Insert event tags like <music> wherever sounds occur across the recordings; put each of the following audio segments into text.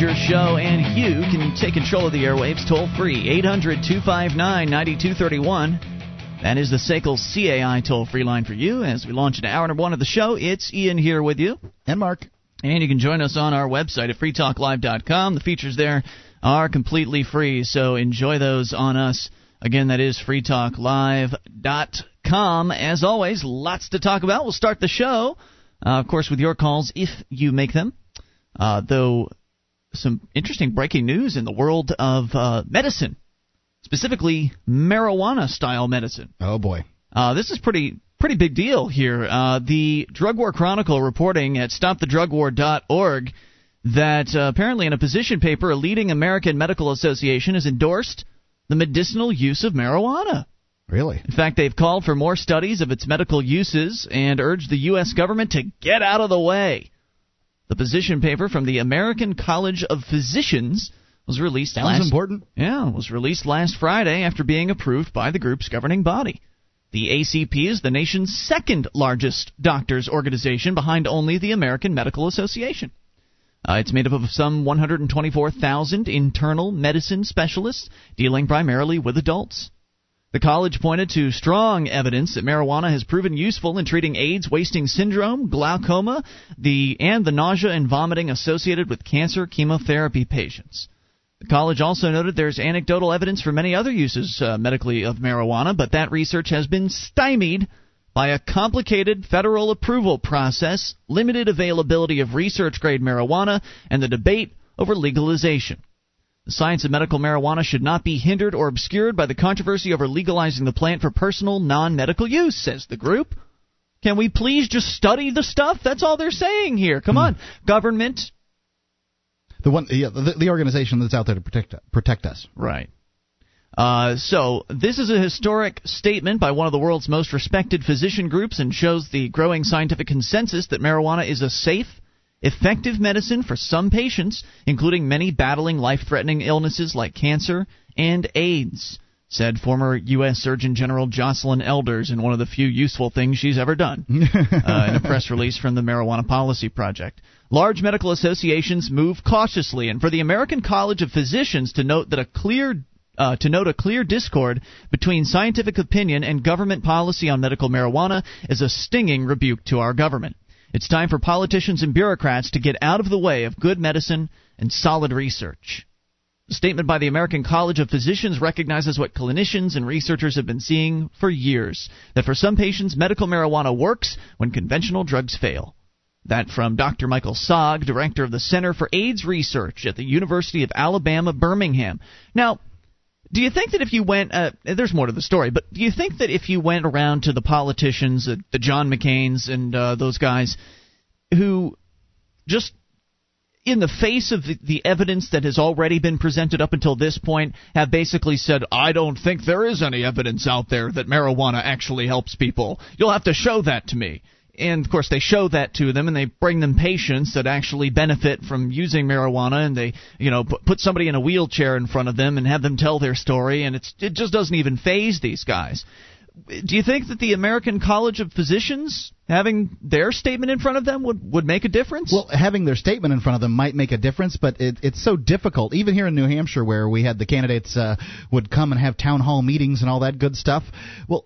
your show, and you can take control of the airwaves toll free. 800 259 9231. That is the SACL CAI toll free line for you. As we launch into hour number one of the show, it's Ian here with you. And Mark. And you can join us on our website at freetalklive.com. The features there are completely free, so enjoy those on us. Again, that is freetalklive.com. As always, lots to talk about. We'll start the show, uh, of course, with your calls if you make them. Uh, though, some interesting breaking news in the world of uh, medicine, specifically marijuana style medicine. Oh, boy. Uh, this is pretty pretty big deal here. Uh, the Drug War Chronicle reporting at StopTheDrugWar.org that uh, apparently in a position paper, a leading American medical association has endorsed the medicinal use of marijuana. Really? In fact, they've called for more studies of its medical uses and urged the U.S. government to get out of the way. The position paper from the American College of Physicians was released Sounds last important. Yeah, was released last Friday after being approved by the group's governing body. The ACP is the nation's second largest doctors organization behind only the American Medical Association. Uh, it's made up of some 124,000 internal medicine specialists dealing primarily with adults. The college pointed to strong evidence that marijuana has proven useful in treating AIDS wasting syndrome, glaucoma, the, and the nausea and vomiting associated with cancer chemotherapy patients. The college also noted there's anecdotal evidence for many other uses uh, medically of marijuana, but that research has been stymied by a complicated federal approval process, limited availability of research grade marijuana, and the debate over legalization. The science of medical marijuana should not be hindered or obscured by the controversy over legalizing the plant for personal, non medical use, says the group. Can we please just study the stuff? That's all they're saying here. Come on. Government, The one, yeah, the, the organization that's out there to protect protect us. Right. Uh, so, this is a historic statement by one of the world's most respected physician groups and shows the growing scientific consensus that marijuana is a safe, effective medicine for some patients, including many battling life threatening illnesses like cancer and AIDS, said former U.S. Surgeon General Joycelyn Elders in one of the few useful things she's ever done <laughs> uh, in a press release from the Marijuana Policy Project. Large medical associations move cautiously, and for the American College of Physicians to note that a clear uh, to note a clear discord between scientific opinion and government policy on medical marijuana is a stinging rebuke to our government. It's time for politicians and bureaucrats to get out of the way of good medicine and solid research. The statement by the American College of Physicians recognizes what clinicians and researchers have been seeing for years that for some patients, medical marijuana works when conventional drugs fail. That from Dr. Michael Saag, director of the Center for AIDS Research at the University of Alabama, Birmingham. Now, do you think that if you went, uh, there's more to the story, but do you think that if you went around to the politicians, uh, the John McCain's and uh, those guys, who just in the face of the, the evidence that has already been presented up until this point, have basically said, I don't think there is any evidence out there that marijuana actually helps people. You'll have to show that to me. And of course, they show that to them, and they bring them patients that actually benefit from using marijuana, and they, you know, put, somebody in a wheelchair in front of them and have them tell their story, and it's it just doesn't even phase these guys do you think that the American College of Physicians having their statement in front of them would, would make a difference? Well, having their statement in front of them might make a difference, but it, it's so difficult. Even here in New Hampshire, where we had the candidates uh, would come and have town hall meetings and all that good stuff. Well,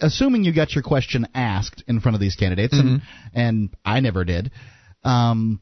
assuming you got your question asked in front of these candidates, and and I never did. Um,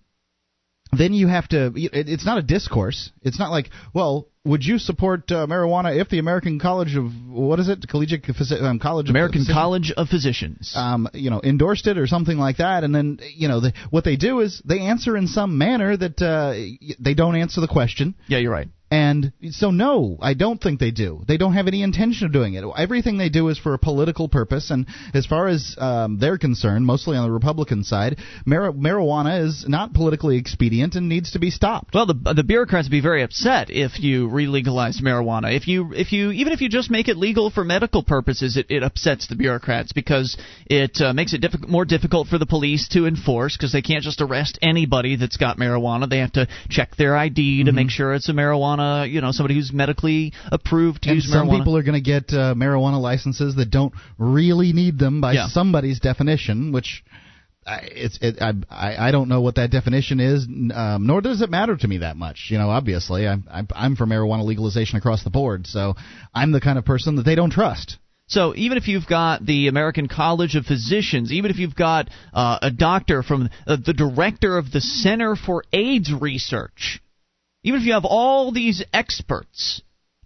then you have to. It's not a discourse. It's not like, well, would you support uh, marijuana if the American College of what is it, Collegiate Physi- um, College American of College of Physicians. um, you know, endorsed it or something like that, and then you know, the, what they do is they answer in some manner that uh, they don't answer the question, yeah, you're right. and so no, I don't think they do. They don't have any intention of doing it. Everything they do is for a political purpose, and as far as um, they're concerned, mostly on the Republican side, mar- marijuana is not politically expedient and needs to be stopped. Well, the the bureaucrats would be very upset if you re-legalized marijuana. If you if you even if you just make it legal for medical purposes, it, it upsets the bureaucrats because it uh, makes it diffi- more difficult for the police to enforce because they can't just arrest anybody that's got marijuana. They have to check their ID to make sure it's a marijuana, you know, somebody who's medically approved to and use some marijuana. people are going to get uh, marijuana licenses that don't really need them by Yeah. somebody's definition, which it's it, I, I don't know what that definition is, um, nor does it matter to me that much. You know, obviously, I'm I'm for marijuana legalization across the board, so I'm the kind of person that they don't trust. So even if you've got the American College of Physicians, even if you've got uh, a doctor from uh, the director of the Center for AIDS Research, even if you have all these experts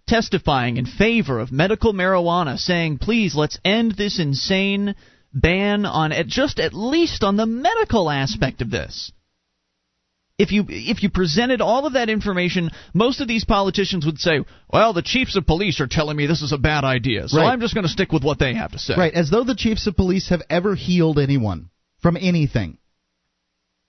testifying in favor of medical marijuana, saying, please, let's end this insane ban on at just at least on the medical aspect of this. If you if you presented all of that information, most of these politicians would say, "Well, the chiefs of police are telling me this is a bad idea, so right. I'm just going to stick with what they have to say." Right, as though the chiefs of police have ever healed anyone from anything.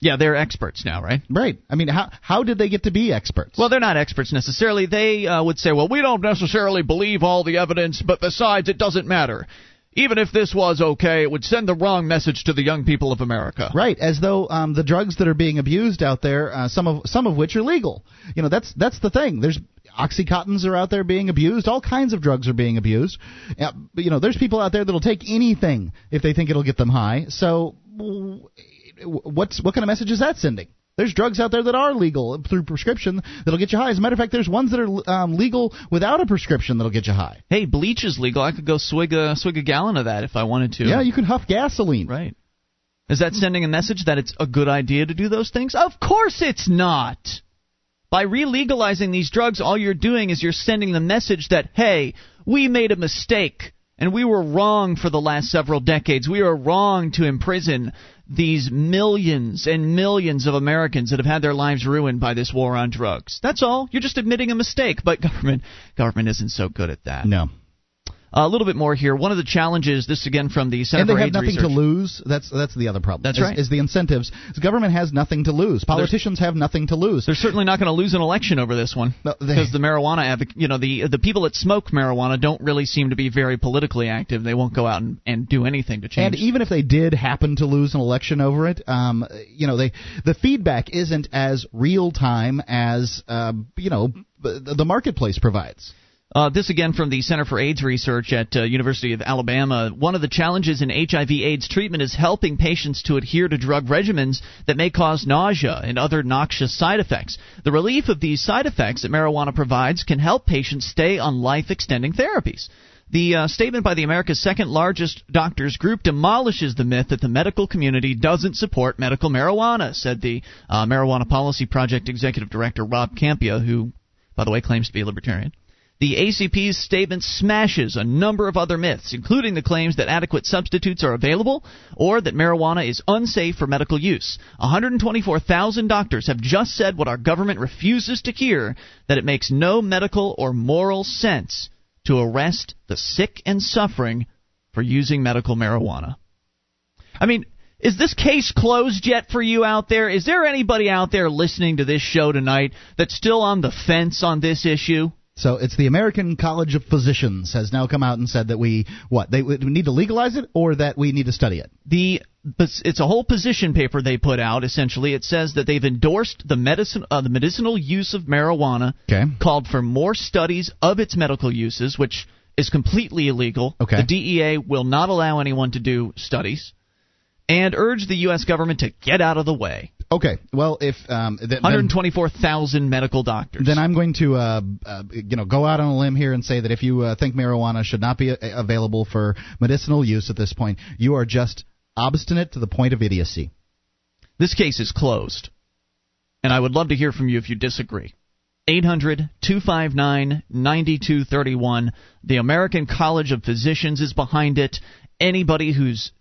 Yeah, they're experts now, right? Right. I mean, how how did they get to be experts? Well, they're not experts necessarily. They uh, would say, "Well, we don't necessarily believe all the evidence, but besides, it doesn't matter." Even if this was okay, it would send the wrong message to the young people of America. Right, as though um, the drugs that are being abused out there, uh, some of some of which are legal. You know, that's that's the thing. There's oxycontins are out there being abused. All kinds of drugs are being abused. Uh, you know, there's people out there that'll take anything if they think it'll get them high. So what's what kind of message is that sending? There's drugs out there that are legal through prescription that'll get you high. As a matter of fact, there's ones that are um, legal without a prescription that'll get you high. Hey, bleach is legal. I could go swig a swig a gallon of that if I wanted to. Yeah, you can huff gasoline. Right. Is that sending a message that it's a good idea to do those things? Of course it's not. By re-legalizing these drugs, all you're doing is you're sending the message that hey, we made a mistake. And we were wrong for the last several decades. We were wrong to imprison these millions and millions of Americans that have had their lives ruined by this war on drugs. That's all. You're just admitting a mistake, but government government isn't so good at that. No a little bit more here. One of the challenges, this again from the Center and they for have AIDS nothing Research. to lose. That's that's the other problem. That's is, right. Is the incentives? The government has nothing to lose. Politicians There's, have nothing to lose. They're certainly not going to lose an election over this one no, because the marijuana, advoc- you know, the the people that smoke marijuana don't really seem to be very politically active. They won't go out and, and do anything to change. And even if they did happen to lose an election over it, um, you know, they the feedback isn't as real time as uh, you know the marketplace provides. Uh, this again from the Center for AIDS Research at uh, University of Alabama. One of the challenges in HIV/AIDS treatment is helping patients to adhere to drug regimens that may cause nausea and other noxious side effects. The relief of these side effects that marijuana provides can help patients stay on life-extending therapies. The uh, statement by the America's second largest doctors group demolishes the myth that the medical community doesn't support medical marijuana, said the uh, Marijuana Policy Project executive director Rob Kampia, who, by the way, claims to be a libertarian. The ACP's statement smashes a number of other myths, including the claims that adequate substitutes are available or that marijuana is unsafe for medical use. 124,000 doctors have just said what our government refuses to hear that it makes no medical or moral sense to arrest the sick and suffering for using medical marijuana. I mean, is this case closed yet for you out there? Is there anybody out there listening to this show tonight that's still on the fence on this issue? So it's the American College of Physicians has now come out and said that we what they we need to legalize it or that we need to study it. The it's a whole position paper they put out. Essentially, it says that they've endorsed the medicine uh, the medicinal use of marijuana. Okay. Called for more studies of its medical uses, which is completely illegal. Okay. The DEA will not allow anyone to do studies, and urge the U.S. government to get out of the way. Okay. Well, if um, th- 124,000 medical doctors. Then I'm going to, uh, uh, you know, go out on a limb here and say that if you uh, think marijuana should not be a- uh, available for medicinal use at this point, you are just obstinate to the point of idiocy. This case is closed, and I would love to hear from you if you disagree. 800 259 9231. The American College of Physicians is behind it anybody who's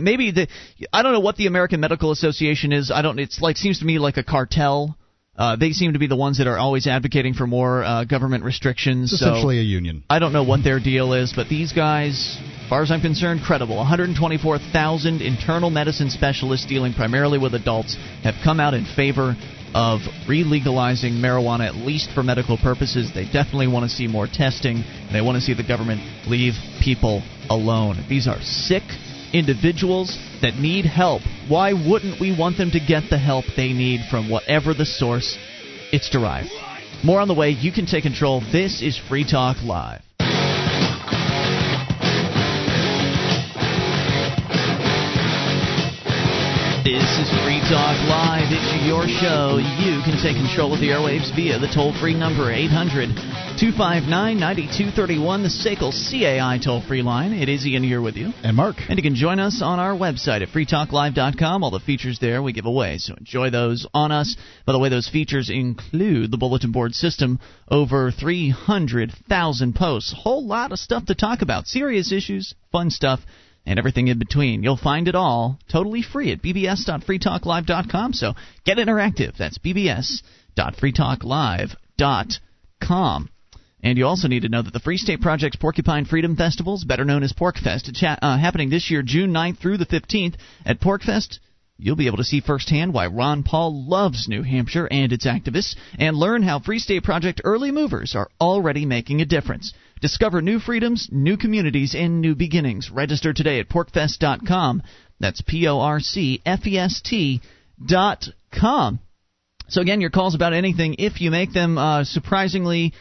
maybe the I don't know what the American Medical Association is. I don't. It's like seems to me like a cartel. Uh, they seem to be the ones that are always advocating for more uh, government restrictions. It's essentially so a union. I don't know what their deal is, but these guys, as far as I'm concerned, credible. 124,000 internal medicine specialists dealing primarily with adults have come out in favor of re-legalizing marijuana at least for medical purposes. They definitely want to see more testing. They want to see the government leave people alone. These are sick individuals that need help. Why wouldn't we want them to get the help they need from whatever the source it's derived? More on the way. You can take control. This is Free Talk Live. This is Free Talk Live. It's your show. You can take control of the airwaves via the toll free number 800 259 9231, the SACL CAI toll free line. It is Ian here with you. And Mark. And you can join us on our website at freetalklive.com. All the features there we give away, so enjoy those on us. By the way, those features include the bulletin board system, over 300,000 posts, whole lot of stuff to talk about, serious issues, fun stuff and everything in between. You'll find it all totally free at bbs.freetalklive.com. So get interactive. That's bbs.freetalklive.com. And you also need to know that the Free State Project's Porcupine Freedom Festivals, better known as PorcFest, it's uh, happening this year, June 9th through the 15th. At PorcFest, you'll be able to see firsthand why Ron Paul loves New Hampshire and its activists, and learn how Free State Project early movers are already making a difference. Discover new freedoms, new communities, and new beginnings. Register today at porcfest.com. That's P O R C F E S T dot com. So, again, your calls about anything, if you make them uh, surprisingly,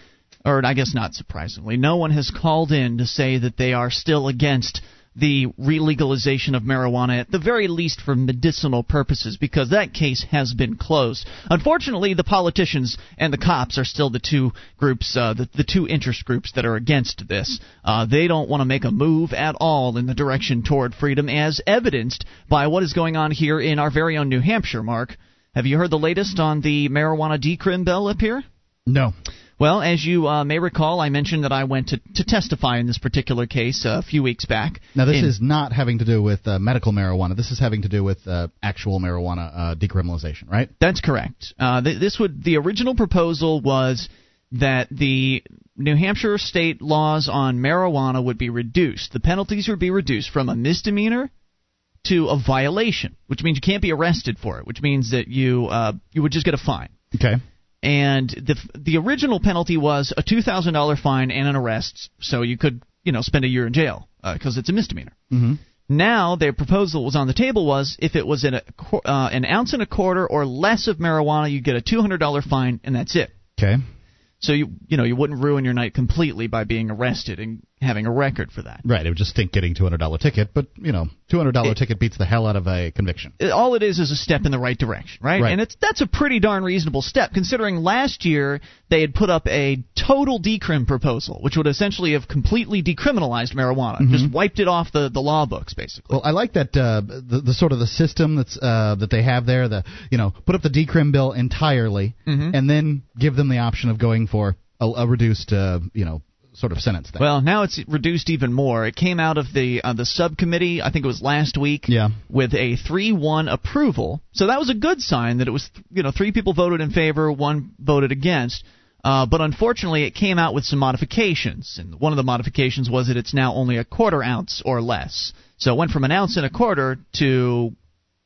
or I guess not surprisingly, no one has called in to say that they are still against the relegalization of marijuana, at the very least for medicinal purposes, because that case has been closed. Unfortunately, the politicians and the cops are still the two groups, uh, the, the two interest groups that are against this. Uh, they don't want to make a move at all in the direction toward freedom, as evidenced by what is going on here in our very own New Hampshire, Mark. Have you heard the latest on the marijuana decrim bill up here? No. Well, as you uh, may recall, I mentioned that I went to, to testify in this particular case uh, a few weeks back. Now, this in, is not having to do with uh, medical marijuana. This is having to do with uh, actual marijuana uh, decriminalization, right? That's correct. Uh, th- this would the original proposal was that the New Hampshire state laws on marijuana would be reduced. The penalties would be reduced from a misdemeanor to a violation, which means you can't be arrested for it, which means that you you would just get a fine. Okay and the the original penalty was a two thousand dollar fine and an arrest, so you could you know spend a year in jail because uh, it's a misdemeanor. Mm-hmm. Now their proposal was on the table was if it was in a uh, an ounce and a quarter or less of marijuana, you get a two hundred dollar fine and that's it. Okay. So you you know you wouldn't ruin your night completely by being arrested and having a record for that. Right. It would just stink getting two hundred dollar ticket, but you know, two hundred dollar ticket beats the hell out of a conviction. It, all it is is a step in the right direction, right? right? And it's that's a pretty darn reasonable step considering last year they had put up a total decrim proposal, which would essentially have completely decriminalized marijuana, mm-hmm. just wiped it off the, the law books, basically. Well, I like that uh, the, the sort of the system that's uh, that they have there. The you know put up the decrim bill entirely, mm-hmm. and then give them the option of going for a, a reduced, uh, you know, sort of sentence thing. Well, now it's reduced even more. It came out of the uh, the subcommittee, I think it was last week, yeah. with a 3-1 approval. So that was a good sign that it was you know, 3 people voted in favor, 1 voted against. Uh, but unfortunately, it came out with some modifications, and one of the modifications was that it's now only a quarter ounce or less. So it went from an ounce and a quarter to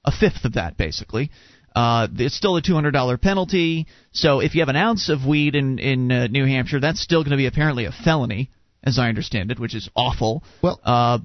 a fifth of that, basically. Uh, it's still a $200 penalty. So if you have an ounce of weed in in uh, New Hampshire, that's still going to be apparently a felony, as I understand it, which is awful. Well, uh,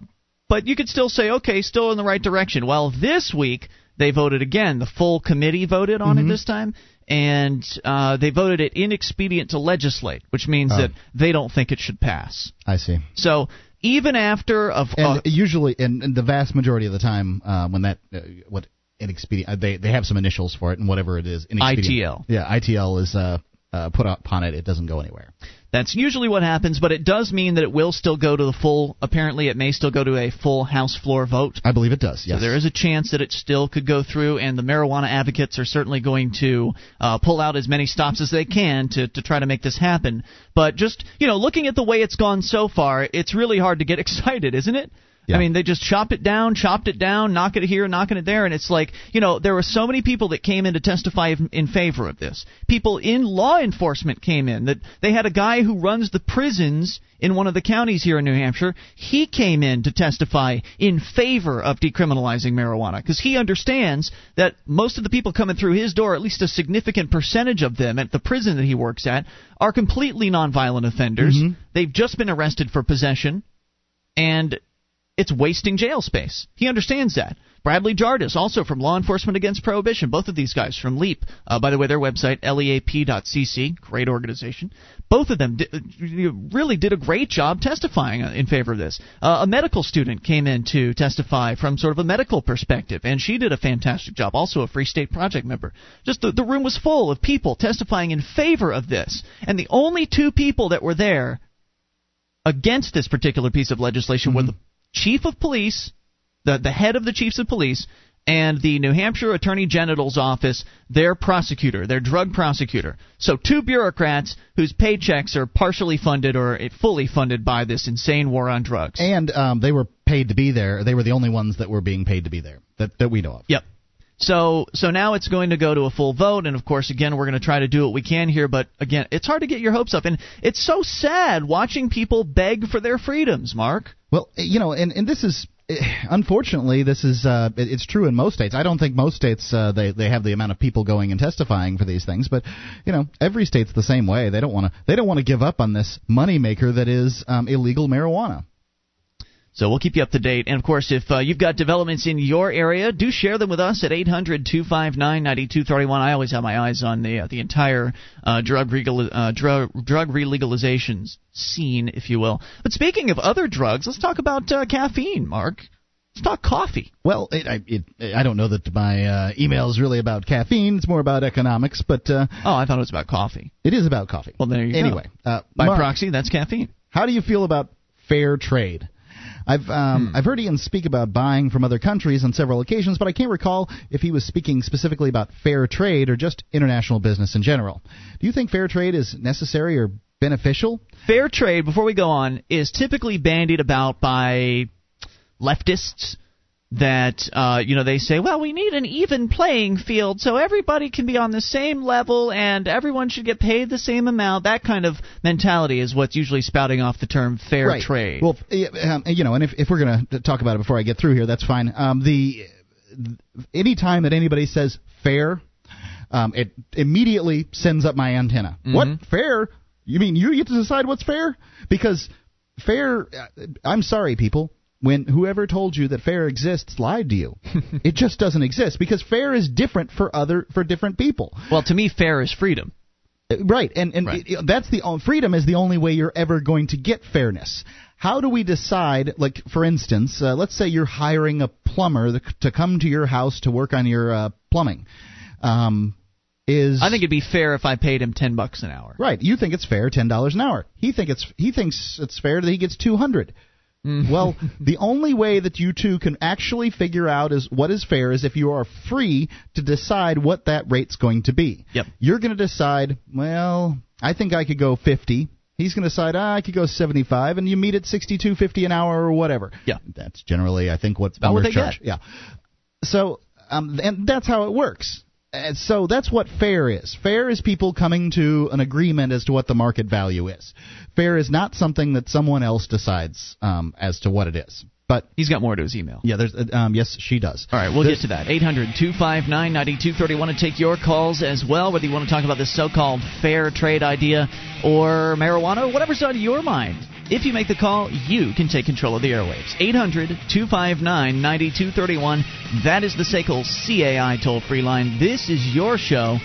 but you could still say, okay, still in the right direction. Well, this week they voted again. The full committee voted on mm-hmm. it this time, and uh, they voted it inexpedient to legislate, which means oh. that they don't think it should pass. I see. So even after and uh, usually, and, and, the vast majority of the time, uh, when that uh, what inexpedient. Uh, they they have some initials for it, and whatever it is, ITL. Yeah, ITL is uh, uh, put upon it. It doesn't go anywhere. That's usually what happens, but it does mean that it will still go to the full. Apparently, it may still go to a full House floor vote. I believe it does. Yes. So there is a chance that it still could go through, and the marijuana advocates are certainly going to uh, pull out as many stops as they can to to try to make this happen. But just you know, looking at the way it's gone so far, it's really hard to get <laughs> excited, isn't it? Yeah. I mean, they just chopped it down, chopped it down, knock it here, knocking it there, and it's like, you know, there were so many people that came in to testify in favor of this. People in law enforcement came in. That they had a guy who runs the prisons in one of the counties here in New Hampshire. He came in to testify in favor of decriminalizing marijuana because he understands that most of the people coming through his door, at least a significant percentage of them at the prison that he works at, are completely nonviolent offenders. Mm-hmm. They've just been arrested for possession and it's wasting jail space. He understands that. Bradley Jardis, also from Law Enforcement Against Prohibition. Both of these guys from LEAP. Uh, by the way, their website, leap.cc, great organization. Both of them really did a great job testifying uh, in favor of this. Uh, a medical student came in to testify from sort of a medical perspective, and she did a fantastic job. Also, a Free State Project member. Just the, the room was full of people testifying in favor of this, and the only two people that were there against this particular piece of legislation mm-hmm. were the chief of police the the head of the chiefs of police and the New Hampshire Attorney General's office, their prosecutor, their drug prosecutor. So two bureaucrats whose paychecks are partially funded or fully funded by this insane war on drugs. And um, they were paid to be there. They were the only ones that were being paid to be there that that we know of. Yep. So so now it's going to go to a full vote, and of course, again, we're going to try to do what we can here. But again, it's hard to get your hopes up, and it's so sad watching people beg for their freedoms. Mark. Well, you know, and and this is unfortunately, this is uh, it's true in most states. I don't think most states uh, they they have the amount of people going and testifying for these things, but you know every state's the same way. They don't want to they don't want to give up on this moneymaker that is um, illegal marijuana. So we'll keep you up to date. And of course, if uh, you've got developments in your area, do share them with us at 800 259 9231. I always have my eyes on the uh, the entire uh, drug, regal, uh, drug drug relegalization scene, if you will. But speaking of other drugs, let's talk about uh, caffeine, Mark. Let's talk coffee. Well, it, I, it, I don't know that my uh, email is really about caffeine. It's more about economics. But uh, oh, I thought it was about coffee. It is about coffee. Well, there you anyway, go. Anyway, uh, by Mark, proxy, that's caffeine. How do you feel about fair trade? I've um, hmm. I've heard Ian speak about buying from other countries on several occasions, but I can't recall if he was speaking specifically about fair trade or just international business in general. Do you think fair trade is necessary or beneficial? Fair trade, before we go on, is typically bandied about by leftists that uh, you know they say, well, we need an even playing field so everybody can be on the same level and everyone should get paid the same amount. That kind of mentality is what's usually spouting off the term fair right. trade. Well, um, you know, and if, if we're going to talk about it before I get through here, that's fine. Um, the any time that anybody says fair, um, it immediately sends up my antenna. Mm-hmm. What fair? You mean you get to decide what's fair? Because fair, uh, I'm sorry, people when whoever told you that fair exists lied to you. <laughs> it just doesn't exist because fair is different for other for different people. Well, to me, fair is freedom. Uh, right, and and right. That's the freedom is the only way you're ever going to get fairness. How do we decide? Like, for instance, uh, let's say you're hiring a plumber to come to your house to work on your uh, plumbing. Um, is I think it'd be fair if I paid him ten bucks an hour. Right, you think it's fair, ten dollars an hour. He think it's he thinks it's fair that he gets two hundred. Mm. well, <laughs> the only way that you two can actually figure out is what is fair is if you are free to decide what that rate's going to be. Yep. You're going to decide, well, I think I could go 50. He's going to decide ah, I could go 75, and you meet at 62.50 an hour or whatever. Yeah. That's generally, I think, what's about what they charge. Get. Yeah. So, um, and that's how it works. And so that's what fair is. Fair is people coming to an agreement as to what the market value is. Fair is not something that someone else decides um, as to what it is. But he's got more to his email. Yeah, there's um, yes, she does. All right, we'll there's, get to that. 800-259-9230. Want to take your calls as well, whether you want to talk about this so-called fair trade idea or marijuana, whatever's on your mind. If you make the call, you can take control of the airwaves. 800 259 9231. That is the SACL CAI toll free line. This is your show.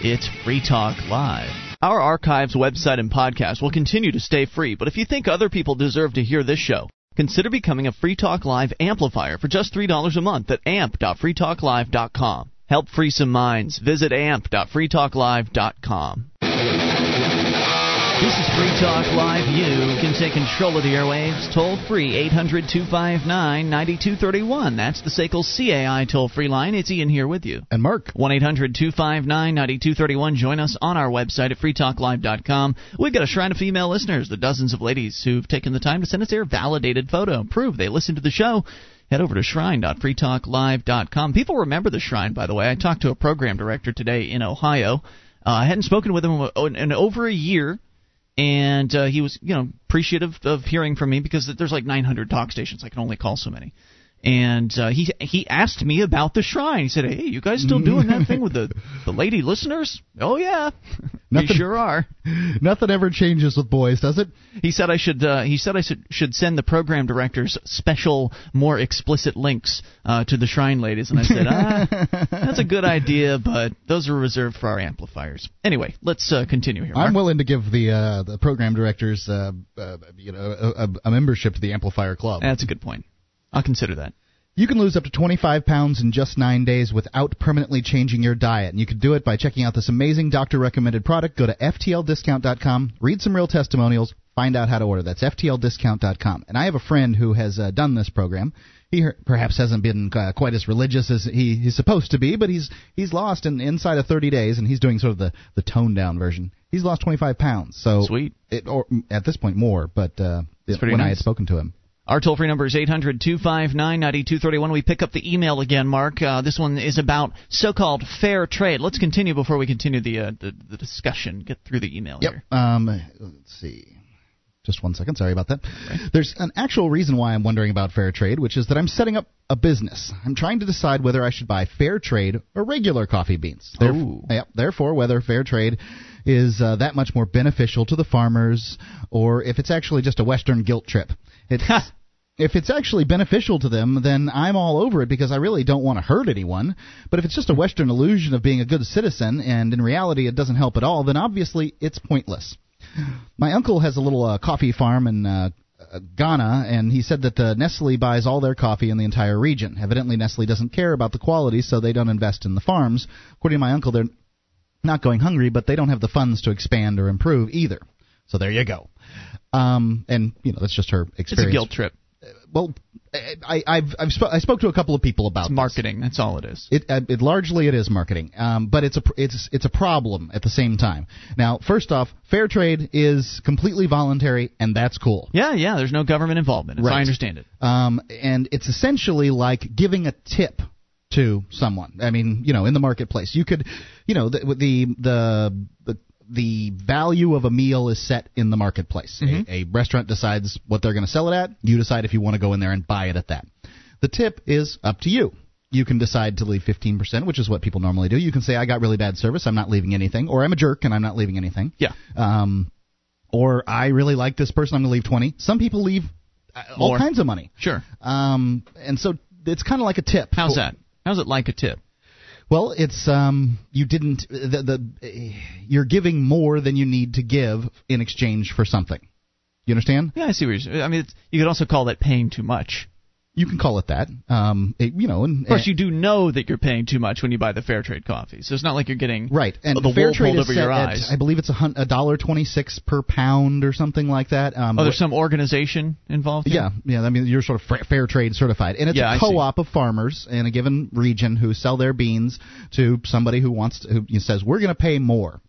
It's Free Talk Live. Our archives, website, and podcast will continue to stay free, but if you think other people deserve to hear this show, consider becoming a Free Talk Live amplifier for just $3 a month at amp.freetalklive.com. Help free some minds. Visit amp.freetalklive.com. This is Free Talk Live. You can take control of the airwaves toll free 800 259 9231. That's the SACL CAI toll free line. It's Ian here with you. And Mark. 1 800 259 9231. Join us on our website at freetalklive.com. We've got a shrine of female listeners, the dozens of ladies who've taken the time to send us their validated photo. Prove they listen to the show head over to shrine.freetalklive.com. People remember the shrine, by the way. I talked to a program director today in Ohio. Uh, I hadn't spoken with him in over a year and uh, he was you know appreciative of hearing from me because there's like 900 talk stations. I can only call so many. And uh, he he asked me about the shrine. He said, "Hey, you guys still doing that thing with the the lady listeners?" Oh yeah, <laughs> we sure are. <laughs> Nothing ever changes with boys, does it? He said I should. Uh, he said I should should send the program directors special, more explicit links uh, to the shrine ladies, and I said, ah, <laughs> that's a good idea, but those are reserved for our amplifiers. Anyway, let's uh, continue here. Mark. I'm willing to give the uh, the program directors, uh, uh, you know, a, a membership to the Amplifier Club. That's a good point. I'll consider that. You can lose up to 25 pounds in just nine days without permanently changing your diet. And you can do it by checking out this amazing doctor recommended product. Go to FTLDiscount.com, read some real testimonials, find out how to order. That's FTLDiscount.com. And I have a friend who has uh, done this program. He perhaps hasn't been uh, quite as religious as he, he's supposed to be, but he's he's lost in inside of 30 days, and he's doing sort of the the toned down version. He's lost 25 pounds. So sweet. It, or at this point more, but uh, it, when nice. I had spoken to him. Our toll free number is 800 259 9231. We pick up the email again, Mark. Uh, this one is about so called fair trade. Let's continue before we continue the, uh, the, the, discussion. Get through the email yep. here. Um, let's see. Just one second. Sorry about that. Right. There's an actual reason why I'm wondering about fair trade, which is that I'm setting up a business. I'm trying to decide whether I should buy fair trade or regular coffee beans. Therefore, yep, therefore, whether fair trade is uh, that much more beneficial to the farmers or if it's actually just a Western guilt trip. It's if it's actually beneficial to them, then I'm all over it because I really don't want to hurt anyone. But if it's just a Western illusion of being a good citizen and in reality it doesn't help at all, then obviously it's pointless. My uncle has a little uh, coffee farm in uh, Ghana, and he said that uh, Nestle buys all their coffee in the entire region. Evidently, Nestle doesn't care about the quality, so they don't invest in the farms. According to my uncle, they're not going hungry, but they don't have the funds to expand or improve either. So there you go. Um, and you know that's just her experience. It's a guilt trip well, I, I've, I've sp- I spoke to a couple of people about it's marketing. This. That's all it is. It, uh, it largely it is marketing, um, but it's a it's it's a problem at the same time. Now, first off, fair trade is completely voluntary, and that's cool. Yeah, yeah. There's no government involvement, as right. I understand it. Um, and it's essentially like giving a tip to someone. I mean, you know, in the marketplace, you could, you know, the the the, the the value of a meal is set in the marketplace. Mm-hmm. A, a restaurant decides what they're going to sell it at. You decide if you want to go in there and buy it at that. The tip is up to you. You can decide to leave 15%, which is what people normally do. You can say, I got really bad service, I'm not leaving anything, or I'm a jerk and I'm not leaving anything. Yeah. Um, or I really like this person, I'm going to leave 20. Some people leave uh, all More. kinds of money. Sure. Um, and so it's kind of like a tip. How's that? How's it like a tip? Well, it's um, you didn't the, the you're giving more than you need to give in exchange for something. You understand? Yeah, I see what you're. I mean, you could also call that paying too much. You can call it that. Um, it, you know, and, of course, you do know that you're paying too much when you buy the fair trade coffee. So it's not like you're getting right. And the fair trade is over set your at, eyes. I believe it's a dollar twenty six per pound or something like that. Um, oh, there's some organization involved. Here? Yeah, yeah. I mean, you're sort of fair trade certified, and it's yeah, a co-op of farmers in a given region who sell their beans to somebody who wants to, who says we're going to pay more.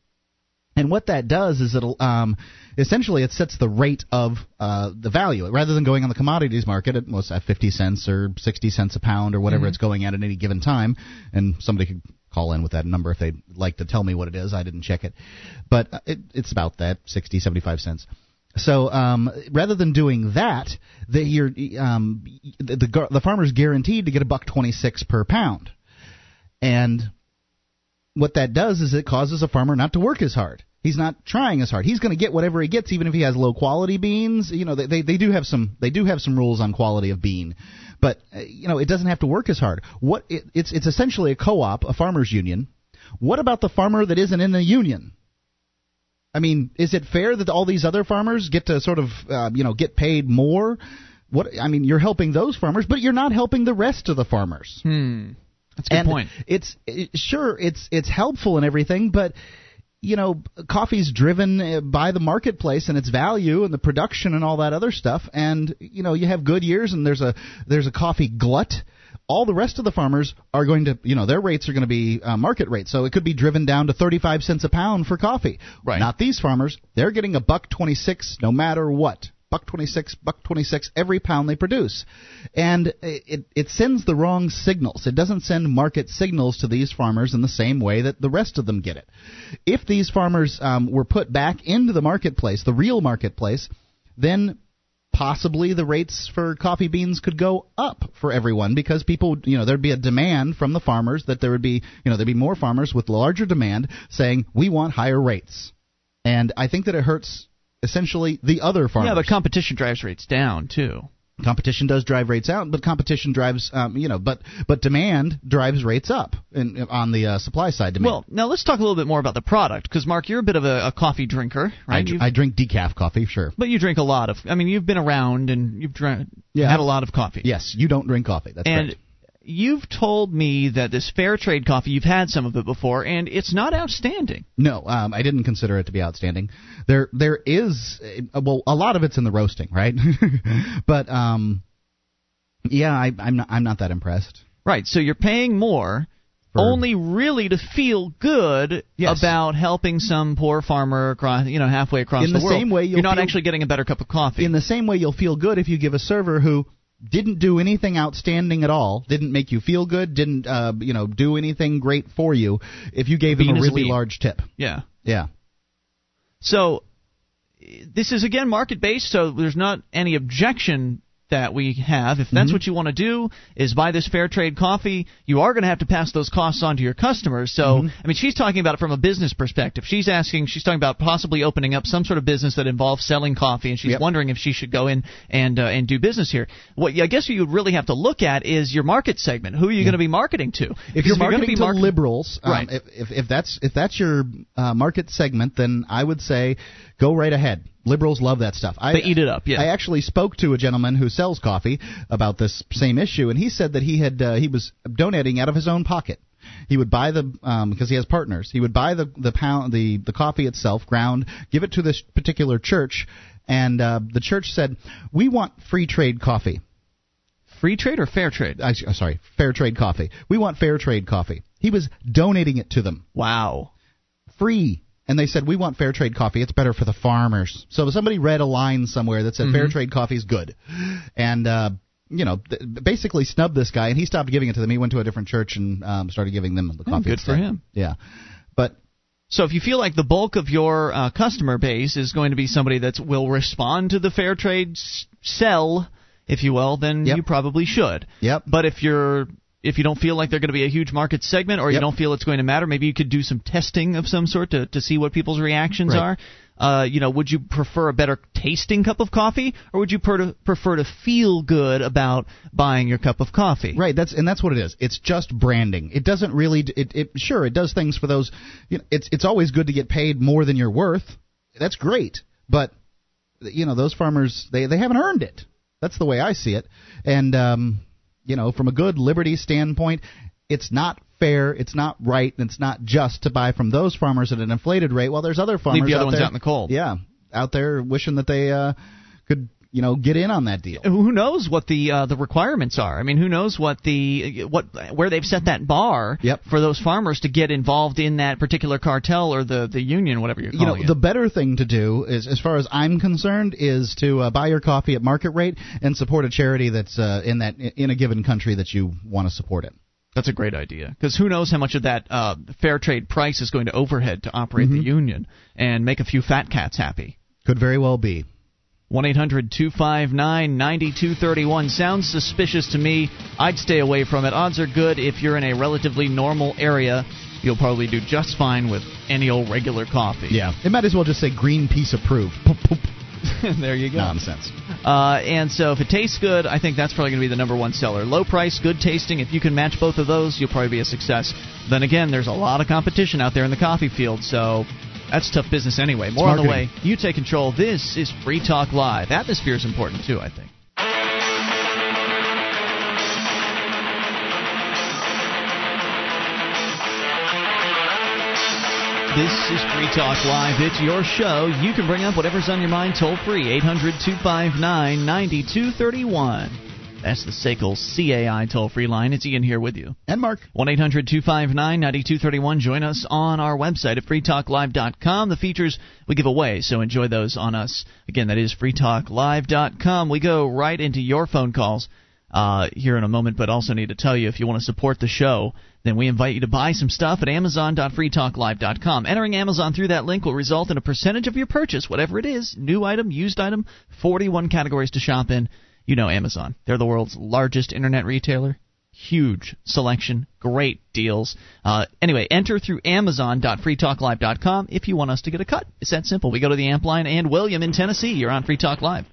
And what that does is it'll um, essentially it sets the rate of uh, the value rather than going on the commodities market at most at 50 cents or 60 cents a pound or whatever mm-hmm. it's going at at any given time. And somebody could call in with that number if they'd like to tell me what it is. I didn't check it, but uh, it, it's about that 60 75 cents. So um, rather than doing that, the, you're, um, the, the the farmer's guaranteed to get a buck 26 per pound, and what that does is it causes a farmer not to work as hard. He's not trying as hard. He's going to get whatever he gets, even if he has low quality beans. You know, they, they they do have some they do have some rules on quality of bean, but uh, you know it doesn't have to work as hard. What it, it's it's essentially a co-op, a farmers union. What about the farmer that isn't in the union? I mean, is it fair that all these other farmers get to sort of uh, you know get paid more? What I mean, you're helping those farmers, but you're not helping the rest of the farmers. Hmm. That's a good and point. It's it, sure it's it's helpful and everything, but you know, coffee's driven uh, by the marketplace and its value and the production and all that other stuff. And you know, you have good years and there's a there's a coffee glut. All the rest of the farmers are going to, you know, their rates are going to be uh, market rates. So it could be driven down to 35 cents a pound for coffee. Right. Not these farmers. They're getting a buck 26 no matter what buck 26 buck 26 every pound they produce. And it it sends the wrong signals. It doesn't send market signals to these farmers in the same way that the rest of them get it. If these farmers um, were put back into the marketplace the real marketplace then possibly the rates for coffee beans could go up for everyone because people, you know, there'd be a demand from the farmers that there would be, you know, there'd be more farmers with larger demand saying we want higher rates. And I think that it hurts essentially the other farmers. Yeah, but competition drives rates down too. Competition does drive rates out, but competition drives, um, you know, but but demand drives rates up in, on the uh, supply side. Demand. Well, now let's talk a little bit more about the product, because Mark, you're a bit of a, a coffee drinker, right? I, I, drink decaf coffee, sure. But you drink a lot of. I mean, you've been around and you've drank, yeah. had a lot of coffee. Yes, you don't drink coffee. That's and correct you've told me that this fair trade coffee you've had some of it before and it's not outstanding no um, i didn't consider it to be outstanding there there is uh, well a lot of it's in the roasting right <laughs> but um yeah I, i'm not i'm not that impressed right so you're paying more only really to feel good yes. about helping some poor farmer across, you know, halfway across in the, the world. Same way you're not feel, actually getting a better cup of coffee. In the same way, you'll feel good if you give a server who didn't do anything outstanding at all, didn't make you feel good, didn't uh, you know do anything great for you. If you gave him a really large tip, yeah, yeah. So this is again market based, so there's not any objection that we have. If that's mm-hmm. what you want to do, is buy this fair trade coffee, you are going to have to pass those costs on to your customers. So, mm-hmm. I mean, she's talking about it from a business perspective. She's asking, she's talking about possibly opening up some sort of business that involves selling coffee, and she's yep. wondering if she should go in and uh, and do business here. What I guess you would really have to look at is your market segment. Who are you yeah. going to be marketing to? If you're marketing to market- liberals, um, right? If, if, if that's if that's your uh, market segment, then I would say go right ahead. Liberals love that stuff. I, they eat it up. Yeah. I actually spoke to a gentleman who sells coffee about this same issue, and he said that he had uh, he was donating out of his own pocket. He would buy the um, because he has partners. He would buy the the pound the the coffee itself ground, give it to this particular church, and uh, the church said, "We want free trade coffee." Free trade or fair trade? I, uh, sorry, fair trade coffee. We want fair trade coffee. He was donating it to them. Wow. Free and they said we want fair trade coffee. It's better for the farmers. So somebody read a line somewhere that said mm-hmm. fair trade coffee is good, and uh, you know th- basically snubbed this guy, and he stopped giving it to them. He went to a different church and um, started giving them the oh, coffee. good instead. for him. Yeah, but so if you feel like the bulk of your uh, customer base is going to be somebody that will respond to the fair trade s- sell, if you will, then yep. you probably should. Yep. But if you're if you don't feel like they're going to be a huge market segment or yep. you don't feel it's going to matter, maybe you could do some testing of some sort to, to see what people's reactions right. are. Uh, you know, would you prefer a better tasting cup of coffee, or would you per- prefer to feel good about buying your cup of coffee? Right. That's and that's what it is. It's just branding. It doesn't really. It, it sure it does things for those. You know, it's it's always good to get paid more than you're worth. That's great, but you know those farmers they they haven't earned it. That's the way I see it, and um, you know, from a good liberty standpoint, it's not fair, it's not right, and it's not just to buy from those farmers at an inflated rate while there's other farmers Leave the other out ones there, out in the cold. Yeah, out there wishing that they uh, could you know get in on that deal. Who knows what the uh, the requirements are? I mean, who knows what the what where they've set that bar yep. for those farmers to get involved in that particular cartel or the the union, whatever you're calling you know, it. the better thing to do is, as far as I'm concerned, is to uh, buy your coffee at market rate and support a charity that's uh, in that in a given country that you want to support it. That's a great idea because who knows how much of that uh, fair trade price is going to overhead to operate mm-hmm. the union and make a few fat cats happy. Could very well be. 1 800 259 9231. Sounds suspicious to me. I'd stay away from it. Odds are good if you're in a relatively normal area. You'll probably do just fine with any old regular coffee. Yeah. It might as well just say Greenpeace approved. <laughs> there you go. Nonsense. Uh, and so if it tastes good, I think that's probably going to be the number one seller. Low price, good tasting. If you can match both of those, you'll probably be a success. Then again, there's a lot of competition out there in the coffee field, so that's tough business anyway. More on the way. You take control. This is Free Talk Live. Atmosphere is important too, I think. This is Free Talk Live. It's your show. You can bring up whatever's on your mind toll free. 800 259 9231. That's the SACL CAI toll free line. It's Ian here with you. And Mark. 1 800 259 9231. Join us on our website at freetalklive.com. The features we give away, so enjoy those on us. Again, that is freetalklive.com. We go right into your phone calls. uh, here in a moment, but also need to tell you if you want to support the show, then we invite you to buy some stuff at amazon.freetalklive.com. Entering Amazon through that link will result in a percentage of your purchase, whatever it is new item, used item, 41 categories to shop in. You know Amazon. They're the world's largest internet retailer. Huge selection, great deals. Uh, anyway, enter through amazon.freetalklive.com if you want us to get a cut. It's that simple. We go to the amp line, and William in Tennessee, you're on Free Talk Live.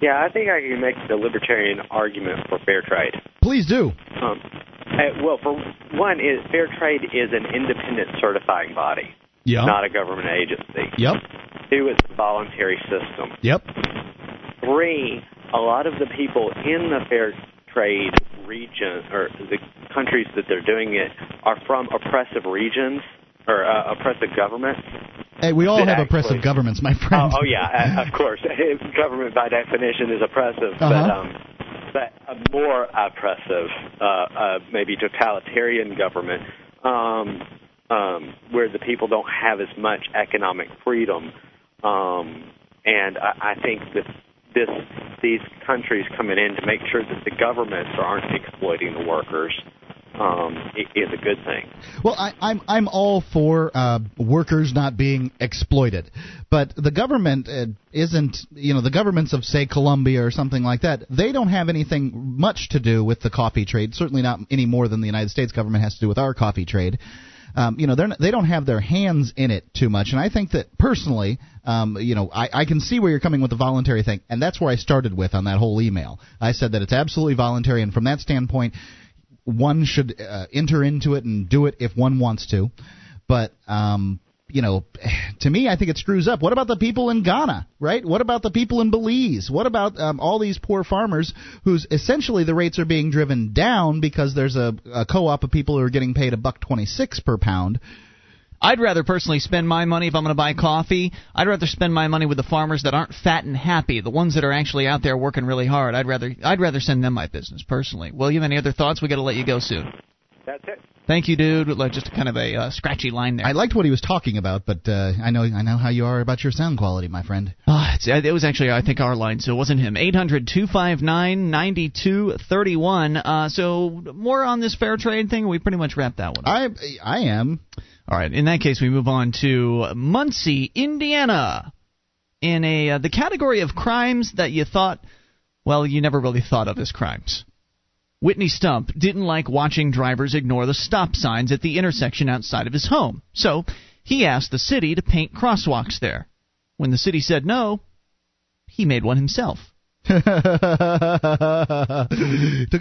Yeah, I think I can make the libertarian argument for fair trade. Please do. Um, uh, well, for one, is fair trade is an independent certifying body, Yeah. not a government agency. Yep. Two, it's a voluntary system. Yep. Three, a lot of the people in the fair trade region or the countries that they're doing it are from oppressive regions or uh, oppressive governments. Hey, we all have actually- oppressive governments, my friend. Oh, oh yeah, of course. <laughs> Government by definition is oppressive, but Uh-huh. um, but a more oppressive, uh, uh, maybe totalitarian government, um, um, where the people don't have as much economic freedom, um, and I, I think that this these countries coming in to make sure that the governments aren't exploiting the workers um, is a good thing. Well, I, I'm I'm all for uh, workers not being exploited, but the government uh, isn't. You know, the governments of say Colombia or something like that. They don't have anything much to do with the coffee trade. Certainly not any more than the United States government has to do with our coffee trade. Um, you know, they're not, they don't have their hands in it too much, and I think that personally, um, you know, I, I can see where you're coming with the voluntary thing, and that's where I started with on that whole email. I said that it's absolutely voluntary, and from that standpoint, one should uh, enter into it and do it if one wants to. But um, you know, to me, I think it screws up. What about the people in Ghana, right? What about the people in Belize? What about um, all these poor farmers whose essentially the rates are being driven down because there's a, a co-op of people who are getting paid a buck twenty six per pound. I'd rather personally spend my money if I'm going to buy coffee. I'd rather spend my money with the farmers that aren't fat and happy, the ones that are actually out there working really hard. I'd rather I'd rather send them my business personally. William, any other thoughts? We got to let you go soon. That's it. Thank you, dude. Like, Just kind of a uh, scratchy line there. I liked what he was talking about, but uh, I know I know how you are about your sound quality, my friend. Ah, it's, it was actually, I think, our line, so it wasn't him. 800 259 9231. Uh, So, more on this fair trade thing? We pretty much wrapped that one up. I I am. All right, in that case, we move on to Muncie, Indiana. In a uh, the category of crimes that you thought, well, you never really thought of as crimes. Whitney Stump didn't like watching drivers ignore the stop signs at the intersection outside of his home, so he asked the city to paint crosswalks there. When the city said no, he made one himself. <laughs> took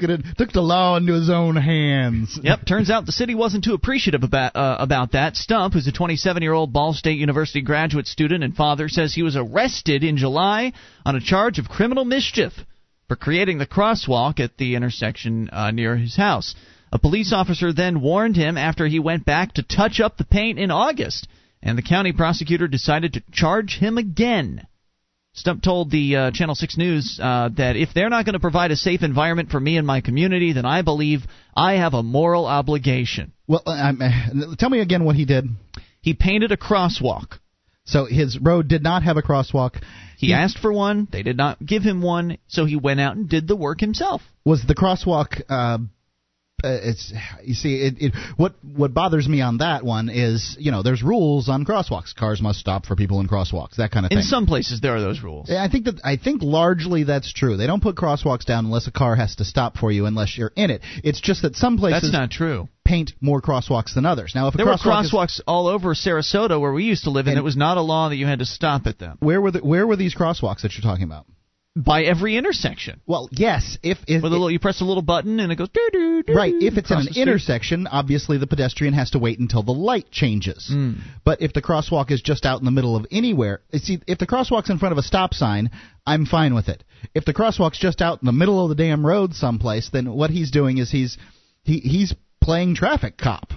it took the law into his own hands. Yep. Turns out the city wasn't too appreciative about uh, about that. Stump, who's a 27-year-old Ball State University graduate student and father, says he was arrested in July on a charge of criminal mischief for creating the crosswalk at the intersection uh, near his house. A police officer then warned him after he went back to touch up the paint in August, and the county prosecutor decided to charge him again. Stump told the uh, Channel 6 News uh, that if they're not going to provide a safe environment for me and my community, then I believe I have a moral obligation. Well, um, uh, tell me again what he did. He painted a crosswalk. So his road did not have a crosswalk. He asked for one. They did not give him one, so he went out and did the work himself. Was the crosswalk? Uh, uh, Uh, it's you see it, it what what bothers me on that one is you know there's rules on crosswalks cars must stop for people in crosswalks that kind of thing In some places, there are those rules. I think that I think largely that's true. They don't put crosswalks down unless a car has to stop for you unless you're in it. It's just that some places That's not true. paint more crosswalks than others. Now, if a There were crosswalk is- crosswalks all over Sarasota where we used to live, and, And- it was not a law that you had to stop at them where were the, where were these crosswalks that you're talking about? By every intersection. Well, yes, if if With a little, you press a little button and it goes. doo doo doo Right. If it's across an intersection, obviously the pedestrian has to wait until the light changes. Mm. But if the crosswalk is just out in the middle of anywhere, see, if the crosswalk's in front of a stop sign, I'm fine with it. If the crosswalk's just out in the middle of the damn road someplace, then what he's doing is he's he he's playing traffic cop.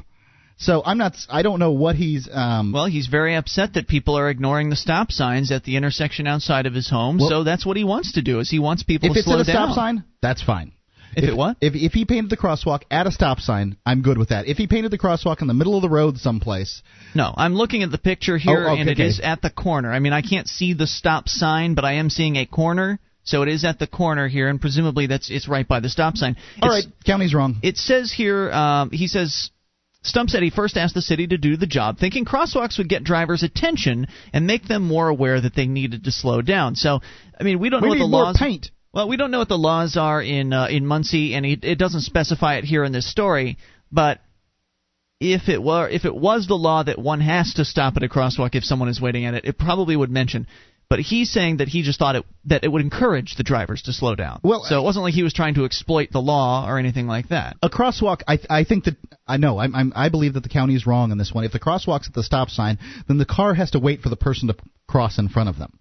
So I'm not. I don't know what he's. Um, Well, he's very upset that people are ignoring the stop signs at the intersection outside of his home. Well- so that's what he wants to do. Is he wants people if to it's slow at a stop sign, that's fine. If it what? If if he painted the crosswalk at a stop sign, I'm good with that. If he painted the crosswalk in the middle of the road someplace, No, I'm looking at the picture here, Oh, okay, and it okay. is at the corner. I mean, I can't see the stop sign, but I am seeing a corner. So it is at the corner here, and presumably that's it's right by the stop sign. All It's- right, county's wrong. It says here, um, he says. Stump said he first asked the city to do the job, thinking crosswalks would get drivers' attention and make them more aware that they needed to slow down. So, I mean, we don't we know what the laws. paint. Well, we don't know what the laws are in uh, in Muncie, and it, it doesn't specify it here in this story. But if it were if it was the law that one has to stop at a crosswalk if someone is waiting at it, it probably would mention. But he's saying that he just thought it that it would encourage the drivers to slow down. Well, so it wasn't like he was trying to exploit the law or anything like that. a crosswalk I I think that I know I'm, I'm I believe that the county is wrong on this one. If the crosswalk's at the stop sign, then the car has to wait for the person to cross in front of them.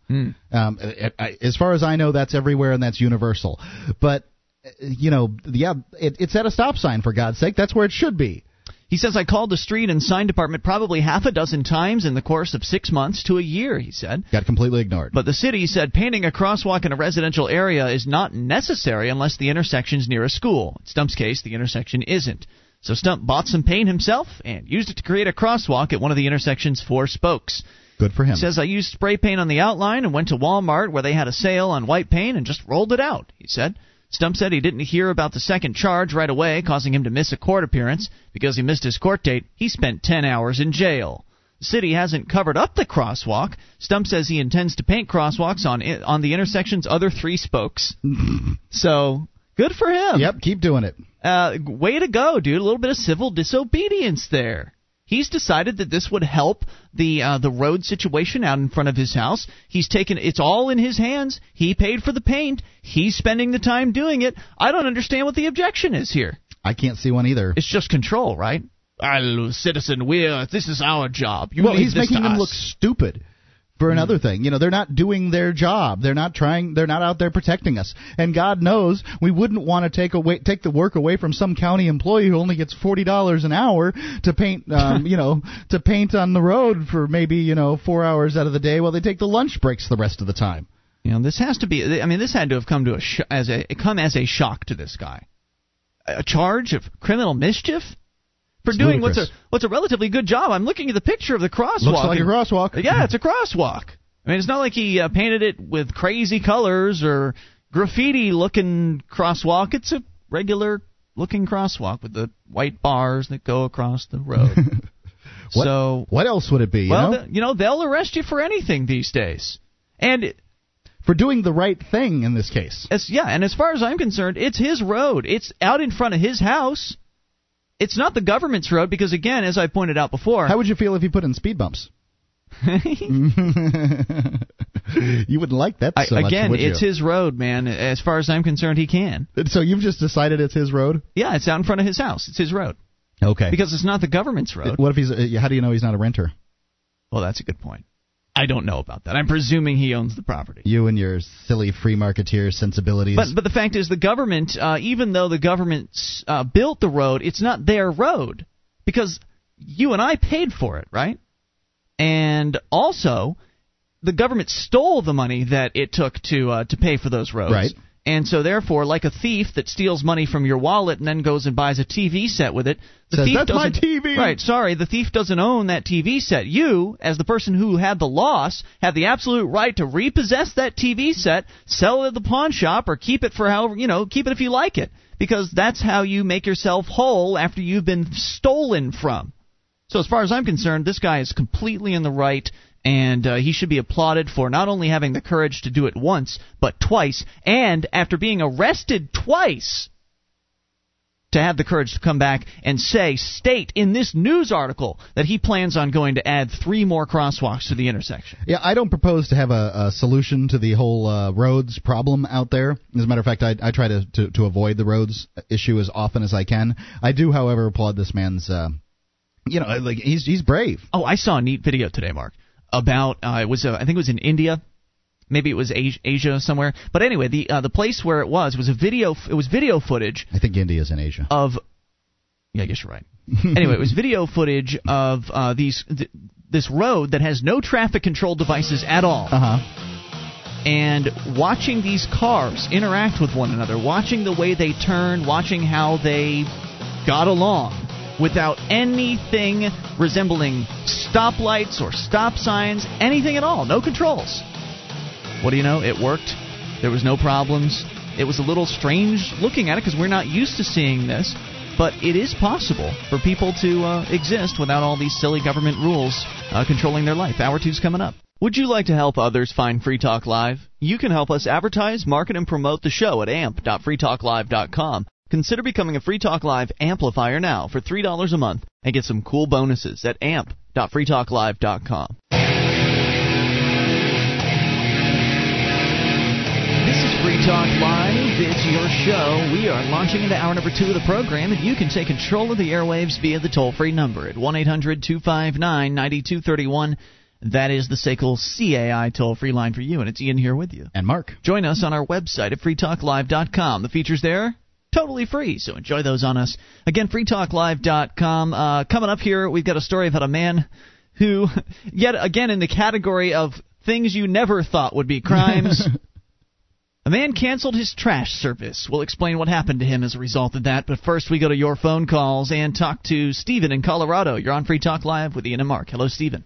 Um, I- I- as far as I know, that's everywhere and that's universal. But uh, you know, yeah, it, it's at a stop sign for God's sake. That's where it should be. He says I called the street and sign department probably half a dozen times in the course of six months to a year. He said. Got completely ignored. But the city said painting a crosswalk in a residential area is not necessary unless the intersection's near a school. In Stump's case, the intersection isn't. So Stump bought some paint himself and used it to create a crosswalk at one of the intersection's four spokes. Good for him. He says I used spray paint on the outline and went to Walmart where they had a sale on white paint and just rolled it out, he said. Stump said he didn't hear about the second charge right away, causing him to miss a court appearance. Because he missed his court date, he spent 10 hours in jail. The city hasn't covered up the crosswalk. Stump says he intends to paint crosswalks on on the intersection's other three spokes. <laughs> so, good for him. Yep, keep doing it. Uh, way to go, dude. A little bit of civil disobedience there. He's decided that this would help the uh, the road situation out in front of his house. He's taken it's all in his hands. He paid for the paint. He's spending the time doing it. I don't understand what the objection is here. I can't see one either. It's just control, right? I'll, citizen, we're this is our job. You well, he's making them us. look stupid. For another thing, you know, they're not doing their job. They're not trying. They're not out there protecting us. And God knows we wouldn't want to take away take the work away from some county employee who only gets forty dollars an hour to paint, <laughs> um, you know, to paint on the road for maybe you know four hours out of the day while they take the lunch breaks the rest of the time. You know, this has to be. I mean, this had to have come to a sh- as a come as a shock to this guy. A charge of criminal mischief for It's doing what's a what's a relatively good job. I'm looking at the picture of the crosswalk. Looks like a crosswalk. Yeah, it's a crosswalk. I mean, it's not like he uh, painted it with crazy colors or graffiti looking crosswalk. It's a regular looking crosswalk with the white bars that go across the road. <laughs> What, so, what else would it be? You well, know? th- you know, they'll arrest you for anything these days. And it- for doing the right thing in this case. As, yeah, and as far as I'm concerned, it's his road. It's out in front of his house. It's not the government's road because, again, as I pointed out before, How would you feel if you put in speed bumps? <laughs> you wouldn't like that I, so much, again, it's his road, man. As far as I'm concerned, he can. So you've just decided it's his road? Yeah, it's out in front of his house. It's his road Okay. because it's not the government's road. what if he's? Uh, how do you know he's not a renter? Well, that's a good point. I don't know about that. I'm presuming he owns the property. You and your silly free marketeer sensibilities. But but the fact is, the government, uh, even though the government uh, built the road, it's not their road because you and I paid for it, right? And also, the government stole the money that it took to uh, to pay for those roads. Right. And so, therefore, like a thief that steals money from your wallet and then goes and buys a TV set with it, the Says, thief "That's my doesn't- TV." Right. Sorry, the thief doesn't own that TV set. You, as the person who had the loss, have the absolute right to repossess that TV set, sell it at the pawn shop, or keep it for however you know, keep it if you like it, because that's how you make yourself whole after you've been stolen from. So as far as I'm concerned, this guy is completely in the right, and uh, he should be applauded for not only having the courage to do it once, but twice, and after being arrested twice, to have the courage to come back and say, state in this news article that he plans on going to add three more crosswalks to the intersection. yeah, I don't propose to have a, a solution to the whole uh, roads problem out there. As a matter of fact, I, I try to, to to avoid the roads issue as often as I can. I do, however, applaud this man's. Uh, you know, like he's he's brave. Oh, I saw a neat video today, Mark, about uh, it was uh, I think it was in India, maybe it was Asia, Asia somewhere. But anyway, the uh, the place where it was was a video. It was video footage I think India's in Asia. of. Yeah, I guess you're right. <laughs> anyway, it was video footage of uh, these th- this road that has no traffic control devices at all. Uh huh. and watching these cars interact with one another, watching the way they turn, watching how they got along without anything resembling stoplights or stop signs, anything at all, no controls. What do you know? It worked There was no problems. It was a little strange looking at it because we're not used to seeing this, but it is possible for people to uh, exist without all these silly government rules uh, controlling their life. Hour two's coming up. Would you like to help others find Free Talk Live? You can help us advertise, market, and promote the show at amp.freetalklive.com. Consider becoming a Free Talk Live amplifier now for $3 a month and get some cool bonuses at amp.freetalklive.com. This is Free Talk Live. It's your show. We are launching into hour number two of the program, and you can take control of the airwaves via the toll free number at 1 800 259 9231. That is the SACL CAI toll free line for you, and it's Ian here with you. And Mark. Join us on our website at freetalklive.com. The features there, totally free, so enjoy those on us. Again, freetalklive.com. Uh, coming up here, we've got a story about a man who, <laughs> yet again in the category of things you never thought would be crimes. <laughs> A man canceled his trash service. We'll explain what happened to him as a result of that. But first, we go to your phone calls and talk to Stephen in Colorado. You're on Free Talk Live with Ian and Mark. Hello, Stephen.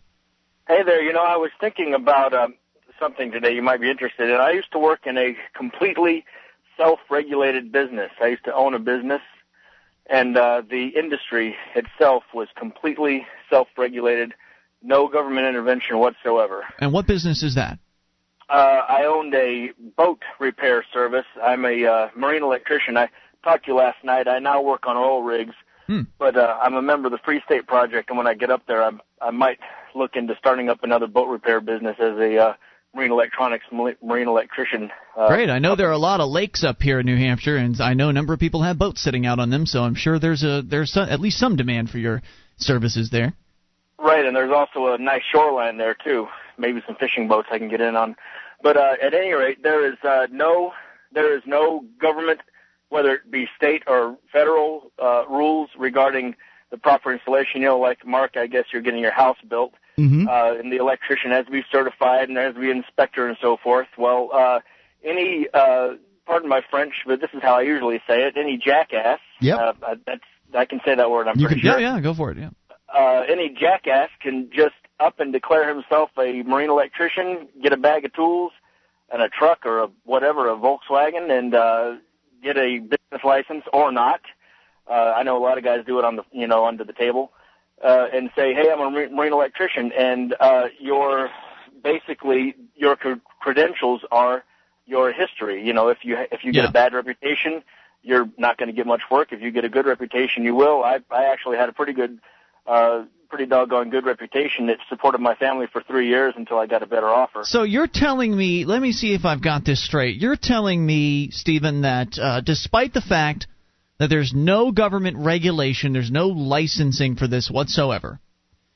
Hey there. You know, I was thinking about um, something today you might be interested in. I used to work in a completely self-regulated business. I used to own a business, and uh, the industry itself was completely self-regulated, no government intervention whatsoever. And what business is that? Uh, I owned a boat repair service. I'm a uh, marine electrician. I talked to you last night. I now work on oil rigs, Hmm. but uh, I'm a member of the Free State Project, and when I get up there, I'm, I might look into starting up another boat repair business as a uh, marine electronics ma- marine electrician. Uh, Great. I know there are a lot of lakes up here in New Hampshire, and I know a number of people have boats sitting out on them. So I'm sure there's a there's some, at least some demand for your services there. Right, and there's also a nice shoreline there too. Maybe some fishing boats I can get in on. But uh, at any rate, there is uh, no there is no government, whether it be state or federal, uh, rules regarding the proper installation. You know, like Mark, I guess you're getting your house built, Mm-hmm. uh, and the electrician has to be certified and there has to be an inspector and so forth. Well, uh, any uh, pardon my French, but this is how I usually say it. Any jackass. Yep. Uh, that's I can say that word. I'm You pretty can- sure Yeah, yeah, go for it. Yeah. uh, any jackass can just up and declare himself a marine electrician, get a bag of tools and a truck or a whatever, a Volkswagen, and uh, get a business license or not. Uh, I know a lot of guys do it on the, you know, under the table, uh, and say, "Hey, I'm a marine electrician," and uh, your basically your cr- credentials are your history. You know, if you if you get Yeah. a bad reputation, you're not going to get much work. If you get a good reputation, you will. I I actually had a pretty good, uh, pretty doggone good reputation that supported my family for three years until I got a better offer. So you're telling me, let me see if I've got this straight. You're telling me, Stephen, that uh, despite the fact that there's no government regulation, there's no licensing for this whatsoever,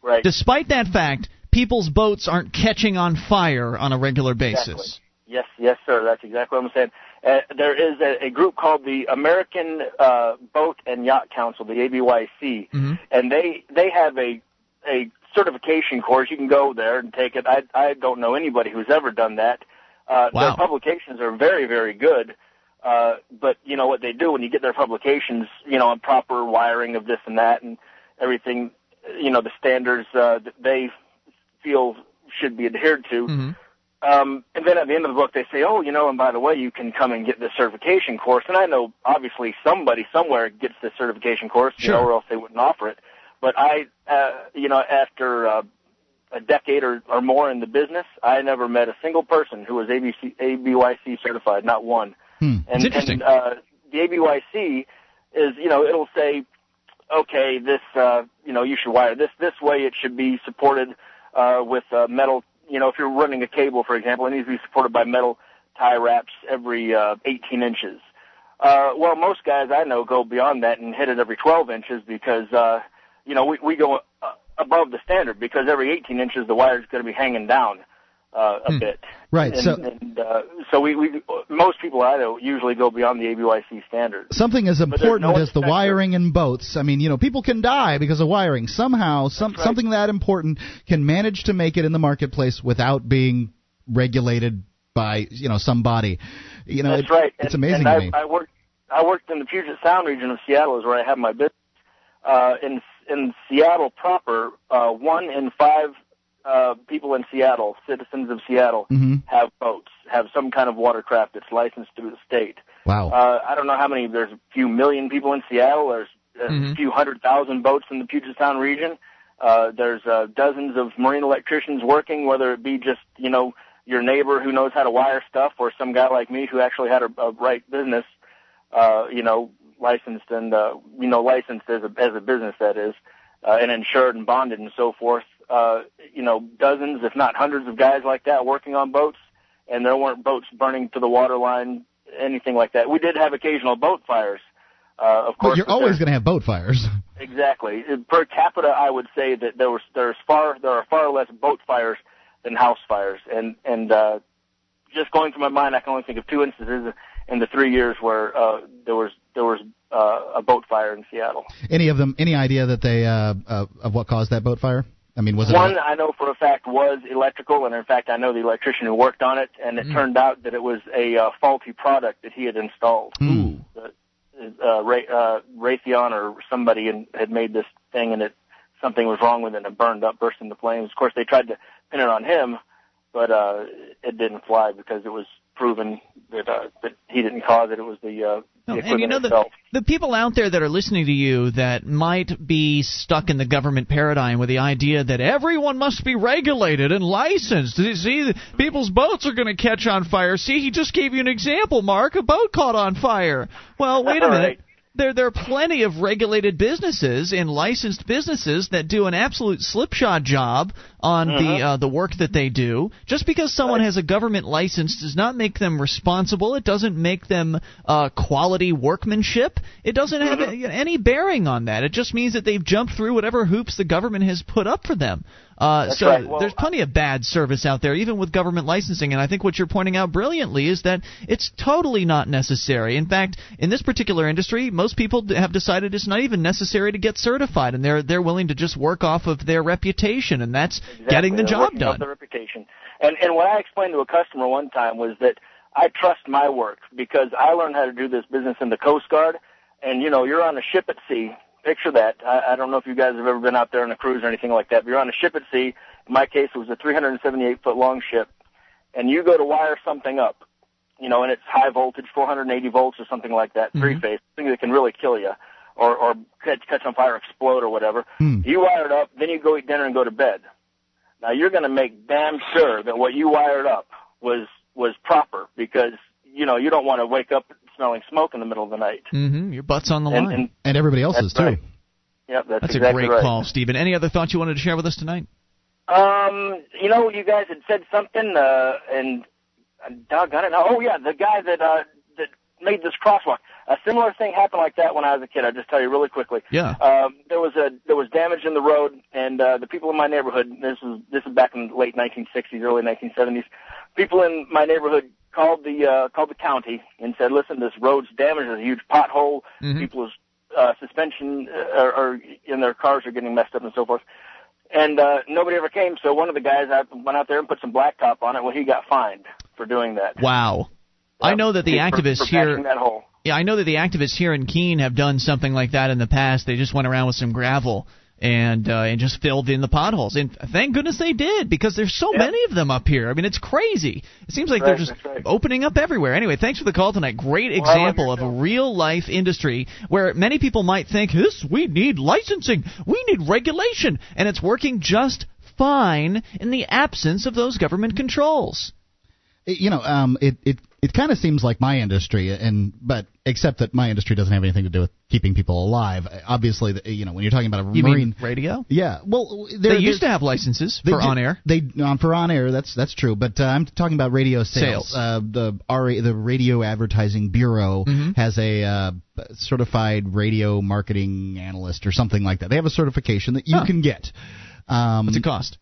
Right. despite that fact, people's boats aren't catching on fire on a regular basis. Exactly. Yes, yes, sir. That's exactly what I'm saying. Uh, there is a, a group called the American uh, Boat and Yacht Council, the ABYC, Mhm. and they they have a a certification course. You can go there and take it. I I don't know anybody who's ever done that. Uh, Wow. Their publications are very very good. Uh, but you know what they do when you get their publications, you know, on proper wiring of this and that and everything, you know, the standards uh, that they feel should be adhered to. Mhm. Um, and then at the end of the book, they say, oh, you know, and by the way, you can come and get this certification course. And I know obviously somebody somewhere gets this certification course, you know, or else they wouldn't offer it. But I, uh, you know, after uh, a decade or, or more in the business, I never met a single person who was ABC, ABYC certified, not one. Hmm. And, It's interesting. and uh, the ABYC is, you know, it'll say, okay, this, uh, you know, you should wire this this way. It should be supported uh, with uh, metal. You know, if you're running a cable, for example, it needs to be supported by metal tie wraps every uh, 18 inches. Uh, well, most guys I know go beyond that and hit it every 12 inches because, uh, you know, we, we go uh, above the standard because every 18 inches the wire is going to be hanging down uh, a Hmm. bit. Right, And, so- and uh, so we, we most people I know usually go beyond the ABYC standard. Something as important no as the wiring in boats. I mean, you know, people can die because of wiring. Somehow, some right. something that important can manage to make it in the marketplace without being regulated by you know somebody. You know, That's it- right. It's and, amazing I, me. I worked. I worked in the Puget Sound region of Seattle, is where I have my business. Uh, in in Seattle proper, uh, one in five uh, people in Seattle, citizens of Seattle, mm-hmm. have boats, have some kind of watercraft that's licensed through the state. Wow. Uh, I don't know how many. There's a few million people in Seattle. There's a Mhm. few hundred thousand boats in the Puget Sound region. Uh, there's uh, dozens of marine electricians working, whether it be just you know your neighbor who knows how to wire stuff, or some guy like me who actually had a, a right business, uh, you know, licensed and uh, you know licensed as a as a business that is, uh, and insured and bonded and so forth. Uh, you know, dozens, if not hundreds, of guys like that working on boats, and there weren't boats burning to the waterline, anything like that. We did have occasional boat fires. Uh, of course, But you're always going to have boat fires. <laughs> Exactly. Per capita, I would say that there was there's far there are far less boat fires than house fires, and and uh, just going through my mind, I can only think of two instances in the three years where uh, there was there was uh, a boat fire in Seattle. Any of them? Any idea that they uh, uh, of what caused that boat fire? I mean, was it One I know for a fact was electrical, and in fact I know the electrician who worked on it, and it Mm. turned out that it was a uh, faulty product that he had installed. Hmm. uh, Ray, uh, Raytheon or somebody in, had made this thing and it something was wrong with it and it burned up, burst into flames. Of course, they tried to pin it on him, but uh, it didn't fly because it was proven that uh, that he didn't cause it. It was the uh, the No, and you know the the people out there that are listening to you that might be stuck in the government paradigm with the idea that everyone must be regulated and licensed. See, people's boats are going to catch on fire. See, he just gave you an example, Mark. A boat caught on fire. Well, wait a <laughs> minute. Right. There, there are plenty of regulated businesses and licensed businesses that do an absolute slipshod job on the uh, the work that they do. Just because someone has a government license does not make them responsible. It doesn't make them uh, quality workmanship. It doesn't have any- any bearing on that. It just means that they've jumped through whatever hoops the government has put up for them. Uh, so right. Well, there's plenty of bad service out there, even with government licensing. And I think what you're pointing out brilliantly is that it's totally not necessary. In fact, in this particular industry, most people have decided it's not even necessary to get certified, and they're they're willing to just work off of their reputation, and that's Exactly. getting the They're job done. The reputation. And and what I explained to a customer one time was that I trust my work because I learned how to do this business in the Coast Guard. And you know, you're on a ship at sea. Picture that. I, I don't know if you guys have ever been out there on a cruise or anything like that. But you're on a ship at sea. In my case, it was a 378 foot long ship, and you go to wire something up. You know, and it's high voltage, 480 volts or something like that, three phase, something that can really kill you, or or catch catch on fire, explode or whatever. Hmm. You wire it up, then you go eat dinner and go to bed. Now you're going to make damn sure that what you wired up was was proper because you know you don't want to wake up smelling smoke in the middle of the night. hmm Your butt's on the And, line. and And everybody else's That's right. too. yep, that's, that's exactly a great right. call, Stephen. Any other thoughts you wanted to share with us tonight? Um, you know, you guys had said something, uh, and uh, doggone it. Oh yeah, the guy that uh, that made this crosswalk. A similar thing happened like that when I was a kid. I'll just tell you really quickly. Yeah. Um, there was a there was damage in the road, and uh, the people in my neighborhood. This is this is back in the late 1960s, early 1970s. People in my neighborhood called the uh, called the county and said, "Listen, this road's damaged. There's a huge pothole. Mhm. People's uh, suspension uh, or, or in their cars are getting messed up and so forth." And uh, nobody ever came. So one of the guys out, went out there and put some blacktop on it. Well, he got fined for doing that. Wow. I know that the activists for here that hole. Yeah, I know that the activists here in Keene have done something like that in the past. They just went around with some gravel and uh, and just filled in the potholes. And thank goodness they did because there's so Yeah. many of them up here. I mean, it's crazy. It seems like they're just right. opening up everywhere. Anyway, thanks for the call tonight. Great Well, example of a real life industry where many people might think this we need licensing, we need regulation, and it's working just fine in the absence of those government controls. You know, um, it it it kind of seems like my industry, and but except that my industry doesn't have anything to do with keeping people alive. Obviously, the, you know, when you're talking about a You marine, radio? yeah, well, They used to have licenses for on air. They on for on air. That's that's true. But uh, I'm talking about radio sales. Sales. Uh, the RA, the Radio Advertising Bureau Mhm. has a uh, certified radio marketing analyst or something like that. They have a certification that you Huh. can get. Um, What's it cost?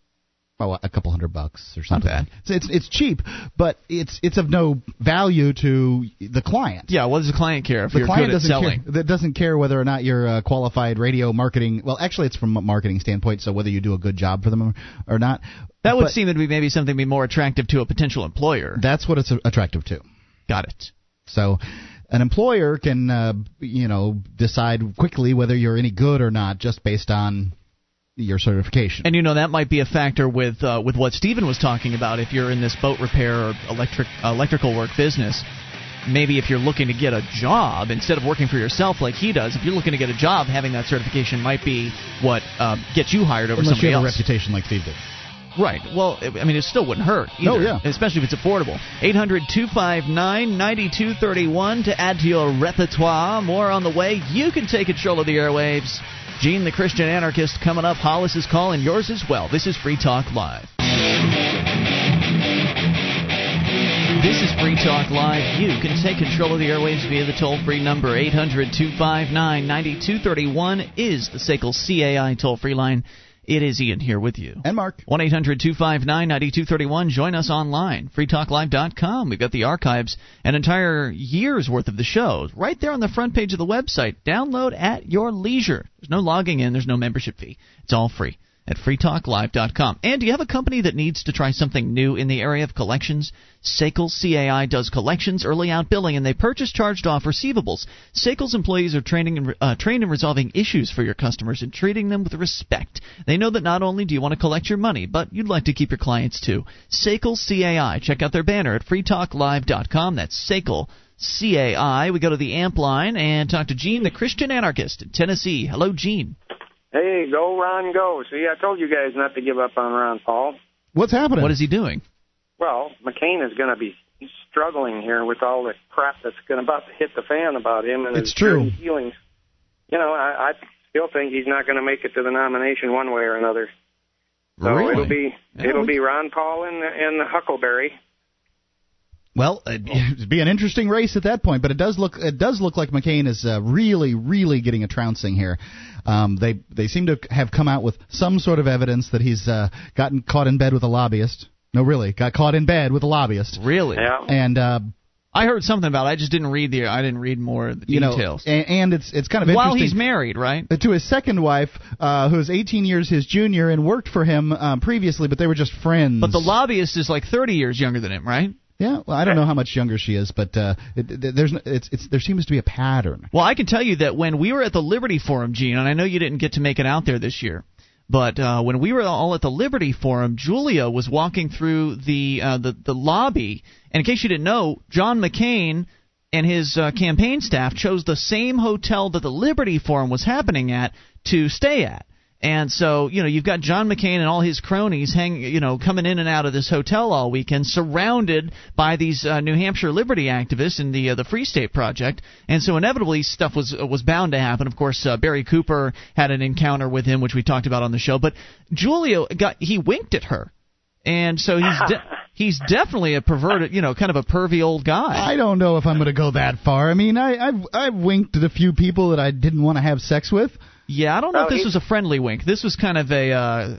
Oh, a couple hundred bucks or something. Not bad. It's, it's it's cheap, but it's it's of no value to the client. Yeah, what does the client care if The you're client good doesn't selling? care. That doesn't care whether or not you're a qualified radio marketing. Well, actually, it's from a marketing standpoint. So whether you do a good job for them or, or not. That would But seem to be maybe something be more attractive to a potential employer. That's what it's attractive to. Got it. So an employer can, uh, you know, decide quickly whether you're any good or not just based on your certification. And you know that might be a factor with uh, with what Stephen was talking about. If you're in this boat repair or electric electrical work business, maybe if you're looking to get a job instead of working for yourself like he does, if you're looking to get a job, having that certification might be what uh, gets you hired over Unless somebody you have else. a reputation like Steve did. Right. Well, I mean, it still wouldn't hurt. Either, Oh, yeah. Especially if it's affordable. 800 259 9231 to add to your repertoire. More on the way. You can take control of the airwaves. Gene the Christian Anarchist coming up. Hollis's call and yours as well. This is Free Talk Live. This is Free Talk Live. You can take control of the airwaves via the toll free number 800 259 9231 is the SACL CAI toll free line. It is Ian here with you. And Mark. 1 800 259 9231. Join us online. freetalklive.com. We've got the archives, an entire year's worth of the shows right there on the front page of the website. Download at your leisure. There's no logging in, there's no membership fee. It's all free at freetalklive.com. And do you have a company that needs to try something new in the area of collections? SACL CAI does collections, early out billing, and they purchase charged off receivables. SACL's employees are training and, uh, trained in resolving issues for your customers and treating them with respect. They know that not only do you want to collect your money, but you'd like to keep your clients too. SACL CAI. Check out their banner at freetalklive.com. That's SACL CAI. We go to the amp line and talk to Gene, the Christian anarchist in Tennessee. Hello, Gene. Hey, go Ron, go! See, I told you guys not to give up on Ron Paul. What's happening? What is he doing? Well, McCain is going to be struggling here with all the crap that's going to about to hit the fan about him and It's his true. dirty feelings. You know, I, I still think he's not going to make it to the nomination one way or another. So Really? it'll be Yeah, it'll we- be Ron Paul and and Huckleberry. Well, <laughs> it'd be- an interesting race at that point, but it does look it does look like McCain is uh, really really getting a trouncing here. Um, they they seem to have come out with some sort of evidence that he's uh, gotten caught in bed with a lobbyist. No, really, got caught in bed with a lobbyist. Really? Yeah. And uh, I heard something about it. I just didn't read the I didn't read more of the you know, details. and, and it's it's kind of While interesting. he's married, right? to his second wife, uh, who is 18 years his junior and worked for him um, previously, but they were just friends. But the lobbyist is like 30 years younger than him, right? Yeah, well, I don't know how much younger she is, but uh, it, there's it's, it's there seems to be a pattern. Well, I can tell you that when we were at the Liberty Forum, Gene, and I know you didn't get to make it out there this year, but uh, when we were all at the Liberty Forum, Julia was walking through the uh, the the lobby, and in case you didn't know, John McCain and his uh, campaign staff chose the same hotel that the Liberty Forum was happening at to stay at. And so, you know, you've got John McCain and all his cronies hang, you know, coming in and out of this hotel all weekend, surrounded by these uh, New Hampshire liberty activists in the uh, the Free State Project. And so, inevitably, stuff was uh, was bound to happen. Of course, uh, Barry Cooper had an encounter with him, which we talked about on the show. But Julia got he winked at her, and so he's de- <laughs> he's definitely a perverted, you know, kind of a pervy old guy. I don't know if I'm going to go that far. I mean, I, I've I've winked at a few people that I didn't want to have sex with. Yeah, I don't know Well, if this was a friendly wink. This was kind of a uh,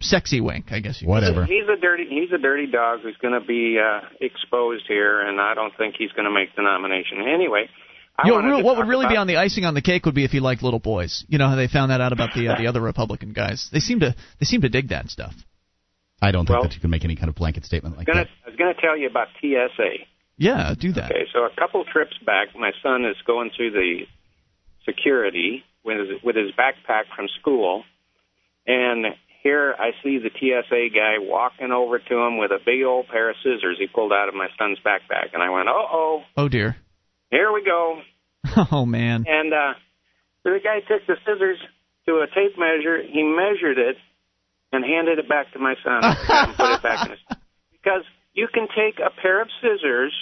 sexy wink, I guess. You could Whatever. He's a dirty he's a dirty dog who's going to be uh, exposed here, and I don't think he's going to make the nomination anyway. I You know, real- what would talk really be on the icing on the cake would be if he liked little boys. You know how they found that out about the uh, the other Republican guys. They seem to they seem to dig that stuff. I don't think Well- that you can make any kind of blanket statement like Gonna, that. I was going to tell you about TSA. Yeah, do that. Okay, so a couple trips back, my son is going through the security with his, with his backpack from school, and here I see the TSA guy walking over to him with a big old pair of scissors he pulled out of my son's backpack, and I went, "Uh oh, Oh dear. here we go." <laughs> Oh man. And uh, so the guy took the scissors to a tape measure. He measured it and handed it back to my son and put it back in his. <laughs> Because you can take a pair of scissors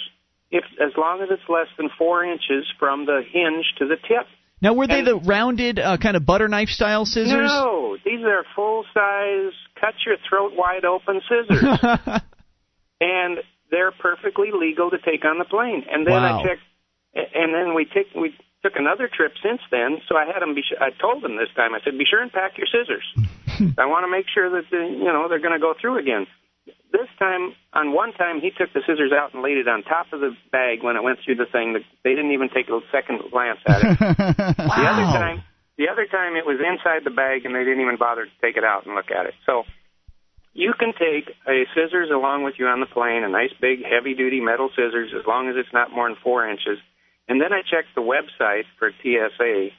if as long as it's less than four inches from the hinge to the tip. Now were they And- the rounded uh, kind of butter knife style scissors? No, these are full size, cut your throat wide open scissors, <laughs> and they're perfectly legal to take on the plane. And then Wow. I checked, and then we take we took another trip since then. So I had them be. I told them this time. I said, be sure and pack your scissors. <laughs> I want to make sure that the, you know they're going to go through again. This time, on one time, he took the scissors out and laid it on top of the bag when it went through the thing. They didn't even take a second glance at it. <laughs> The other time, the other time it was inside the bag and they didn't even bother to take it out and look at it. So you can take a scissors along with you on the plane, a nice big heavy duty metal scissors, as long as it's not more than four inches. And then I checked the website for TSA,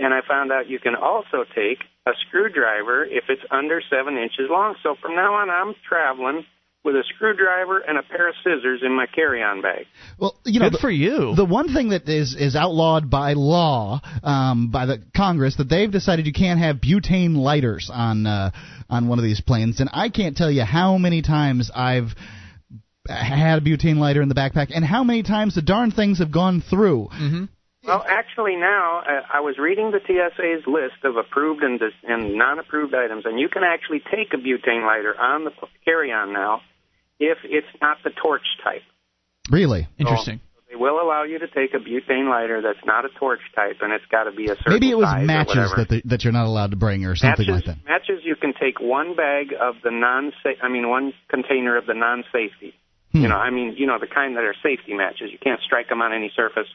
and I found out you can also take a screwdriver if it's under seven inches long. So from now on, I'm traveling with a screwdriver and a pair of scissors in my carry-on bag. Well, you know, Good the, for you. The one thing that is is outlawed by law um, by the Congress that they've decided you can't have butane lighters on uh, on one of these planes, and I can't tell you how many times I've had a butane lighter in the backpack, and how many times the darn things have gone through. mm-hmm. Well, actually, now uh, I was reading the TSA's list of approved and, dis- and non-approved items, and you can actually take a butane lighter on the carry-on now if it's not the torch type. Really? Interesting. So they will allow you to take a butane lighter that's not a torch type, and it's got to be a certain Maybe it was size matches that the, that you're not allowed to bring, or something matches, like that. Matches, you can take one bag of the non I mean, one container of the non-safety. Hmm. You know, I mean, you know, the kind that are safety matches. You can't strike them on any surface.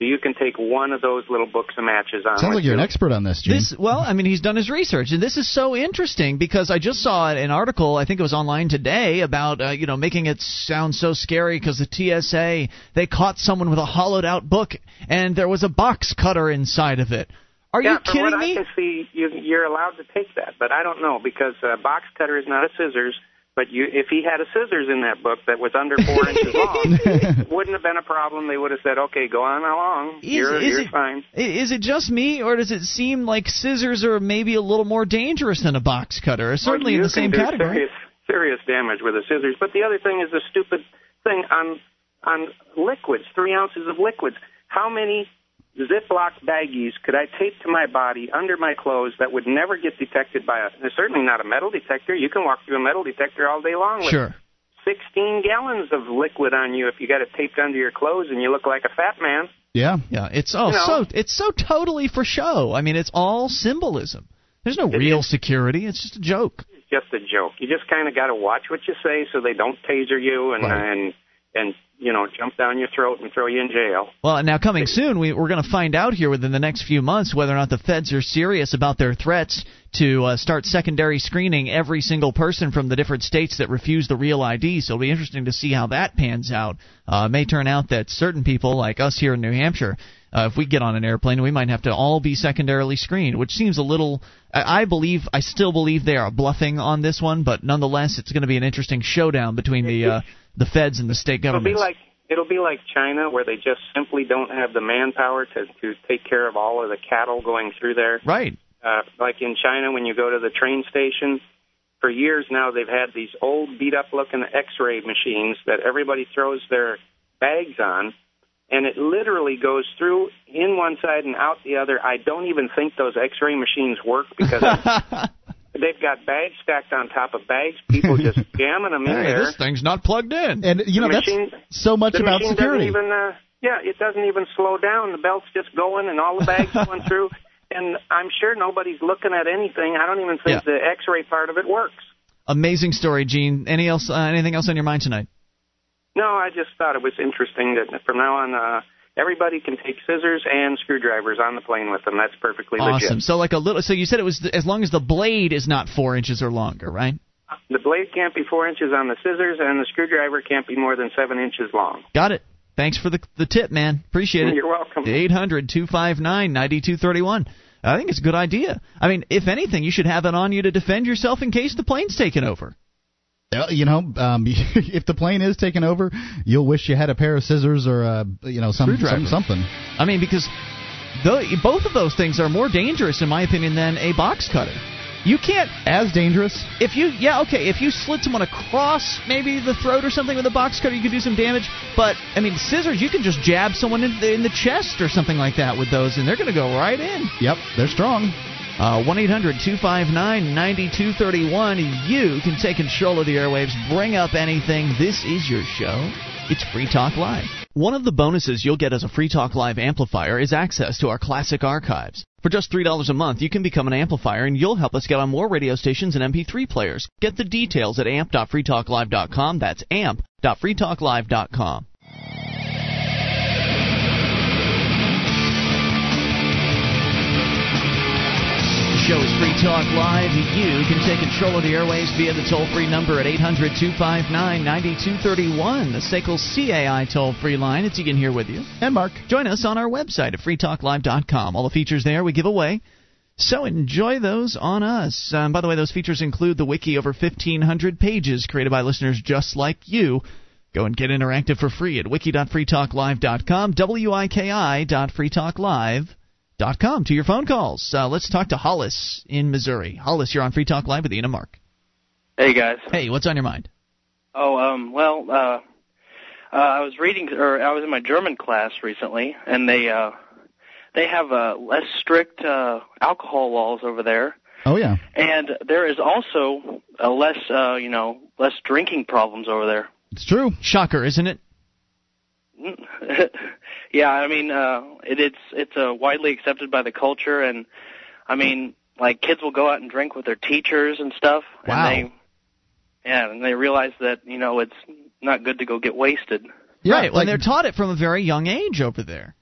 So you can take one of those little books of matches on. Sounds with like you're an expert on this, Gene. This well, I mean, he's done his research, and this is so interesting because I just saw an article. I think it was online today about uh, you know making it sound so scary because the TSA they caught someone with a hollowed out book and there was a box cutter inside of it. Are yeah, you from kidding what me? I can see, you, you're allowed to take that, but I don't know because a box cutter is not a scissors. But you, if he had a scissors in that book that was under four <laughs> inches long, it wouldn't have been a problem. They would have said, "Okay, go on along. Is- you're is you're it- fine." Is it just me, or does it seem like scissors are maybe a little more dangerous than a box cutter? Certainly Well, in the same category. Serious, serious damage with the scissors. But the other thing is the stupid thing on on liquids, three ounces of liquids. How many Ziploc baggies could I tape to my body under my clothes that would never get detected by a? Certainly not a metal detector. You can walk through a metal detector all day long with Sure. 16 gallons of liquid on you if you got it taped under your clothes and you look like a fat man. yeah. Yeah, it's oh You know. so it's so totally for show. I mean, it's all symbolism. There's no real is. security. It's just a joke. It's just a joke. You just kind of got to watch what you say so they don't taser you and Right. and and you know jump down your throat and throw you in jail. Well, now coming soon, we, we're going to find out here within the next few months whether or not the feds are serious about their threats to uh, start secondary screening every single person from the different states that refuse the real ID. So it'll be interesting to see how that pans out. Uh, it may turn out that certain people, like us here in New Hampshire, uh, if we get on an airplane, we might have to all be secondarily screened, which seems a little. I believe, I still believe they are bluffing on this one, but nonetheless, it's going to be an interesting showdown between the uh, the feds and the state governments. It'll be like it'll be like China where they just simply don't have the manpower to to take care of all of the cattle going through there. right. Uh, like in China, when you go to the train station, for years now they've had these old beat up looking X-ray machines that everybody throws their bags on. And it literally goes through in one side and out the other. I don't even think those X-ray machines work because <laughs> they've got bags stacked on top of bags. People just <laughs> jamming them in Hey, there. this thing's not plugged in. And you know The that's machine- so much the about security. even uh, yeah it doesn't even slow down the belt's just going and all the bags <laughs> going through and i'm sure nobody's looking at anything i don't even think Yeah. the x-ray part of it works Amazing story, Gene. Any else? Uh, anything else on your mind tonight? no i just thought it was interesting that from now on uh everybody can take scissors and screwdrivers on the plane with them that's perfectly Awesome. legit So like a little. So you said it was as long as the blade is not four inches or longer, right? the blade can't be four inches on the scissors and the screwdriver can't be more than seven inches long Got it. Thanks for the the tip, man. Appreciate it. you're welcome Eight hundred two five nine ninety two thirty one. I think it's a good idea. I mean, if anything, you should have it on you to defend yourself in case the plane's taken over. Uh, You know, um, <laughs> if the plane is taken over, you'll wish you had a pair of scissors or uh, you know some, some something. I mean, because tho- both of those things are more dangerous, in my opinion, than a box cutter. You can't As dangerous. if you yeah okay if you slit someone across maybe the throat or something with a box cutter you could do some damage but i mean scissors you can just jab someone in the, in the chest or something like that with those and they're going to go right in Yep, they're strong. Uh, 1-800-259-9231 you can take control of the airwaves bring up anything this is your show it's free talk live one of the bonuses you'll get as a free talk live amplifier is access to our classic archives for just $3 a month, you can become an amplifier and you'll help us get on more radio stations and MP3 players. Get the details at amp.freetalklive.com. That's amp.freetalklive.com. show is Free Talk Live. You can take control of the airwaves via the toll free number at 800 259 9231, the SACL CAI toll free line. It's Ian here with you. And Mark. Join us on our website at freetalklive.com. All the features there we give away. So enjoy those on us. Um, by the way, those features include the wiki over 1,500 pages created by listeners just like you. Go and get interactive for free at wiki.freetalklive.com, wiki.freetalklive.com. Dot com to your phone calls, uh, let's talk to Hollis in Missouri. Hollis, you're on Free Talk Live with Ian and Mark. Hey guys. Hey, what's on your mind? Oh, um, well, uh, uh, I was reading, or I was in my German class recently, and they uh, they have uh, less strict uh, alcohol laws over there. Oh yeah. And there is also a less, uh, you know, less drinking problems over there. It's true. Shocker, isn't it? <laughs> yeah, I mean, uh, it, it's it's uh, widely accepted by the culture, and I mean, like kids will go out and drink with their teachers and stuff. Wow. And they, yeah, and they realize that you know it's not good to go get wasted. Yeah, right. Well, like- they're taught it from a very young age over there.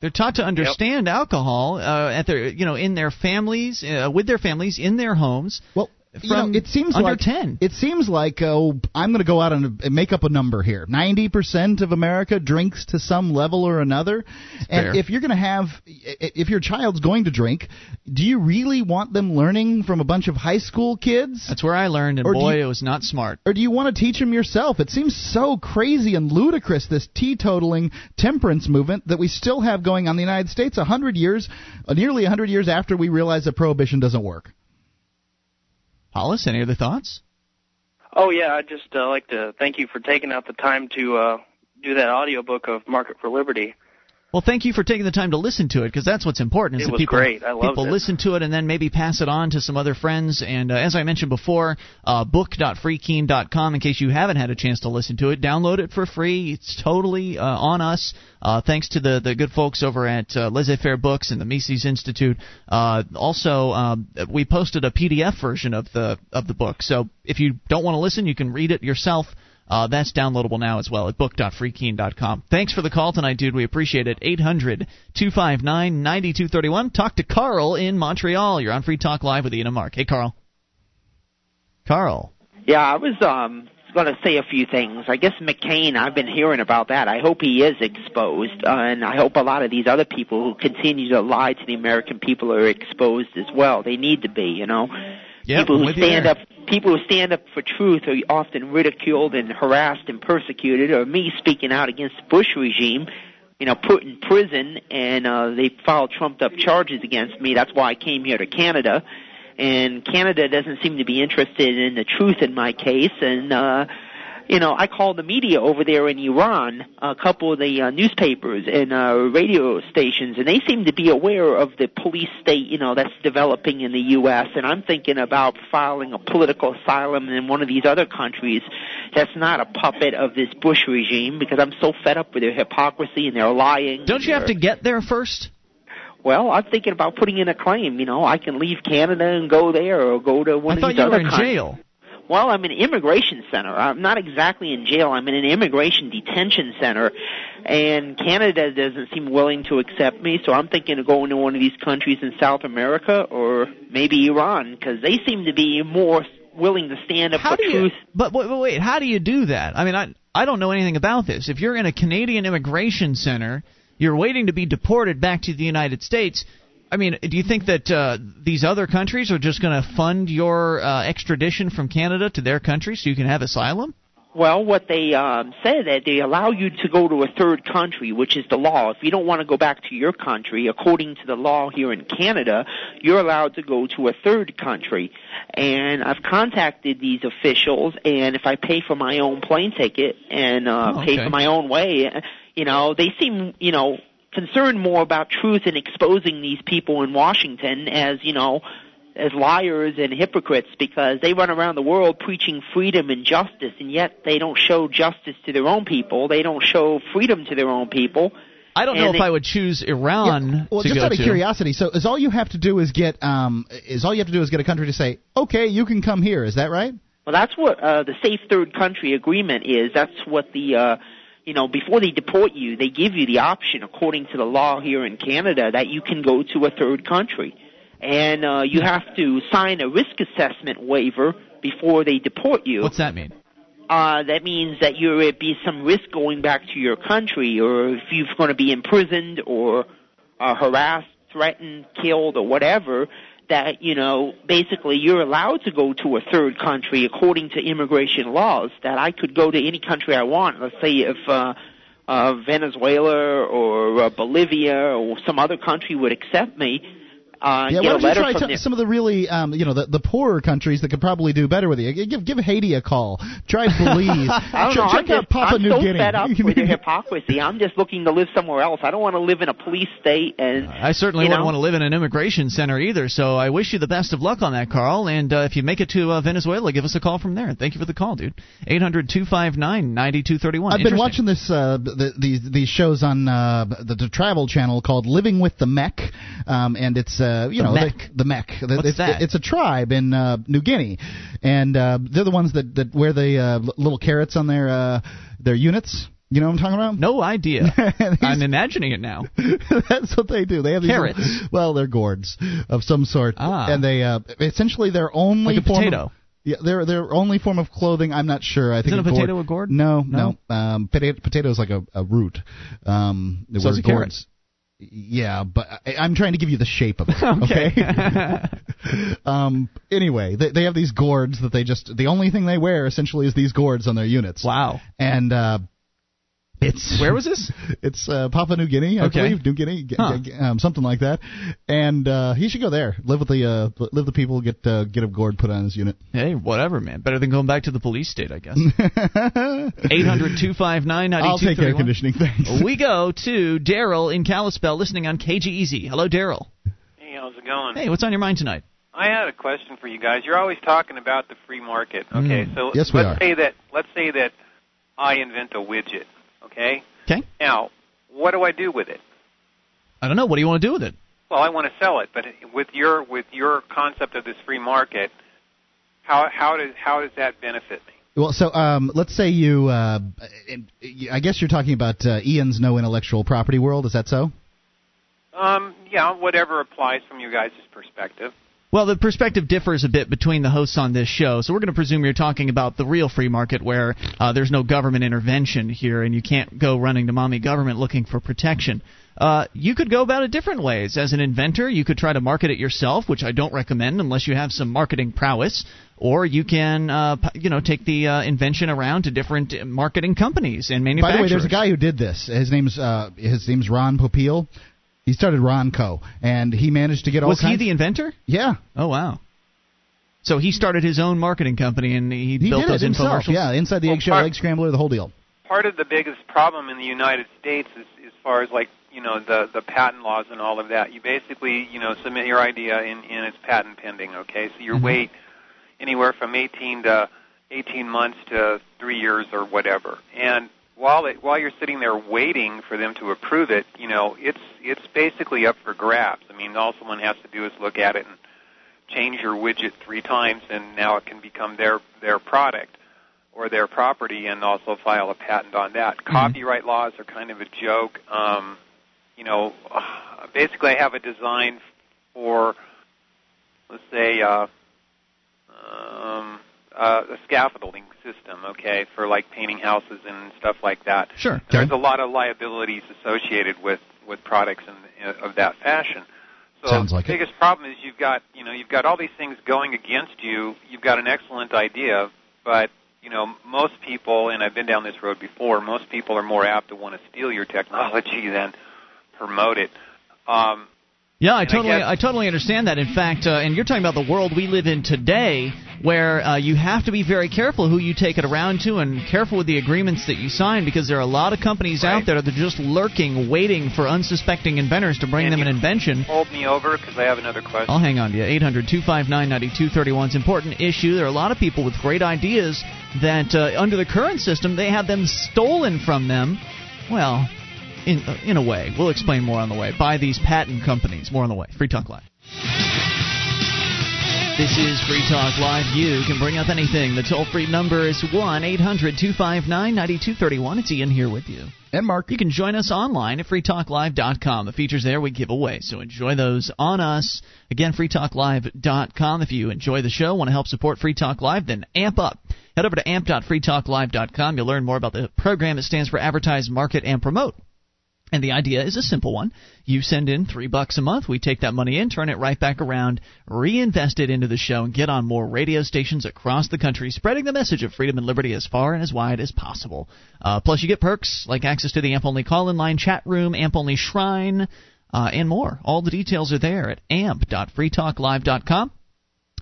They're taught to understand alcohol uh, at their, you know, in their families, uh, with their families, in their homes. Well, you know, it seems under like 10. It seems like oh, I'm going to go out and make up a number here. Ninety percent of America drinks to some level or another, and fair. if you're going to have, if your child's going to drink, do you really want them learning from a bunch of high school kids? That's where I learned, and Or boy, you- it was not smart. or do you want to teach them yourself? It seems so crazy and ludicrous this teetotaling temperance movement that we still have going on in the United States a hundred years, nearly a hundred years after we realized that prohibition doesn't work. Hollis, any other thoughts? Oh yeah, I'd just uh, like to thank you for taking out the time to uh, do that audiobook of Market for Liberty. Well, thank you for taking the time to listen to it because that's what's important. Is It that people, great. I loved people it. listen to it and then maybe pass it on to some other friends. And uh, as I mentioned before, uh, book.freekeene.com. In case you haven't had a chance to listen to it, download it for free. It's totally uh, on us. Uh, thanks to the the good folks over at uh, Laissez-Faire Books and the Mises Institute. Uh, also, um, we posted a PDF version of the of the book. So if you don't want to listen, you can read it yourself. Uh, that's downloadable now as well at book.freekeene.com. Thanks for the call tonight, dude. We appreciate it. 800 259 9231. Talk to Carl in Montreal. You're on Free Talk Live with Ian and Mark. Hey, Carl. Carl. Yeah, I was um going to say a few things. I guess McCain, I've been hearing about that. I hope he is exposed, uh, and I hope a lot of these other people who continue to lie to the American people are exposed as well. They need to be, you know. Yeah, people who stand up people who stand up for truth are often ridiculed and harassed and persecuted or me speaking out against the Bush regime you know put in prison and uh they filed trumped up charges against me. That's why I came here to Canada. And Canada doesn't seem to be interested in the truth in my case. And uh you know, I called the media over there in Iran, a couple of the uh, newspapers and uh, radio stations, and they seem to be aware of the police state, you know, that's developing in the U.S. And I'm thinking about filing a political asylum in one of these other countries that's not a puppet of this Bush regime because I'm so fed up with their hypocrisy and their lying. Don't you have to get there first? Well, I'm thinking about putting in a claim. You know, I can leave Canada and go there, or go to one I of thought these you other were in countries. jail. Well, I'm in an immigration center. I'm not exactly in jail. I'm in an immigration detention center, and Canada doesn't seem willing to accept me. So I'm thinking of going to one of these countries in South America or maybe Iran because they seem to be more willing to stand up How for do you? truth. But wait, wait, wait, how do you do that? I mean, I I don't know anything about this. If you're in a Canadian immigration center, you're waiting to be deported back to the United States. I mean, do you think that uh, these other countries are just going to fund your uh, extradition from Canada to their country so you can have asylum? Well, what they um, said that they allow you to go to a third country, which is the law. If you don't want to go back to your country, according to the law here in Canada, you're allowed to go to a third country. And I've contacted these officials, and if I pay for my own plane ticket and uh, Oh, pay for my own way, you know, they seem, you know, concerned more about truth and exposing these people in Washington as, you know, as liars and hypocrites because they run around the world preaching freedom and justice and yet they don't show justice to their own people. They don't show freedom to their own people. I don't know And if they- I would choose Iran Yeah, well, to just go out of to. curiosity, so is all you have to do is get um is all you have to do is get a country to say, okay, you can come here. Is that right? Well, that's what uh, the safe third country agreement is. That's what the uh, you know before they deport you, they give you the option, according to the law here in Canada, that you can go to a third country, and uh, you have to sign a risk assessment waiver before they deport you. What's that mean? uh, that means that you're at be some risk going back to your country, or if you're going to be imprisoned or uh, harassed threatened, killed, or whatever, that you know basically you're allowed to go to a third country according to immigration laws. That I could go to any country I want. Let's say if uh, uh, Venezuela or uh, Bolivia or some other country would accept me uh, yeah, get why a don't you letter try from to- them. some of the really, um, you know, the, the poorer countries that could probably do better with you? Give give Haiti a call. Try <laughs> Belize. I don't Ch- know. check I'm, out just, Papua I'm New so Guinea. fed up <laughs> with your hypocrisy. I'm just looking to live somewhere else. I don't want to live in a police state. And I certainly you wouldn't know, want to live in an immigration center either. So I wish you the best of luck on that, Carl. And uh, if you make it to uh, Venezuela, give us a call from there. Thank you for the call, dude. Eight hundred two five nine ninety two thirty one. I've been watching this uh, the, these these shows on uh, the, the Travel Channel called Living with the Mek, um, and it's uh, you The know? The, the Mek. What's it's, that? it's a tribe in uh, New Guinea, and uh, they're the ones that, that wear the uh, little carrots on their uh, their units. You know what I'm talking about? No idea. These- <laughs> I'm imagining it now. <laughs> That's what they do. They have these Carrots. little- well, they're gourds of some sort, Ah. and they uh, essentially their only Like a form of- potato. yeah, their their only form of clothing. I'm not sure. I think Isn't a gourd- potato a gourd? No, No? no. Um, potato potato is like a, a root. Um, So a carrot. Yeah, but I, I'm trying to give you the shape of it. <laughs> Okay. Okay. <laughs> um. Anyway, they they have these gourds that they just the only thing they wear essentially is these gourds on their units. wow. And uh, it's Where was this? <laughs> it's uh, Papua New Guinea, I Okay. believe, New Guinea, Huh. g- um, something like that. And uh, he should go there, live with the uh, live the people, get uh, get a gourd put on his unit. Hey, whatever, man. Better than going back to the police state, I guess. <laughs> Eight hundred two five nine ninety two I'll take air conditioning, thanks. We go to Daryl in Kalispell, listening on KGEZ. Hello, Daryl. Hey, how's it going? Hey, what's on your mind tonight? I had a question for you guys. You're always talking about the free market. Okay, Mm. so Yes, we let's are. say that let's say that I invent a widget. Okay. Okay. Now, what do I do with it? I don't know. What do you want to do with it? Well, I want to sell it, but with your with your concept of this free market, how how does how does that benefit me? Well, so um, let's say you, uh, I guess you're talking about uh, Ian's no intellectual property world. Is that so? Um, yeah, whatever applies from you guys' perspective. Well, the perspective differs a bit between the hosts on this show, so we're going to presume you're talking about the real free market where uh, there's no government intervention here and you can't go running to mommy government looking for protection. Uh, you could go about it different ways. As an inventor, you could try to market it yourself, which I don't recommend unless you have some marketing prowess. Or you can, uh, you know, take the uh, invention around to different uh, marketing companies and manufacturers. By the way, there's a guy who did this. His name's uh, his name's Ron Popeil. He started Ronco, and he managed to get all Was he the inventor? yeah, Oh wow. So he started his own marketing company and he, he built did it those himself. infomercials. Yeah, inside the Well, eggshell part- egg scrambler, the whole deal. part of the biggest problem in the United States is as far as like you know the the patent laws and all of that. You basically you know submit your idea and, and it's patent pending. Okay, so you Mhm. wait anywhere from 18 to 18 months to three years or whatever. And while it, while you're sitting there waiting for them to approve it, you know it's it's basically up for grabs. I mean, all someone has to do is look at it and change your widget three times, and now it can become their their product or their property and also file a patent on that. Copyright laws are kind of a joke. Um, you know, <sighs> basically, I have a design for, let's say, uh, uh, a scaffolding system, okay, for like painting houses and stuff like that. Sure. There's a lot of liabilities associated with with products in, of that fashion. So Sounds like the it. biggest problem is you've got you know you've got all these things going against you. You've got an excellent idea, but you know most people, and I've been down this road before. Most people are more apt to want to steal your technology <laughs> than promote it. Um, Yeah, I And I totally, guess- I, totally understand that. In fact, uh, and you're talking about the world we live in today, where uh, you have to be very careful who you take it around to, and careful with the agreements that you sign, because there are a lot of companies out there that are just lurking, waiting for unsuspecting inventors to bring them an invention. hold me over because I have another question. I'll hang on to you. 800 259 9231. It's an important issue. There are a lot of people with great ideas that, uh, under the current system, they have them stolen from them. Well, in, uh, in a way. We'll explain more on the way. By these patent companies. More on the way. Free Talk Live. This is Free Talk Live. You can bring up anything. The toll free number is 1 800 259 9231. It's Ian here with you. And Mark, You can join us online at freetalklive.com. The features there we give away, so enjoy those on us. Again, freetalklive.com. If you enjoy the show, want to help support Free Talk Live, then amp up. Head over to amp.freetalklive.com. You'll learn more about the program. It stands for Advertise, Market, and Promote. And the idea is a simple one. You send in three bucks a month. We take that money in, turn it right back around, reinvest it into the show, and get on more radio stations across the country, spreading the message of freedom and liberty as far and as wide as possible. Uh, plus, you get perks like access to the AMP only call in line chat room, AMP only shrine, uh, and more. All the details are there at amp.freetalklive.com.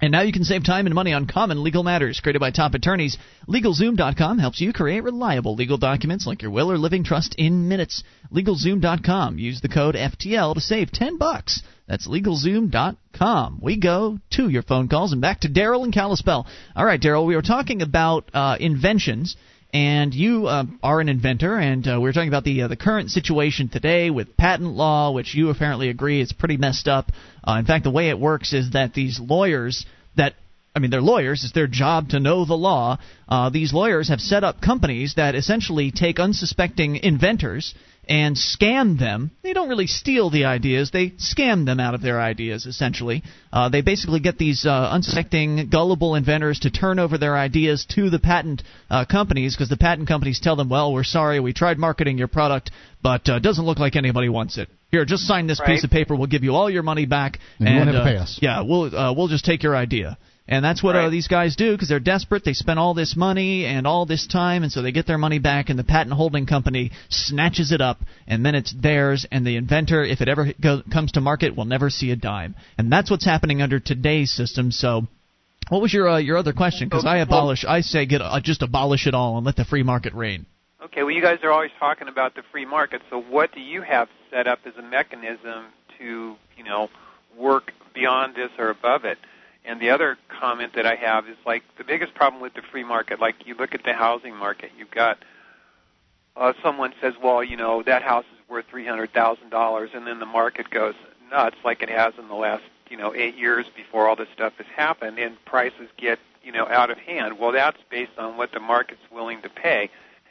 And now you can save time and money on common legal matters created by top attorneys. LegalZoom.com helps you create reliable legal documents like your will or living trust in minutes. LegalZoom.com. Use the code FTL to save 10 bucks. That's LegalZoom.com. We go to your phone calls and back to Daryl and Kalispell. All right, Daryl, we were talking about uh, inventions and you uh, are an inventor, and uh, we were talking about the uh, the current situation today with patent law, which you apparently agree is pretty messed up. Uh, in fact, the way it works is that these lawyers that I mean, they're lawyers. It's their job to know the law. Uh, these lawyers have set up companies that essentially take unsuspecting inventors and scam them. They don't really steal the ideas; they scam them out of their ideas. Essentially, uh, they basically get these uh, unsuspecting, gullible inventors to turn over their ideas to the patent uh, companies because the patent companies tell them, "Well, we're sorry, we tried marketing your product, but uh, it doesn't look like anybody wants it. Here, just sign this Right. piece of paper. We'll give you all your money back, And you won't have to uh, pay us." Yeah, we'll uh, we'll just take your idea." And that's what uh, Right. these guys do because they're desperate. They spend all this money and all this time, and so they get their money back, and the patent holding company snatches it up, and then it's theirs. And the inventor, if it ever go, comes to market, will never see a dime. And that's what's happening under today's system. So, what was your uh, your other question? Because I abolish, I say get uh, just abolish it all and let the free market reign. Okay, well, you guys are always talking about the free market. So, what do you have set up as a mechanism to, you know, work beyond this or above it? And the other comment that I have is like the biggest problem with the free market. Like you look at the housing market, you've got uh, someone says, well, you know, that house is worth three hundred thousand dollars, and then the market goes nuts, like it has in the last, you know, eight years before all this stuff has happened, and prices get, you know, out of hand. Well, that's based on what the market's willing to pay,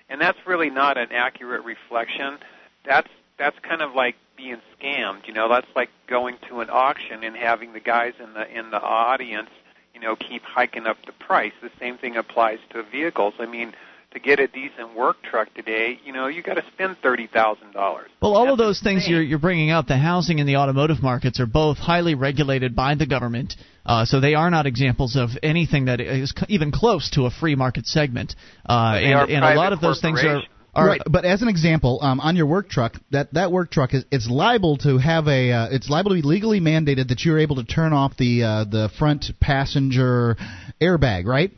and that's really not an accurate reflection. That's that's kind of like being scammed. You know, that's like going to an auction and having the guys in the in the audience, you know, keep hiking up the price. The same thing applies to vehicles. I mean, to get a decent work truck today, you know, you got to spend thirty thousand dollars. Well, all of That's those things you're, you're bringing up, the housing and the automotive markets, are both highly regulated by the government. Uh, so they are not examples of anything that is even close to a free market segment. Uh, and and a lot of those things are. Right, but as an example, um, on your work truck, that that work truck is it's liable to have a uh, it's liable to be legally mandated that you're able to turn off the uh, the front passenger airbag, right?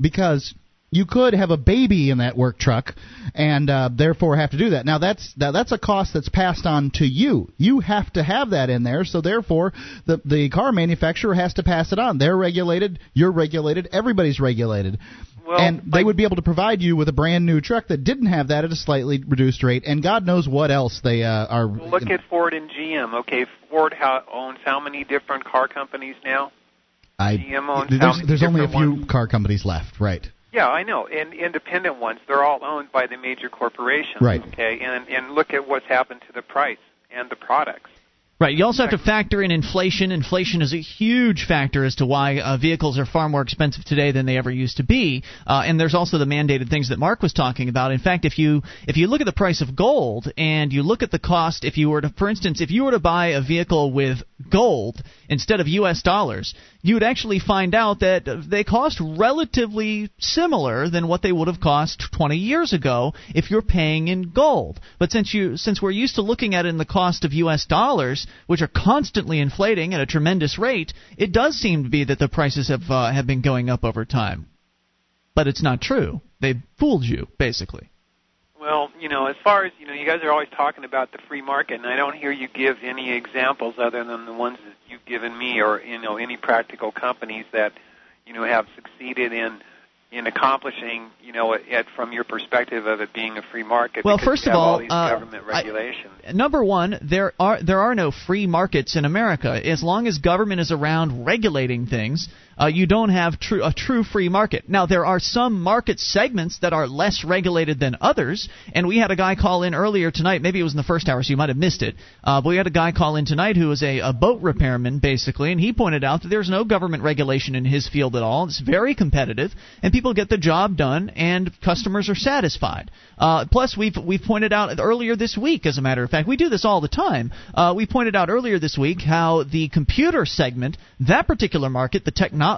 Because you could have a baby in that work truck and uh, therefore have to do that. Now that's that, that's a cost that's passed on to you. You have to have that in there, so therefore the the car manufacturer has to pass it on. They're regulated, you're regulated, everybody's regulated. Well, and they would be able to provide you with a brand new truck that didn't have that at a slightly reduced rate, and God knows what else they uh, are. Look at Ford and GM. Okay, Ford how, owns how many different car companies now? I, GM owns how there's, many there's only a few ones? car companies left, right? Yeah, I know. And independent ones, they're all owned by the major corporations. Right. Okay, and and look at what's happened to the price and the products. Right. You also have to factor in inflation. Inflation is a huge factor as to why uh, vehicles are far more expensive today than they ever used to be. Uh, and there's also the mandated things that Mark was talking about. In fact, if you if you look at the price of gold and you look at the cost, if you were to, for instance, if you were to buy a vehicle with gold instead of U.S. dollars, you would actually find out that they cost relatively similar than what they would have cost 20 years ago if you're paying in gold. But since you since we're used to looking at it in the cost of U.S. dollars, which are constantly inflating at a tremendous rate, it does seem to be that the prices have uh, have been going up over time. But it's not true. They fooled you, basically. Well, you know, as far as you know, you guys are always talking about the free market, and I don't hear you give any examples other than the ones that you've given me, or you know, any practical companies that you know have succeeded in in accomplishing, you know, it, from your perspective of it being a free market. Well, because first of all, these uh, government I- regulations. Number one, there are there are no free markets in America. As long as government is around regulating things, uh, you don't have true a true free market. Now there are some market segments that are less regulated than others, and we had a guy call in earlier tonight. Maybe it was in the first hour, so you might have missed it. Uh, but we had a guy call in tonight who was a, a boat repairman, basically, and he pointed out that there's no government regulation in his field at all. It's very competitive, and people get the job done, and customers are satisfied. Uh, plus, we've we've pointed out earlier this week, as a matter of fact, we do this all the time. Uh, we pointed out earlier this week how the computer segment, that particular market, the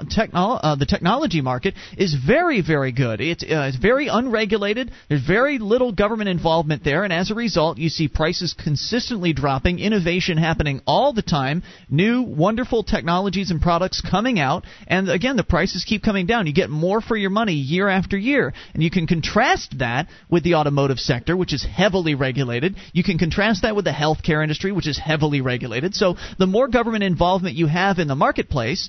techno- uh, the technology market, is very very good. Uh, it's very unregulated. There's very little government involvement there, and as a result, you see prices consistently dropping, innovation happening all the time, new wonderful technologies and products coming out, and again, the prices keep coming down. You get more for your money year after year, and you can contrast that with the automotive sector, which is heavily regulated. You can contrast that with the healthcare industry, which is heavily regulated. So the more government involvement you have in the marketplace,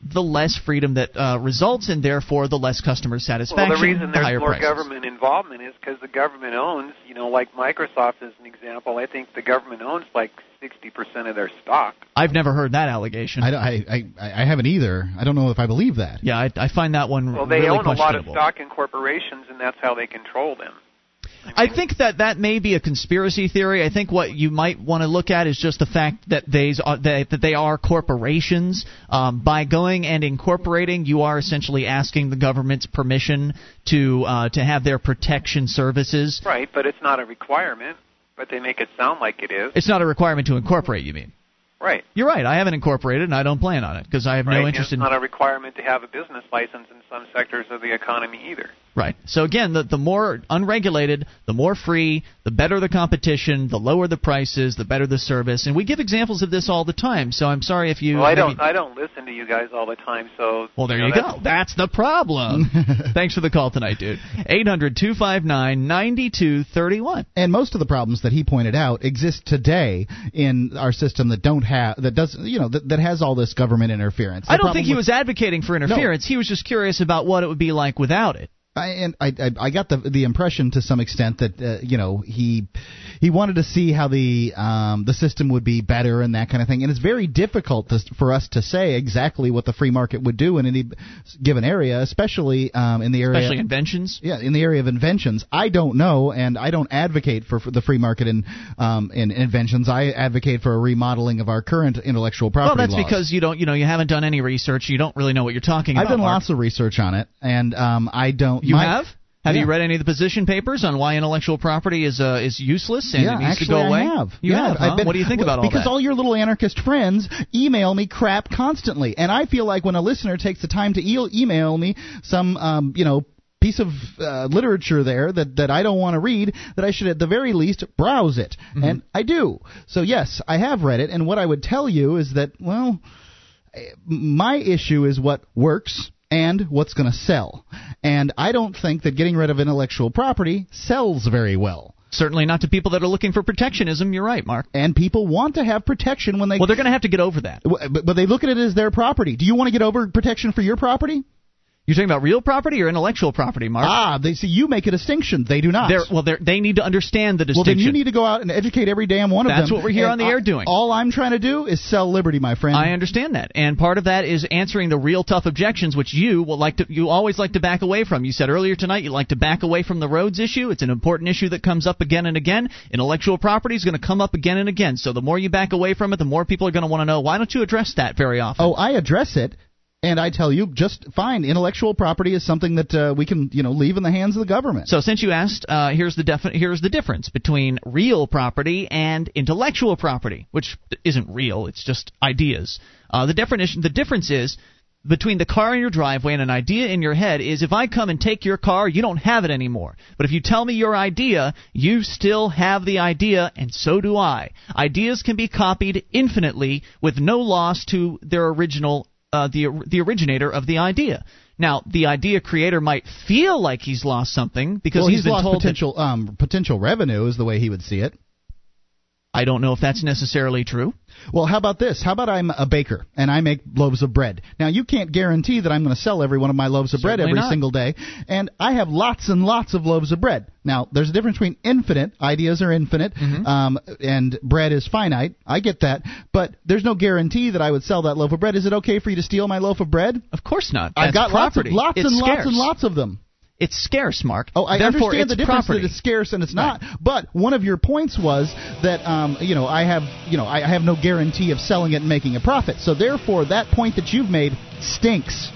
the less freedom that uh, results, and therefore the less customer satisfaction. Well, the reason there's higher more prices. government involvement is because the government owns, you know, like Microsoft as an example. I think the government owns like 60% of their stock. I've never heard that allegation. I, I, I, I haven't either. I don't know if I believe that. yeah, I, I find that one Well, they really own a lot of stock in corporations, and that's how they control them. I think that that may be a conspiracy theory. I think what you might want to look at is just the fact that they are that, they are corporations. Um, by going and incorporating, you are essentially asking the government's permission to uh, to have their protection services. Right, but it's not a requirement, but they make it sound like it is. It's not a requirement to incorporate. You mean? Right. You're right. I haven't incorporated, and I don't plan on it because I have right. no and interest it's in. not a requirement to have a business license in some sectors of the economy either. Right. So again, the, the more unregulated, the more free, the better the competition, the lower the prices, the better the service. And we give examples of this all the time. So I'm sorry if you. Well, I maybe- don't. I don't listen to you guys all the time, so. Well, there know, you that's- go. That's the problem. <laughs> Thanks for the call tonight, dude. 800 259 9231. And most of the problems that he pointed out exist today in our system that don't have that does you know that, that has all this government interference. The I don't think he with- was advocating for interference. He was just curious about what it would be like without it. I, and I, I, I got the the impression to some extent that uh, you know he he wanted to see how the um, the system would be better and that kind of thing. And it's very difficult to, for us to say exactly what the free market would do in any given area, especially um, in the area Especially inventions. yeah, in the area of inventions, I don't know, and I don't advocate for, for the free market in um, in inventions. I advocate for a remodeling of our current intellectual property. Well, that's laws. because you don't, you know, you haven't done any research. You don't really know what you're talking about. I've done Mark. lots of research on it, and um, I don't. You my- have? Have Yeah. you read any of the position papers on why intellectual property is uh, is useless and yeah, it needs actually, to go away? I have. You yeah, have. Huh? been- what do you think well, about all because that? all your little anarchist friends email me crap constantly, and I feel like when a listener takes the time to e- email me some, um, you know. Piece of uh, literature there that, that I don't want to read, that I should at the very least browse it. Mm-hmm. And I do. So, yes, I have read it. And what I would tell you is that, well, my issue is what works and what's going to sell. And I don't think that getting rid of intellectual property sells very well. Certainly not to people that are looking for protectionism. You're right, Mark. And people want to have protection when they. Well, they're going to have to get over that. But, but they look at it as their property. Do you want to get over protection for your property? You're talking about real property or intellectual property, Mark? Ah, they see you make a distinction. They do not. They're, well, they're, they need to understand the distinction. well, then you need to go out and educate every damn one of them. That's what we're here And on the I- air doing. All I'm trying to do is sell liberty, my friend. I understand that, and part of that is answering the real tough objections, which you will like to. You always like to back away from. You said earlier tonight you like to back away from the roads issue. It's an important issue that comes up again and again. Intellectual property is going to come up again and again. So the more you back away from it, the more people are going to want to know. Why don't you address that very often? Oh, I address it, and I tell you, just fine. Intellectual property is something that uh, we can, you know, leave in the hands of the government. So since you asked, uh, here's the defi- here's the difference between real property and intellectual property, which isn't real. It's just ideas. Uh, the definition, the difference is between the car in your driveway and an idea in your head is if I come and take your car, you don't have it anymore. But if you tell me your idea, you still have the idea, and so do I. Ideas can be copied infinitely with no loss to their original uh, the the originator of the idea. Now, the idea creator might feel like he's lost something because well, he's he's been lost told. that- potential um, potential revenue is the way he would see it. I don't know if that's necessarily true. Well, how about this? How about I'm a baker and I make loaves of bread? Now, you can't guarantee that I'm going to sell every one of my loaves of bread every not. single day, and I have lots and lots of loaves of bread. Now, there's a difference between infinite, ideas are infinite, Mm-hmm. um, and bread is finite. I get that, but there's no guarantee that I would sell that loaf of bread. Is it okay for you to steal my loaf of bread? Of course not. I've That's got lots of property. lots it's and scarce. lots and lots of them. It's scarce, Mark. Oh, I Therefore, understand the difference property. that it's scarce and it's not. But one of your points was that um, you know I have you know I have no guarantee of selling it and making a profit. So therefore, that point that you've made stinks.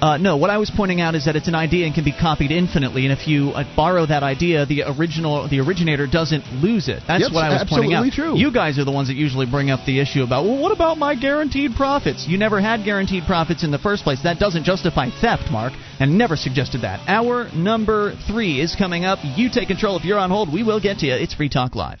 Uh, no, what I was pointing out is that it's an idea and can be copied infinitely, and if you uh, borrow that idea, the original, the originator doesn't lose it. That's Yep, what I was pointing out. absolutely true. You guys are the ones that usually bring up the issue about, well, what about my guaranteed profits? You never had guaranteed profits in the first place. That doesn't justify theft, Mark, and never suggested that. Hour number three is coming up. You take control. If you're on hold, we will get to you. It's Free Talk Live.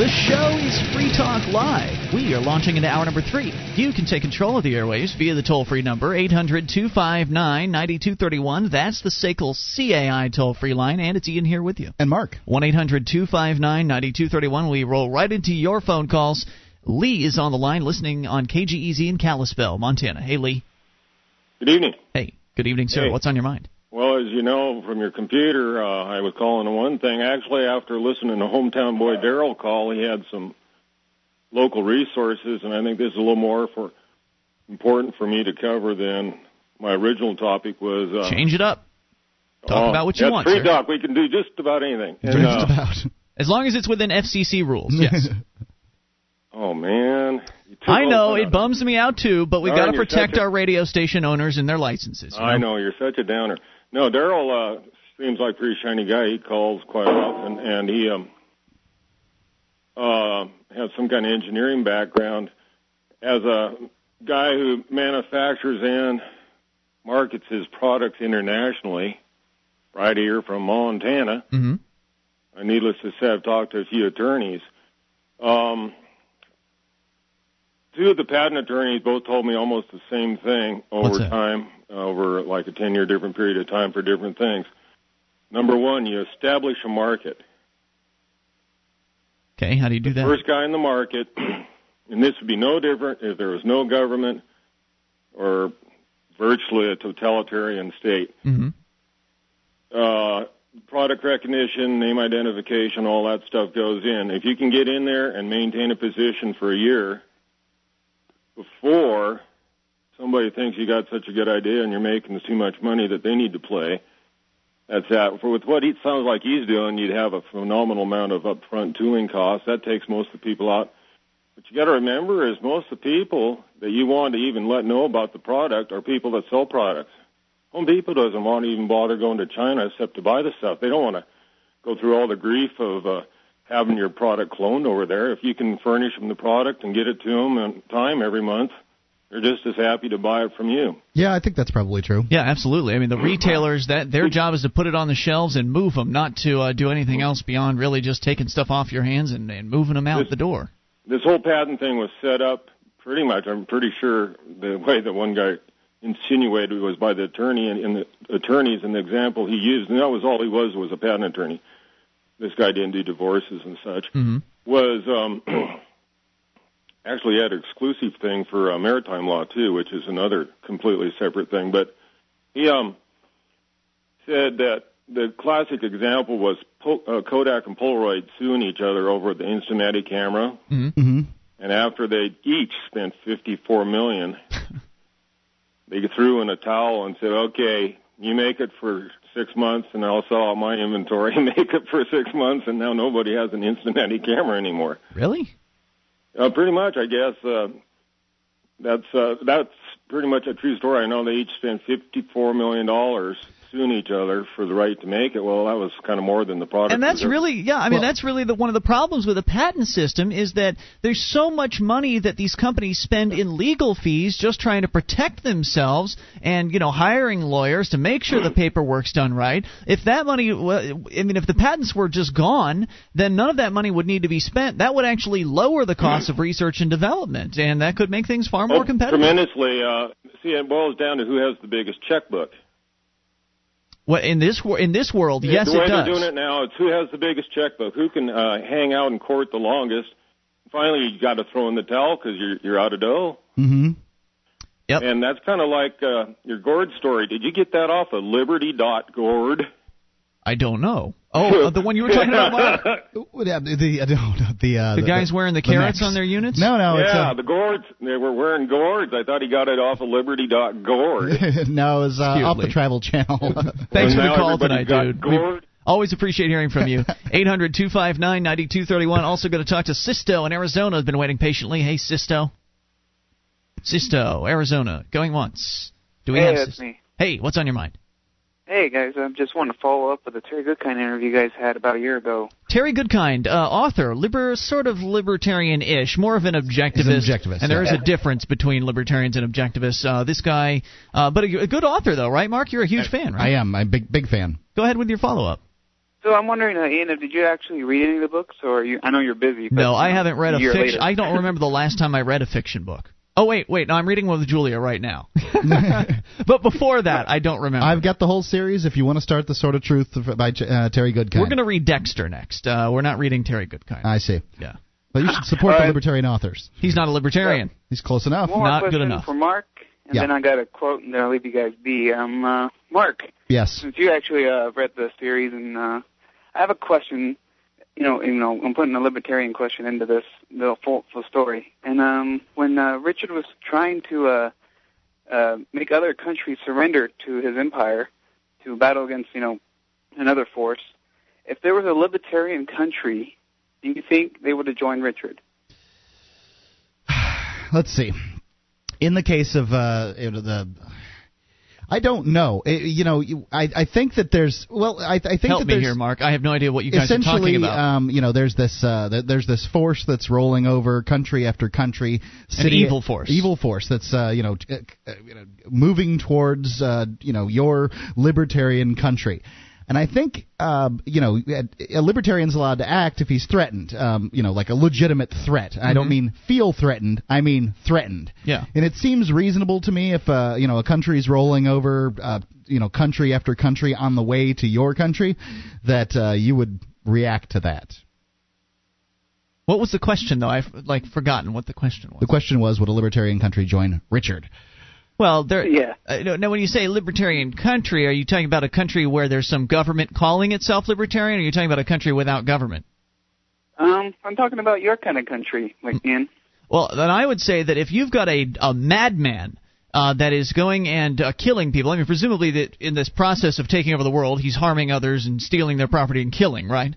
The show is Free Talk Live. We are launching into hour number three. You can take control of the airwaves via the toll free number, 800 259 9231. That's the SACL CAI toll free line, and it's Ian here with you. And Mark. 1 800 259 9231. We roll right into your phone calls. Lee is on the line listening on KGEZ in Kalispell, Montana. Hey, Lee. Good evening. Hey, good evening, sir. Hey. What's on your mind? Well, as you know from your computer, uh, I was calling on one thing. Actually, after listening to Hometown Boy Daryl call, he had some local resources, and I think this is a little more for important for me to cover than my original topic was. Uh, Change it up. Talk oh, about what you yeah, want, Free sir. talk. We can do just about anything. And, Just uh, about. As long as it's within FCC rules, <laughs> yes. oh man, I know it bums me out too, but we've got to protect such a- our radio station owners and their licenses. you I know you're such a downer. No, Daryl uh, seems like a pretty shiny guy. He calls quite often, and he um, uh, has some kind of engineering background. As a guy who manufactures and markets his products internationally, right here from Montana, hmm uh, needless to say, I've talked to a few attorneys. Um, two of the patent attorneys both told me almost the same thing over time, over like a 10 year different period of time for different things. Number one, you establish a market. Okay, how do you do that? First guy in the market, <clears throat> and this would be no different if there was no government or virtually a totalitarian state. hmm uh, product recognition, name identification, all that stuff goes in. If you can get in there and maintain a position for a year before somebody thinks you got such a good idea and you're making too much money that they need to play, that's that. For with what he sounds like he's doing, you'd have a phenomenal amount of upfront tooling costs. That takes most of the people out. What you got to remember is most of the people that you want to even let know about the product are people that sell products. Home Depot doesn't want to even bother going to China except to buy the stuff. They don't want to go through all the grief of uh, having your product cloned over there. If you can furnish them the product and get it to them in time every month, they're just as happy to buy it from you. Yeah, I think that's probably true. Yeah, absolutely. I mean, the retailers that their job is to put it on the shelves and move them, not to uh, do anything else beyond really just taking stuff off your hands and, and moving them out This- the door. This whole patent thing was set up pretty much. I'm pretty sure the way that one guy insinuated was by the attorney and, and the attorneys and the example he used, and that was all he was was a patent attorney. This guy didn't do divorces and such. hmm was um, <clears throat> actually had an exclusive thing for uh, maritime law too, which is another completely separate thing. But he um, said that the classic example was Pol- uh, Kodak and Polaroid suing each other over the Instamatic camera, Mm-hmm. and after they each spent 54 million, <laughs> they threw in a towel and said, "Okay, you make it for six months, and I'll sell out my inventory. <laughs> Make it for six months, and now nobody has an Instamatic camera anymore." Really? Uh, pretty much, I guess. Uh, that's uh, that's pretty much a true story. I know they each spent fifty-four million dollars suing each other for the right to make it. Well, that was kind of more than the product. And that's really, yeah, I mean, Well- that's really the, one of the problems with the patent system is that there's so much money that these companies spend in legal fees just trying to protect themselves and, you know, hiring lawyers to make sure the <clears throat> paperwork's done right. If that money, I mean, if the patents were just gone, then none of that money would need to be spent. That would actually lower the cost of <clears throat> research and development, and that could make things far more oh, competitive. tremendously. Uh, see, it boils down to who has the biggest checkbook. Well, in this in this world, yes, the way it does. they're doing it now, it's who has the biggest checkbook, who can uh, hang out in court the longest. Finally, you got to throw in the towel because you're you're out of dough. Mm-hmm. Yep. And that's kind of like uh, your gourd story. Did you get that off of Liberty dot gourd? I don't know. Oh, uh, the one you were talking about, Mark? <laughs> Yeah, the the, uh, no, no, the, uh, The guys wearing the carrots Meks. on their units? No, no, yeah, it's the gourds. They were wearing gourds. I thought he got it off of Liberty.gourd. <laughs> uh, no, it's uh, off the Travel Channel. <laughs> Thanks for the call tonight, got dude. We always appreciate hearing from you. 800 259 9231. Also going to talk to Sisto in Arizona. Has been waiting patiently. Hey, Sisto. Sisto, Arizona. Going once. Do we Hey, have that's Sisto? me. Hey, what's on your mind? Hey guys, I just want to follow up with the Terry Goodkind interview you guys had about a year ago. Terry Goodkind, uh, author, liber, sort of libertarian-ish, more of an objectivist. An objectivist, and there is yeah. a difference between libertarians and objectivists. Uh, this guy, uh, but a, a good author though, right, Mark? You're a huge fan, right? I am. I'm a big big fan. Go ahead with your follow-up. So I'm wondering, uh, Ian, did you actually read any of the books, or you? I know you're busy. But, No, I you haven't read a year fiction. I don't remember the last time I read a fiction book. Oh wait, wait. No, I'm reading one with Julia right now. <laughs> but before that, I don't remember. I've got the whole series. If you want to start the Sword of Truth by uh, Terry Goodkind, We're going to read Dexter next. Uh, we're not reading Terry Goodkind. I see. Yeah. Well, you should support the libertarian authors. He's not a libertarian. He's close enough. More not good enough. for Mark, and Yeah. then I got a quote, and then I'll leave you guys be. Um, uh, Mark, Yes. since you actually uh, read the series, and uh, I have a question. You know, you know, I'm putting a libertarian question into this the full, full story. And um, when uh, Richard was trying to uh, uh, make other countries surrender to his empire to battle against, you know, another force, if there was a libertarian country, do you think they would have joined Richard? <sighs> Let's see. In the case of uh, the. I don't know. Uh, you know, I I think that there's well, I, I think Help that me there's, here, Mark. I have no idea what you guys are talking about. um, you know, there's this uh, th- there's this force that's rolling over country after country, city, evil force. evil force that's uh, you know, t- uh, you know, moving towards uh, you know your libertarian country. And I think, uh, you know, a libertarian's allowed to act if he's threatened, um, you know, like a legitimate threat. I don't mean feel threatened, I mean threatened. Yeah. And it seems reasonable to me if, uh, you know, a country's rolling over, uh, you know, country after country on the way to your country, that uh, you would react to that. what was the question, though? I've like forgotten what the question was. The question was, would a libertarian country join Richard? Well, there. Yeah. Uh, no, now, when you say libertarian country, are you talking about a country where there's some government calling itself libertarian, or are you talking about a country without government? Um, I'm talking about your kind of country, like Ian. Well, then I would say that if you've got a a madman uh, that is going and uh, killing people, I mean, presumably that in this process of taking over the world, he's harming others and stealing their property and killing, right?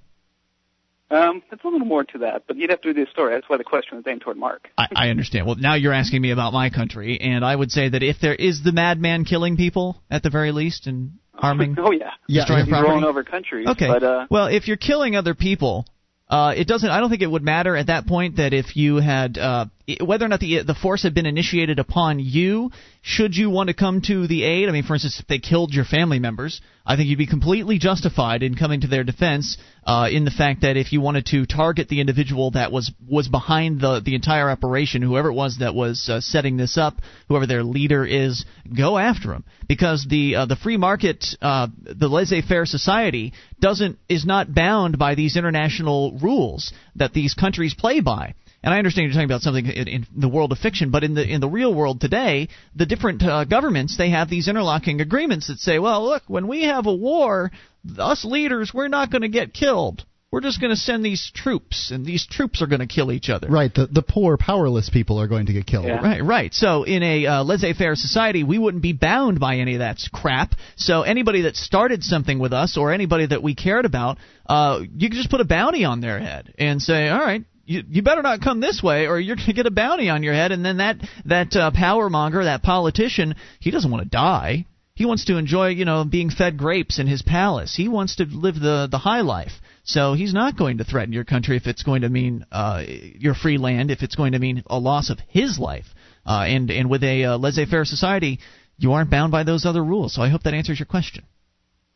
Um, it's a little more to that, but you'd have to do the story. That's why the question was aimed toward Mark. I, I understand. Well, now you're asking me about my country, and I would say that if there is the madman killing people at the very least and harming, <laughs> Oh yeah, Yeah, destroying he's property. over countries. Okay. but uh, well, if you're killing other people, uh, it doesn't. I don't think it would matter at that point that if you had uh, whether or not the the force had been initiated upon you. Should you want to come to the aid? I mean, for instance, if they killed your family members, I think you'd be completely justified in coming to their defense. Uh, in the fact that if you wanted to target the individual that was was behind the the entire operation, whoever it was that was uh, setting this up, whoever their leader is, go after him because the uh, the free market, uh, the laissez-faire society doesn't is not bound by these international rules that these countries play by. And I understand you're talking about something in, in the world of fiction, but in the in the real world today, the different uh, governments they have these interlocking agreements that say, well, look, when we have a war, us leaders we're not going to get killed. We're just going to send these troops, and these troops are going to kill each other. Right. The the poor, powerless people are going to get killed. Yeah. Right, right. So in a uh, laissez-faire society, we wouldn't be bound by any of that crap. So anybody that started something with us, or anybody that we cared about, uh, you could just put a bounty on their head and say, all right. You, you better not come this way, or you're going to get a bounty on your head. And then that that uh, power monger, that politician, he doesn't want to die. He wants to enjoy, you know, being fed grapes in his palace. He wants to live the the high life. So he's not going to threaten your country if it's going to mean uh, your free land, if it's going to mean a loss of his life. Uh, and and with a uh, laissez-faire society, you aren't bound by those other rules. So I hope that answers your question.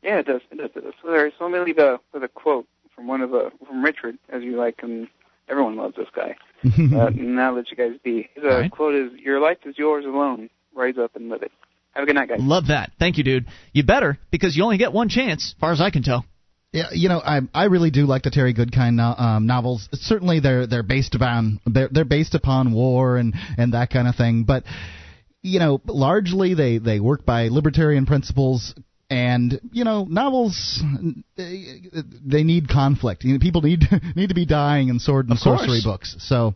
yeah, it does. It does. It does. So, let me leave a, with a quote from one of the from Richard, as you like him. Everyone loves this guy. <laughs> uh, and I'll let you guys be. His uh, All right. quote is, "Your life is yours alone. Rise up and live it." Have a good night, guys. Love that. Thank you, dude. You better because you only get one chance, as far as I can tell. Yeah, you know, I I really do like the Terry Goodkind no, um, novels. Certainly, they're they're based upon they're they're based upon war and and that kind of thing. But you know, largely they they work by libertarian principles. And you know novels they need conflict you know, people need <laughs> need to be dying in sword and Of course. sorcery books so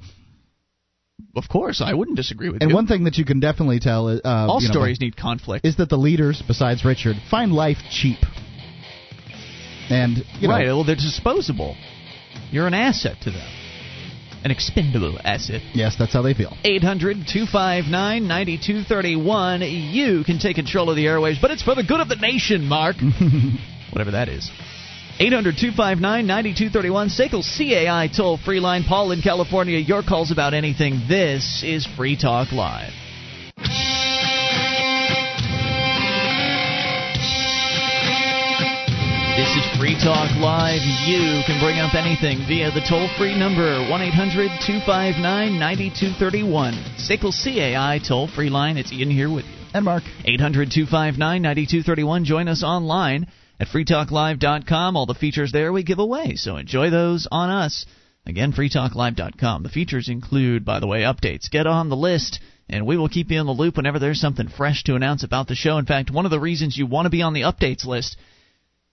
Of course, I wouldn't disagree with and you. one thing that you can definitely tell uh, All you know, stories need conflict. is that the leaders besides richard find life cheap and you know right. Well, they're disposable. You're an asset to them. An expendable asset. yes that's how they feel 800 259 9231. You can take control of the airwaves, but it's for the good of the nation, Mark. <laughs> Whatever that is. 800 259 9231. SACL CAI toll free line. Paul in California. Your calls about anything. This is Free Talk Live. This is Free Talk Live. You can bring up anything via the toll free number 1 800 259 9231. SACL CAI toll free line. It's Ian here with you. and mark 800 259 9231. Join us online at freetalklive.com. All the features there we give away, so enjoy those on us. Again, freetalklive.com. The features include, by the way, updates. Get on the list, and we will keep you in the loop whenever there's something fresh to announce about the show. In fact, one of the reasons you want to be on the updates list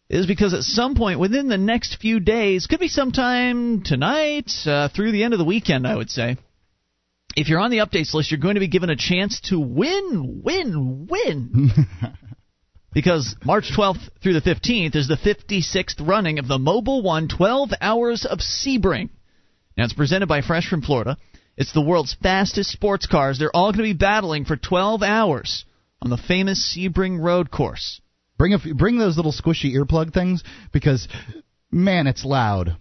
is because at some point within the next few days, could be sometime tonight, uh, through the end of the weekend, I would say. If you're on the updates list, you're going to be given a chance to win, win, win. <laughs> because March 12th through the 15th is the 56th running of the Mobil One 12 Hours of Sebring. Now, it's presented by Fresh from Florida. It's the world's fastest sports cars. They're all going to be battling for 12 hours on the famous Sebring Road course. Bring a f- bring those little squishy earplug things because man it's loud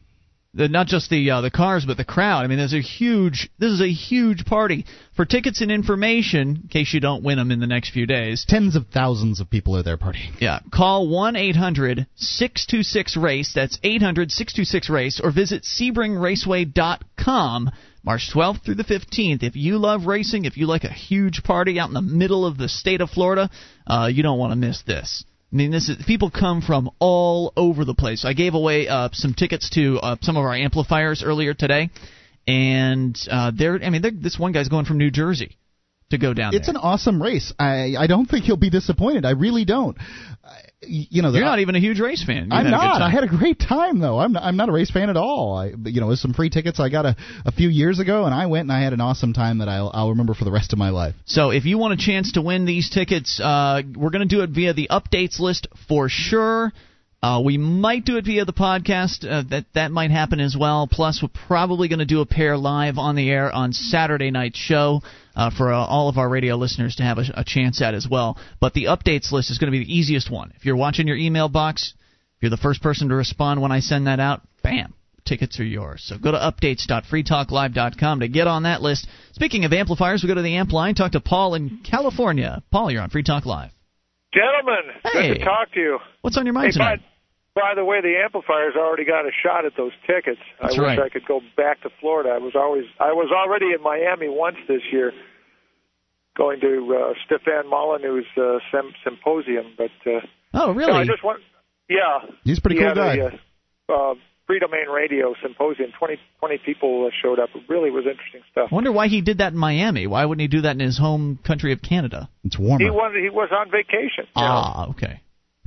the, not just the uh, the cars, but the crowd. I mean, there's a huge. This is a huge party for tickets and information. In case you don't win them in the next few days, tens of thousands of people are there partying yeah, call one eight hundred six two six race. That's eight hundred six two six race, or visit SebringRaceway.com. March 12th through the 15th. If you love racing, if you like a huge party out in the middle of the state of Florida, uh, you don't want to miss this. I mean, this is people come from all over the place. I gave away uh, some tickets to uh, some of our amplifiers earlier today, and uh, they're. I mean, they're, this one guy's going from New Jersey to go down it's there. an awesome race i i don't think he'll be disappointed i really don't you know the- You're not even a huge race fan. You I'm not. I had a great time though. I'm not, I'm not a race fan at all. I you know, with some free tickets I got a, a few years ago, and I went and I had an awesome time that I'll I'll remember for the rest of my life. So if you want a chance to win these tickets, uh, we're going to do it via the updates list for sure. Uh, we might do it via the podcast. Uh, that that might happen as well. Plus, we're probably going to do a pair live on the air on Saturday night show uh, for uh, all of our radio listeners to have a, a chance at as well. But the updates list is going to be the easiest one. If you're watching your email box, if you're the first person to respond when I send that out, bam, tickets are yours. So go to updates.freetalklive.com to get on that list. Speaking of amplifiers, we go to the amp line. Talk to Paul in California. Paul, you're on Free Talk Live. Gentlemen, Hey. good to talk to you. What's on your mind Hey, tonight? By the way, the amplifiers already got a shot at those tickets. That's I right. wish I could go back to Florida. I was always I was already in Miami once this year, going to uh, Stefan Molyneux's uh, sem- symposium. But uh, Oh, no, really? I just want, yeah, He's a pretty he cool had guy. A, uh, uh, Free Domain Radio symposium. 20, 20 people uh, showed up. It really was interesting stuff. I wonder why he did that in Miami. Why wouldn't he do that in his home country of Canada? It's warmer. He was he was on vacation. you know. Ah, okay.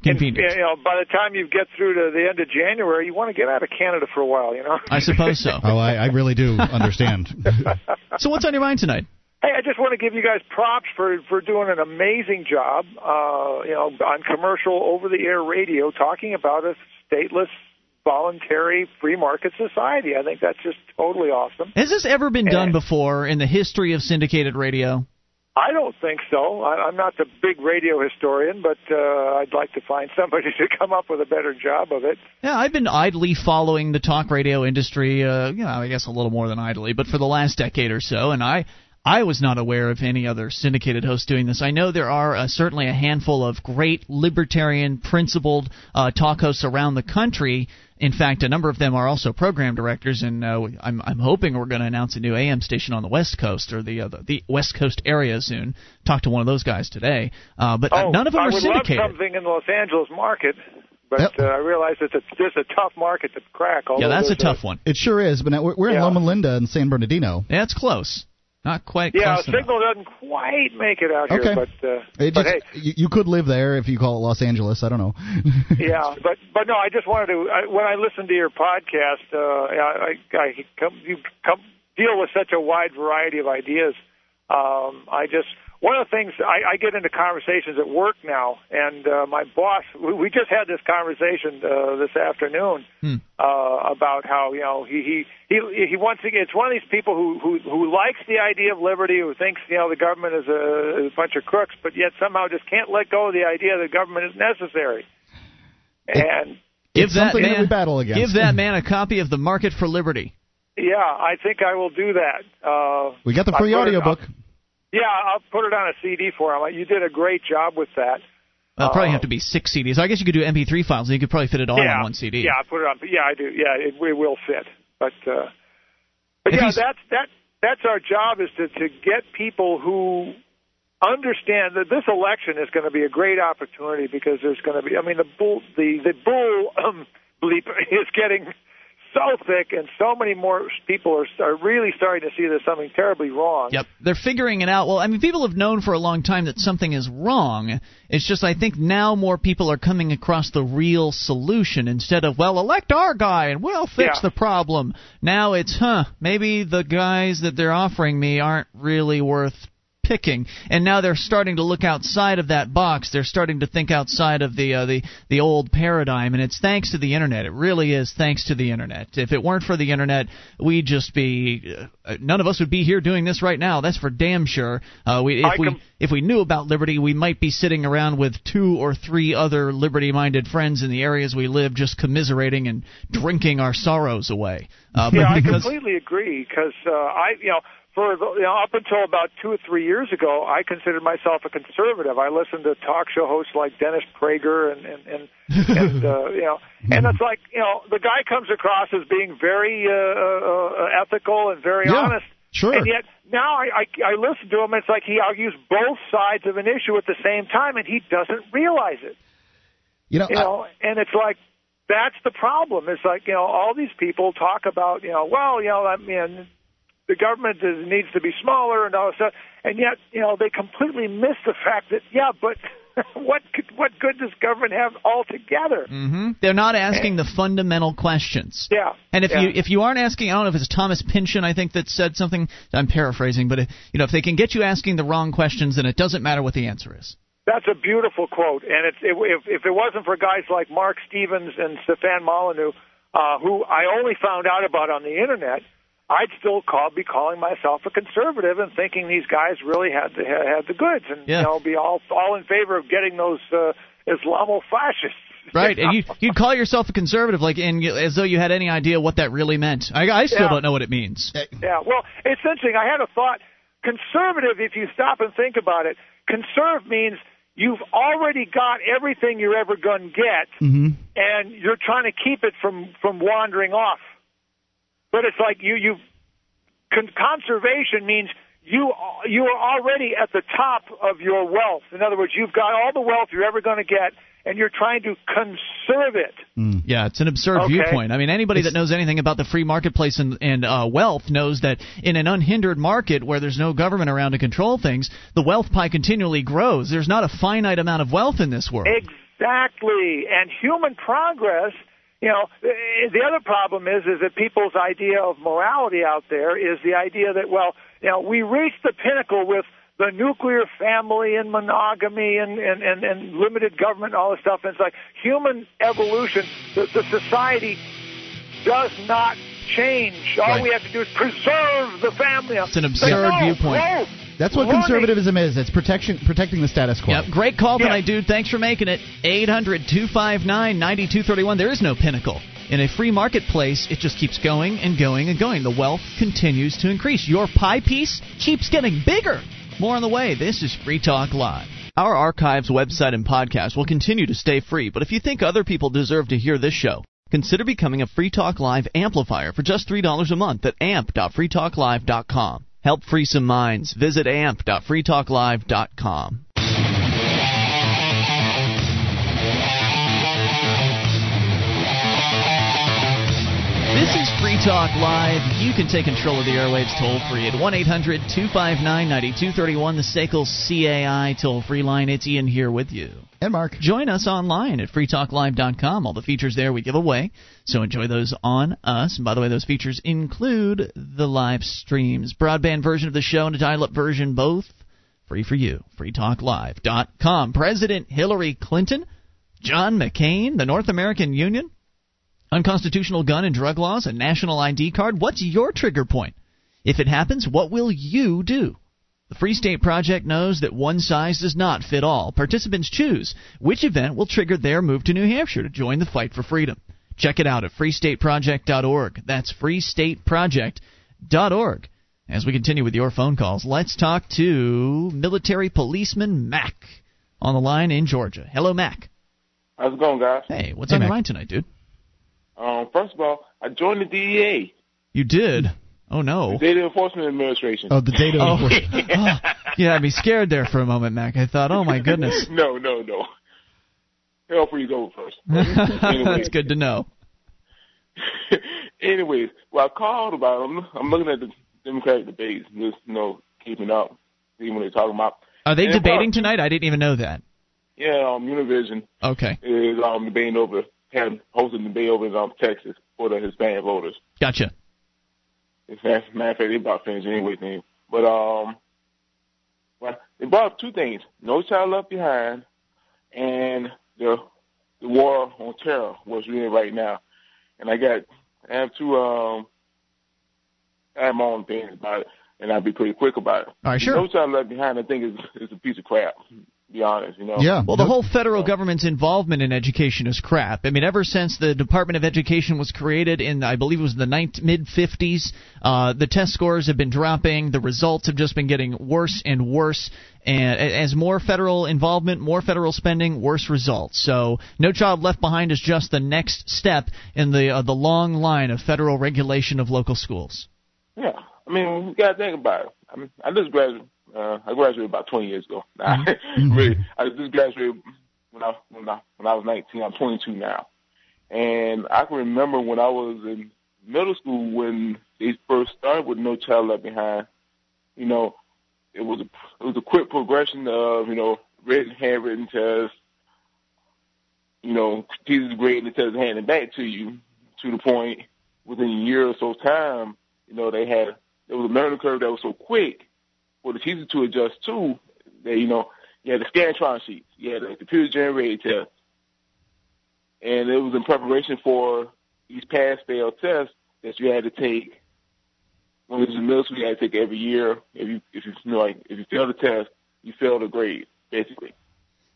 And, Convenient. you know, by the time you get through to the end of January, you want to get out of Canada for a while, you know. I suppose so. <laughs> oh, I, I really do understand. <laughs> So what's on your mind tonight? Hey, I just want to give you guys props for for doing an amazing job, uh, you know, on commercial over the air radio talking about a stateless, voluntary, free market society. I think that's just totally awesome. Has this ever been done before in the history of syndicated radio? I don't think so. I, I'm not the big radio historian, but uh, I'd like to find somebody <laughs> to come up with a better job of it. Yeah, I've been idly following the talk radio industry, uh, you know, I guess a little more than idly, but for the last decade or so, and I I was not aware of any other syndicated host doing this. I know there are uh, certainly a handful of great libertarian, principled uh, talk hosts around the country. In fact, a number of them are also program directors, and uh, I'm, I'm hoping we're going to announce a new AM station on the West Coast or the uh, the- the West Coast area soon. Talk to one of those guys today, uh, but uh, Oh, none of them I are would syndicated. love something in the Los Angeles market, but Yep. uh, I realize it's a, this is a tough market to crack. Yeah, that's a there's tough one. It sure is. But now we're, we're in Loma Linda and San Bernardino. Yeah, it's close. Not quite. Yeah, close enough. signal doesn't quite make it out Okay. here, but uh, It but just, hey, you, you could live there if you call it Los Angeles. I don't know. <laughs> yeah, but but no, I just wanted to. I, when I listen to your podcast, uh, I, I, I come, you come deal with such a wide variety of ideas. Um, I just one of the things I, I get into conversations at work now, and uh, my boss. We, we just had this conversation uh, this afternoon Hmm. uh, about how you know he he he he wants to get. It's one of these people who who who likes the idea of liberty, who thinks you know the government is a, is a bunch of crooks, but yet somehow just can't let go of the idea that government is necessary. And Give that something that man, we battle against. Give that man a copy of the Market for Liberty. yeah, I think I will do that. Uh, we got the I free audio book. audiobook. Yeah, I'll put it on a CD for him. You did a great job with that. Well, probably Uh, have to be six CDs. I guess you could do MP3 files, and you could probably fit it all yeah, on one CD. Yeah, I put it on. Yeah, I do. Yeah, it, it will fit. But uh, but If yeah, that's that. That's our job is to to get people who understand that this election is going to be a great opportunity because there's going to be. I mean, the bull the the bull um, bleep <laughs> is getting so thick, and so many more people are are really starting to see there's something terribly wrong. Yep, they're figuring it out. Well, I mean, people have known for a long time that something is wrong. It's just I think now more people are coming across the real solution instead of well, elect our guy and we'll fix Yeah. the problem. Now it's huh, maybe the guys that they're offering me aren't really worth picking, and now they're starting to look outside of that box. They're starting to think outside of the uh, the the old paradigm, and it's thanks to the internet. It really is thanks to the internet. If it weren't for the internet, we'd just be uh, none of us would be here doing this right now. That's for damn sure. Uh, we if we if we knew about liberty, we might be sitting around with two or three other liberty-minded friends in the areas we live, just commiserating and drinking our sorrows away. Uh, but yeah, I completely agree because uh, I, you know, for the, you know, up until about two or three years ago, I considered myself a conservative. I listened to talk show hosts like Dennis Prager and and and, <laughs> and uh, you know, and it's like you know, the guy comes across as being very uh, uh, ethical and very Yeah, honest. sure. And yet now I, I I listen to him. It's like he argues both sides of an issue at the same time, and he doesn't realize it You know, you know, and it's like that's the problem. It's like you know, all these people talk about you know, well, you know, I mean, the government is, needs to be smaller and all this stuff, and yet you know they completely miss the fact that yeah, but <laughs> what good- what good does government have altogether? hmm they're not asking the fundamental questions. Yeah, And if yeah. you if you aren't asking, I don't know if it's Thomas Pynchon, I think that said something. I'm paraphrasing, but if, you know if they can get you asking the wrong questions, then it doesn't matter what the answer is. That's a beautiful quote, and it's if if, if it wasn't for guys like Mark Stevens and Stefan Molyneux, uh, who I only found out about on the internet, I'd still call be calling myself a conservative and thinking these guys really had the had, had the goods, and Yeah. you know, be all all in favor of getting those uh, Islamo fascists. <laughs> Right, and you you'd call yourself a conservative, like and you, as though you had any idea what that really meant. I, I still Yeah. don't know what it means. Yeah, well, it's interesting. I had a thought. Conservative, if you stop and think about it, conserve means you've already got everything you're ever going to get, hmm and you're trying to keep it from from wandering off. But it's like you you con- conservation means you you are already at the top of your wealth. In other words, you've got all the wealth you're ever going to get, and you're trying to conserve it. Yeah, it's an absurd Okay. viewpoint. I mean, anybody that knows anything about the free marketplace and, and uh, wealth knows that in an unhindered market where there's no government around to control things, the wealth pie continually grows. There's not a finite amount of wealth in this world. Exactly. And human progress, you know, the other problem is is that people's idea of morality out there is the idea that well, you know, we reached the pinnacle with the nuclear family and monogamy and, and, and, and limited government and all this stuff. And it's like human evolution, the, the society does not change. All Right. we have to do is preserve the family. It's an absurd no, viewpoint. no, That's what learning- conservatism is. It's protection, protecting the status quo. Yep, great call Yeah. tonight, dude. Thanks for making it. 800 259 9231. There is no pinnacle. In a free marketplace, it just keeps going and going and going. The wealth continues to increase. Your pie piece keeps getting bigger. More on the way. This is Free Talk Live. Our archives, website, and podcast will continue to stay free, but if you think other people deserve to hear this show, consider becoming a Free Talk Live amplifier for just $3 a month at amp.freetalklive.com. Help free some minds. Visit amp.freetalklive.com. This is Free Talk Live. You can take control of the airwaves toll free at 1 800 259 9231, the SACL CAI toll free line. It's Ian here with you. And Mark. Join us online at freetalklive.com. All the features there we give away, so enjoy those on us. And by the way, those features include the live streams, broadband version of the show, and a dial up version, both free for you. freetalklive.com. President Hillary Clinton, John McCain, the North American Union, unconstitutional gun and drug laws, a national ID card. What's your trigger point? If it happens, what will you do? The Free State Project knows that one size does not fit all. Participants choose which event will trigger their move to New Hampshire to join the fight for freedom. Check it out at freestateproject.org. That's freestateproject.org. As we continue with your phone calls, let's talk to military policeman Mac on the line in Georgia. Hello, Mac. How's it going, guys? Hey, what's on your mind tonight, dude? Um, first of all, I joined the DEA. You did? Oh no. The Data Enforcement Administration. Oh, the data. <laughs> Oh, <laughs> oh, you had me scared there for a moment, Mac. I thought, oh my <laughs> goodness. no, no, no. Hell free go first. That's good to know. Anyways, well, I called about them. I'm looking at the Democratic debates, just you know, keeping up, seeing what they're talking about. Are they And debating about- tonight? I didn't even know that. Yeah, um, Univision Okay, is um debating over, had hosting a debate over in um Texas for the Hispanic voters. gotcha. In fact, matter of fact, they about finished anyway. Thing, but um, well, they brought up two things: No Child Left Behind, and the the war on terror, what's reading right now. And I got, I have two um, I have my own things about it, and I'll be pretty quick about it. All right, sure. No Child Left Behind, I think is is a piece of crap. To be honest, you know. Well, the whole federal government's involvement in education is crap. I mean, ever since the Department of Education was created in, I believe it was the mid 50s, uh, the test scores have been dropping. The results have just been getting worse and worse. And as more federal involvement, more federal spending, worse results. So, No Child Left Behind is just the next step in the uh, the long line of federal regulation of local schools. Yeah, I mean, you gotta think about it. I mean, I just graduated. Uh, I graduated about 20 years ago. Nah, <laughs> really, I just graduated when I when I when I was 19. I'm 22 now, and I can remember when I was in middle school when they first started with No Child Left Behind. You know, it was a it was a quick progression of you know written handwritten tests. You know, teachers grading the test and handing back to you to the point within a year or so time you know, they had there was a learning curve that was so quick for the teacher to adjust to that, you know, you had the Scantron sheets, you had the computer generated test. And it was in preparation for these pass fail tests that you had to take when it was in middle school you had to take every year. If you if you, you know like if you fail the test, you fail the grade, basically.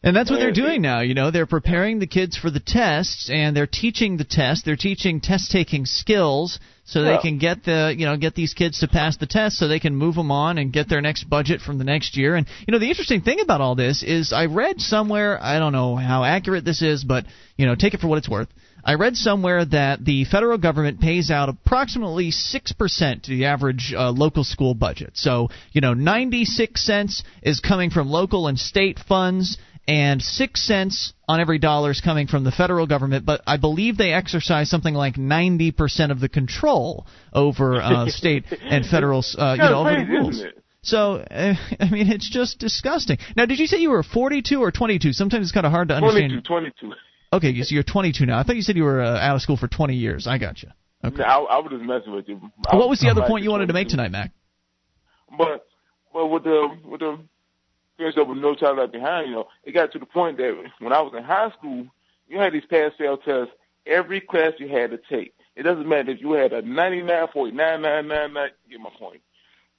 And that's what they're doing now. You know, they're preparing the kids for the tests, and they're teaching the test. They're teaching test taking skills, so they can get the you know get these kids to pass the test, so they can move them on and get their next budget from the next year. And you know, the interesting thing about all this is, I read somewhere, I don't know how accurate this is, but you know, take it for what it's worth. I read somewhere that the federal government pays out approximately 6% to the average uh, local school budget. So, you know, 96 cents is coming from local and state funds, and 6 cents on every dollar is coming from the federal government, but I believe they exercise something like 90% of the control over uh, <laughs> state and federal, uh, you know, over the rules. So, uh, <laughs> I mean, it's just disgusting. Now, did you say you were 42 or 22? Sometimes it's kind of hard to understand. 22, 22. Okay, so you're 22 now. I thought you said you were uh, out of school for 20 years. I got you. Okay. I, I was just messing with you. I what was the I'm other like point you wanted to make tonight, Mac? But but with the with the experience of No Child Left Behind, you know, it got to the point that when I was in high school, you had these pass fail tests every class you had to take. It doesn't matter if you had a ninety nine point nine nine nine nine. Get my point.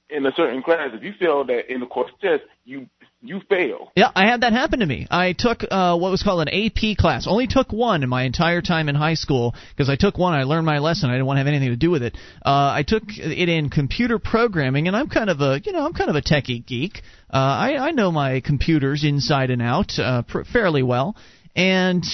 In a certain class, if you failed that in the course test, you you fail. Yeah, I had that happen to me. I took uh, what was called an AP class. Only took one in my entire time in high school because I took one. I learned my lesson. I didn't want to have anything to do with it. Uh, I took it in computer programming, and I'm kind of a you know I'm kind of a techie geek. Uh, I I know my computers inside and out uh, pr- fairly well, and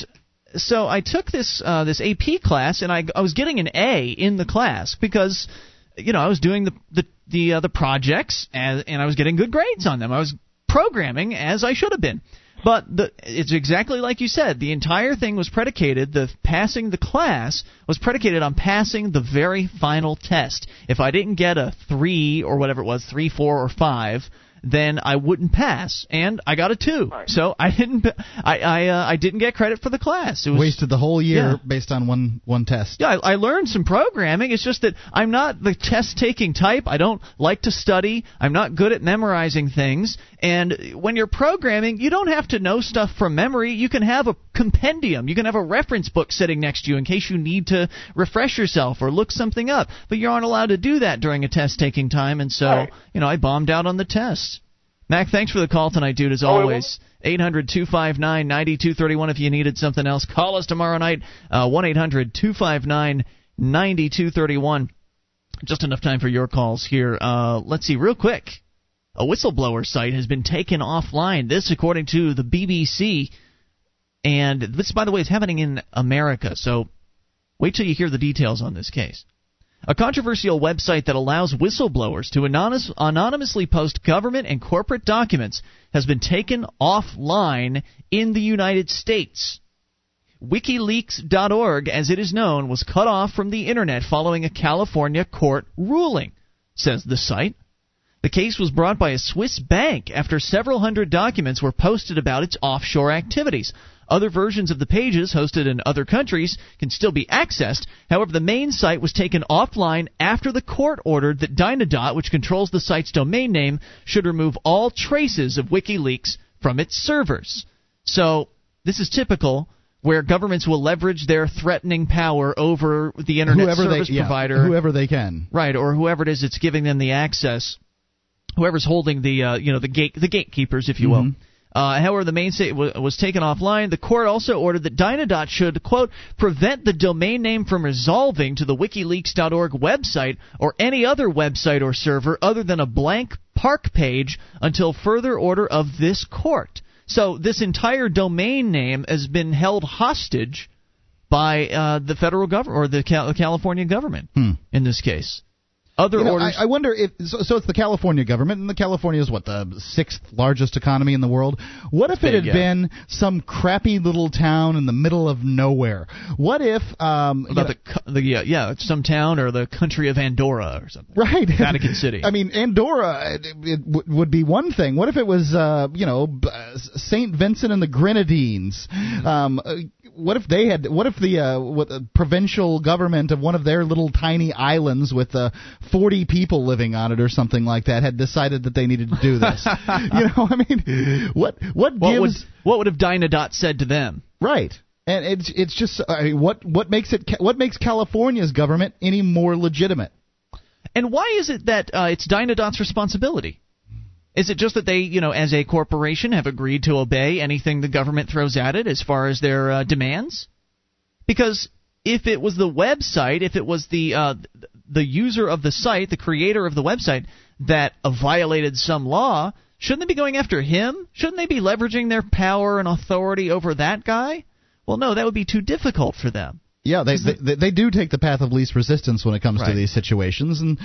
so I took this uh, this AP class, and I I was getting an A in the class because you know I was doing the the the, uh, the projects and and I was getting good grades on them. I was programming as I should have been. But the, it's exactly like you said. The entire thing was predicated, the passing the class was predicated on passing the very final test. If I didn't get a 3 or whatever it was, 3, 4, or 5, then I wouldn't pass, and I got a two. Right. So I didn't, I I, uh, I didn't get credit for the class. It was Wasted the whole year Yeah. based on one one test. yeah, I, I learned some programming. It's just that I'm not the test taking type. I don't like to study. I'm not good at memorizing things. And when you're programming, you don't have to know stuff from memory. You can have a compendium. You can have a reference book sitting next to you in case you need to refresh yourself or look something up. But you aren't allowed to do that during a test taking time. And so, Right. you know, I bombed out on the test. Mac, thanks for the call tonight, dude, as Oh, always. 800 259 9231 if you needed something else. Call us tomorrow night, uh, 1 800 259 9231. Just enough time for your calls here. Uh, let's see, real quick. A whistleblower site has been taken offline. This, according to the BBC. And this, by the way, is happening in America. So wait till you hear the details on this case. A controversial website that allows whistleblowers to anonymous, anonymously post government and corporate documents has been taken offline in the United States. WikiLeaks.org, as it is known, was cut off from the internet following a California court ruling, says the site. The case was brought by a Swiss bank after several hundred documents were posted about its offshore activities. Other versions of the pages hosted in other countries can still be accessed. However, the main site was taken offline after the court ordered that Dynadot, which controls the site's domain name, should remove all traces of WikiLeaks from its servers. So, this is typical where governments will leverage their threatening power over the internet whoever service they, yeah, provider whoever they can. right or whoever it is that's giving them the access whoever's holding the uh, you know the gate the gatekeepers if you will Mhm. Uh, however, the main site w- was taken offline. The court also ordered that Dynadot should, quote, prevent the domain name from resolving to the WikiLeaks.org website or any other website or server other than a blank park page until further order of this court. So this entire domain name has been held hostage by uh, the federal government or the Cal- California government Hmm. in this case. Other you know, orders. I, I, wonder if so, so, It's the California government, and the California is what the sixth largest economy in the world. What if it had yeah. been some crappy little town in the middle of nowhere? What if um, about you know, the, the yeah, yeah some town or the country of Andorra or something? Right, <laughs> Vatican City. I mean, Andorra it, it w- would be one thing. What if it was uh, you know Saint Vincent and the Grenadines? Mm-hmm. Um, uh, what if they had? What if the uh, what the provincial government of one of their little tiny islands with a 40 people living on it or something like that had decided that they needed to do this. <laughs> you know, I mean, what what, what gives? Would, what would have Dynadot said to them? Right. And it's it's just I mean, what what makes it what makes California's government any more legitimate? And why is it that uh, it's Dynadot's responsibility? Is it just that they, you know, as a corporation, have agreed to obey anything the government throws at it as far as their uh, demands? Because if it was the website, if it was the uh, the user of the site, the creator of the website that violated some law, shouldn't they be going after him? Shouldn't they be leveraging their power and authority over that guy? Well, no, that would be too difficult for them. Yeah, they, they they- they do take the path of least resistance when it comes to these situations, and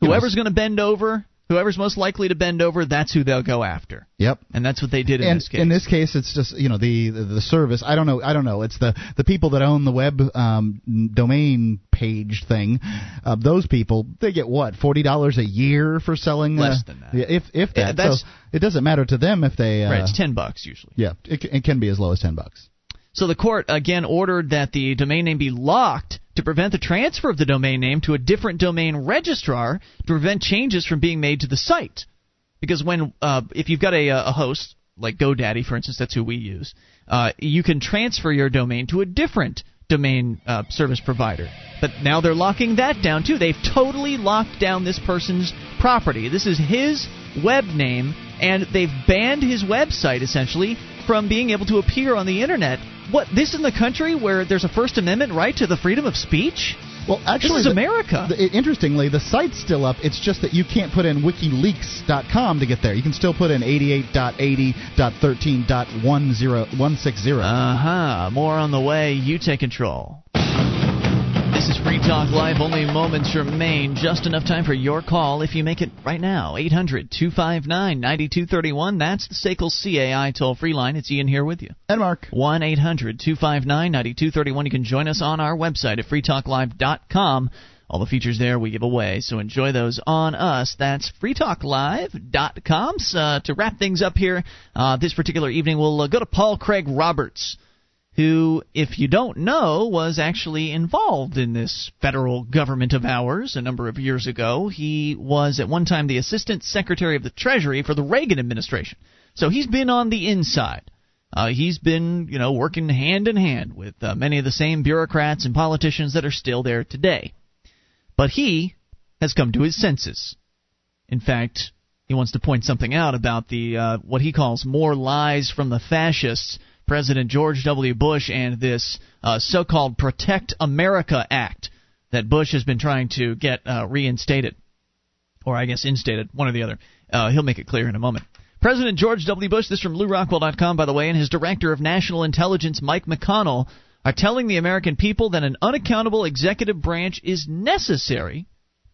Whoever's going to bend over, whoever's most likely to bend over, that's who they'll go after. Yep. And that's what they did in and this case. in this case, it's just you know the, the the service. I don't know. I don't know. It's the the people that own the web um, domain page thing. Uh, those people they get what forty dollars a year for selling. Less uh, than that. yeah, If if Yeah, that. that's- so it doesn't matter to them if they. Uh, right, it's ten bucks usually. Yeah, it, it can be as low as ten bucks. So the court again ordered that the domain name be locked to prevent the transfer of the domain name to a different domain registrar to prevent changes from being made to the site. Because when uh, if you've got a, a host like GoDaddy, for instance, that's who we use, uh, you can transfer your domain to a different domain uh, service provider. But now they're locking that down too. They've totally locked down this person's property. This is his web name, and they've banned his website essentially from being able to appear on the internet. What this in the country where there's a First Amendment right to the freedom of speech? Well, actually, is the- America. the- interestingly, the site's still up. It's just that you can't put in WikiLeaks.com to get there. You can still put in 88.80.13.10160. Uh huh. More on the way. You take control. This is Free Talk Live. Only moments remain. Just enough time for your call if you make it right now. 800 259 9231. That's the SACL CAI toll free line. It's Ian here with you. And Mark. 1 800 259 9231. You can join us on our website at freetalklive.com. All the features there we give away, so enjoy those on us. That's freetalklive.com. So, uh, to wrap things up here, uh, this particular evening, we'll uh, go to Paul Craig Roberts who, if you don't know, was actually involved in this federal government of ours a number of years ago. He was at one time the Assistant Secretary of the Treasury for the Reagan administration. So he's been on the inside. Uh, he's been, you know, working hand in hand with uh, many of the same bureaucrats and politicians that are still there today. But he has come to his senses. In fact, he wants to point something out about the uh, what he calls more lies from the fascists President George W. Bush and this uh, so called Protect America Act that Bush has been trying to get uh, reinstated. Or, I guess, instated, one or the other. Uh, he'll make it clear in a moment. President George W. Bush, this from LewRockwell.com, by the way, and his Director of National Intelligence, Mike McConnell, are telling the American people that an unaccountable executive branch is necessary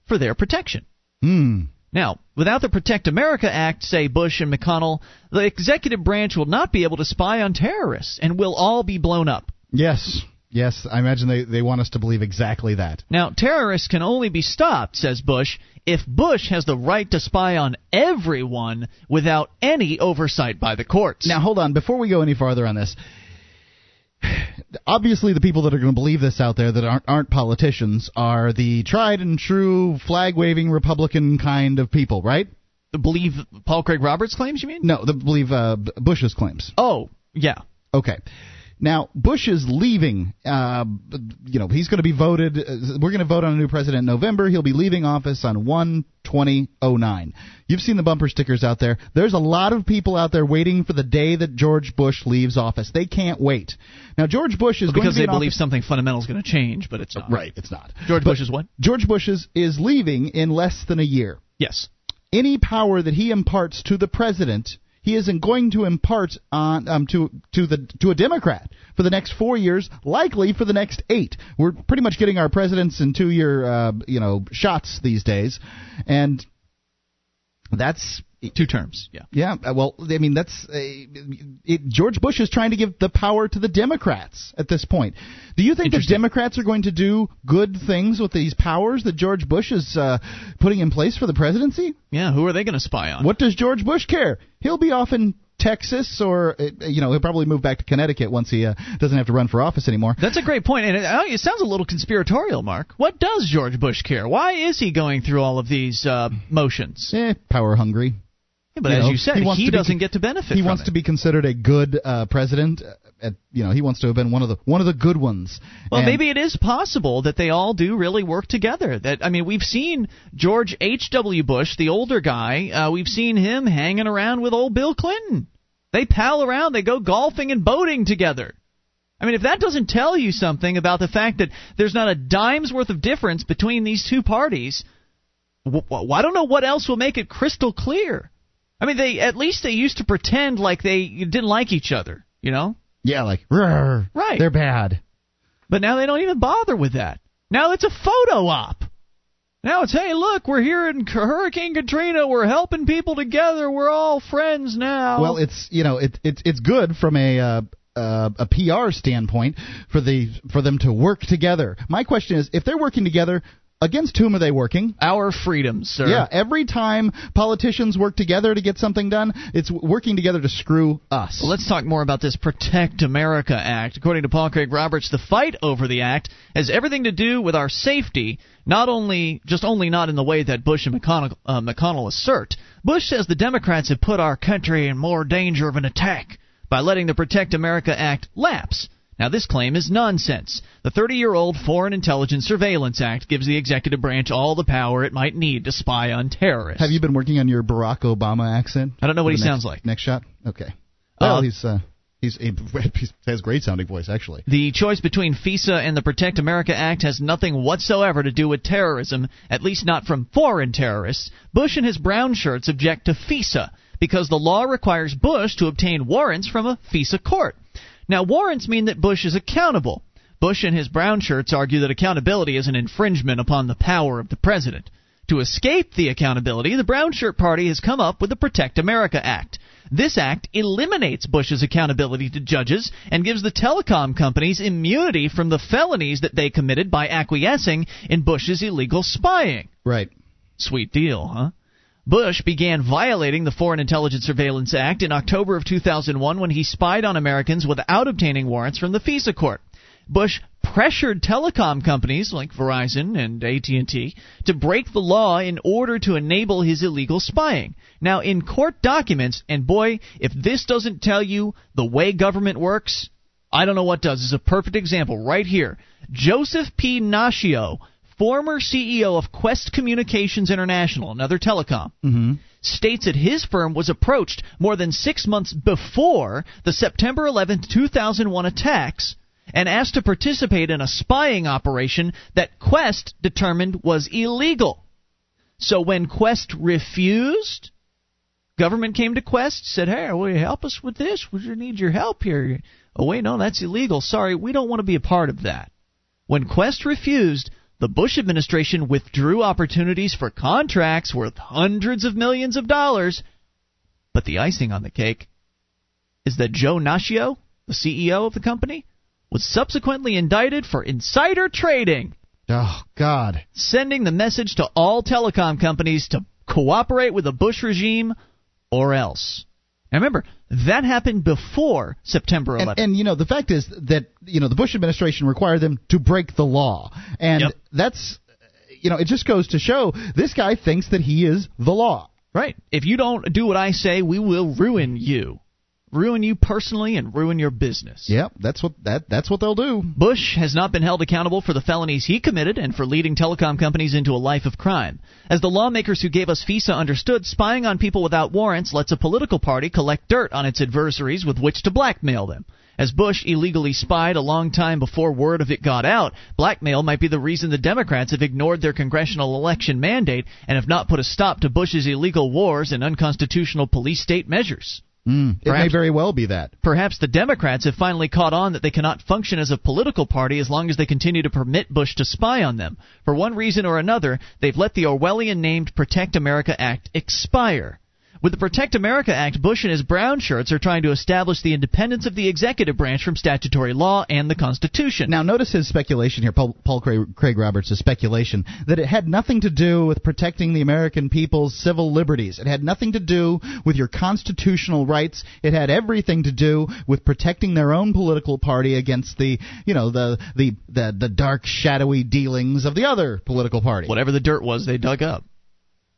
for their protection. Hmm. Now, without the Protect America Act, say Bush and McConnell, the executive branch will not be able to spy on terrorists and we'll all be blown up. Yes. Yes, I imagine they, they want us to believe exactly that. Now, terrorists can only be stopped, says Bush, if Bush has the right to spy on everyone without any oversight by the courts. Now, hold on. Before we go any farther on this, obviously the people that are going to believe this out there that aren't aren't politicians are the tried and true flag waving Republican kind of people, right? Believe Paul Craig Roberts claims, you mean? No, the believe uh, Bush's claims. Oh, yeah. Okay. Now Bush is leaving. Uh, you know he's going to be voted. Uh, we're going to vote on a new president in November. He'll be leaving office on one twenty oh nine. You've seen the bumper stickers out there. There's a lot of people out there waiting for the day that George Bush leaves office. They can't wait. Now George Bush is well, because be they believe office- something fundamental is going to change, but it's not. Right, it's not. George But Bush is what? George Bush is, is leaving in less than a year. Yes. Any power that he imparts to the president he isn't going to impart on um, to to the to a Democrat for the next four years, likely for the next eight. We're pretty much getting our presidents in two year uh, you know shots these days, and that's two terms. Yeah. Yeah. uh, Well, I mean, that's uh, it, George Bush is trying to give the power to the Democrats at this point. Do you think the Democrats are going to do good things with these powers that George Bush is uh, putting in place for the presidency? Yeah. Who are they going to spy on? What does George Bush care? He'll be off in Texas, or uh, you know, he'll probably move back to Connecticut once he uh, doesn't have to run for office anymore. That's a great point, and it, it sounds a little conspiratorial, Mark. What does George Bush care? Why is he going through all of these uh, motions? Eh, power hungry. Yeah, but as know, you said, he, wants to be- doesn't get to benefit. He wants it. to be considered a good uh, president. uh, At, you know, he wants to have been one of the one of the good ones. Well, And- maybe it is possible that they all do really work together. That I mean, we've seen George H. W. Bush, the older guy. Uh, we've seen him hanging around with old Bill Clinton. They pal around. They go golfing and boating together. I mean, if that doesn't tell you something about the fact that there's not a dime's worth of difference between these two parties, I don't know what else will make it crystal clear. I mean, they at least they used to pretend like they didn't like each other. You know? Yeah, like "Rrr, Right. They're bad. But now they don't even bother with that. Now it's a photo op. Now it's, hey, look, we're here in Hurricane Katrina. We're helping people together. We're all friends now. Well, it's you know it, it's it's good from a uh, uh, a PR standpoint for the for them to work together. My question is, if they're working together, against whom are they working? Our freedoms, sir. Yeah, every time politicians work together to get something done, it's working together to screw us. Well, let's talk more about this Protect America Act. According to Paul Craig Roberts, the fight over the act has everything to do with our safety, not only just only not in the way that Bush and McConnell, uh, McConnell assert. Bush says the Democrats have put our country in more danger of an attack by letting the Protect America Act lapse. Now, this claim is nonsense. The 30 year old Foreign Intelligence Surveillance Act gives the executive branch all the power it might need to spy on terrorists. Have you been working on your Barack Obama accent? I don't know what he next- sounds like. Next shot. Okay. Well, Uh, he's uh, he's <laughs> he has great sounding voice actually. The choice between FISA and the Protect America Act has nothing whatsoever to do with terrorism, at least not from foreign terrorists. Bush and his brown shirts object to FISA because the law requires Bush to obtain warrants from a FISA court. Now, warrants mean that Bush is accountable. Bush and his brown shirts argue that accountability is an infringement upon the power of the president. To escape the accountability, the Brown Shirt Party has come up with the Protect America Act. This act eliminates Bush's accountability to judges and gives the telecom companies immunity from the felonies that they committed by acquiescing in Bush's illegal spying. Right. Sweet deal, huh? Bush began violating the Foreign Intelligence Surveillance Act in October of 2001 when he spied on Americans without obtaining warrants from the FISA court. Bush pressured telecom companies like Verizon and AT&T to break the law in order to enable his illegal spying. Now in court documents, and boy, if this doesn't tell you the way government works, I don't know what does. This is a perfect example right here. Joseph P. Nacchio, former CEO of Qwest Communications International, another telecom, mm-hmm. states that his firm was approached more than six months before the September 11, 2001 attacks and asked to participate in a spying operation that Qwest determined was illegal. So when Qwest refused, government came to Qwest, said, "Hey, will you help us with this? We need your help here." Oh wait, no, that's illegal. Sorry, we don't want to be a part of that. When Qwest refused, the Bush administration withdrew opportunities for contracts worth hundreds of millions of dollars. But the icing on the cake is that Joe Nacchio, the CEO of the company, was subsequently indicted for insider trading. Oh, God. Sending the message to all telecom companies to cooperate with the Bush regime or else. Now remember, that happened before September 11th. And, and, you know, the fact is that you know the Bush administration required them to break the law, and yep. that's you know it just goes to show this guy thinks that he is the law. Right. If you don't do what I say, we will ruin you ruin you personally and ruin your business. Yep, that's what that that's what they'll do. Bush has not been held accountable for the felonies he committed and for leading telecom companies into a life of crime. As the lawmakers who gave us FISA understood, spying on people without warrants lets a political party collect dirt on its adversaries with which to blackmail them. As Bush illegally spied a long time before word of it got out, blackmail might be the reason the Democrats have ignored their congressional election mandate and have not put a stop to Bush's illegal wars and unconstitutional police state measures. Mm, it may very well be that. Perhaps the Democrats have finally caught on that they cannot function as a political party as long as they continue to permit Bush to spy on them. For one reason or another, they've let the Orwellian named Protect America Act expire. With the Protect America Act, Bush and his brown shirts are trying to establish the independence of the executive branch from statutory law and the Constitution. Now, notice his speculation here, Paul, Paul Craig, Craig Roberts' speculation, that it had nothing to do with protecting the American people's civil liberties. It had nothing to do with your constitutional rights. It had everything to do with protecting their own political party against the, you know, the the the, the dark, shadowy dealings of the other political party. Whatever the dirt was they dug up.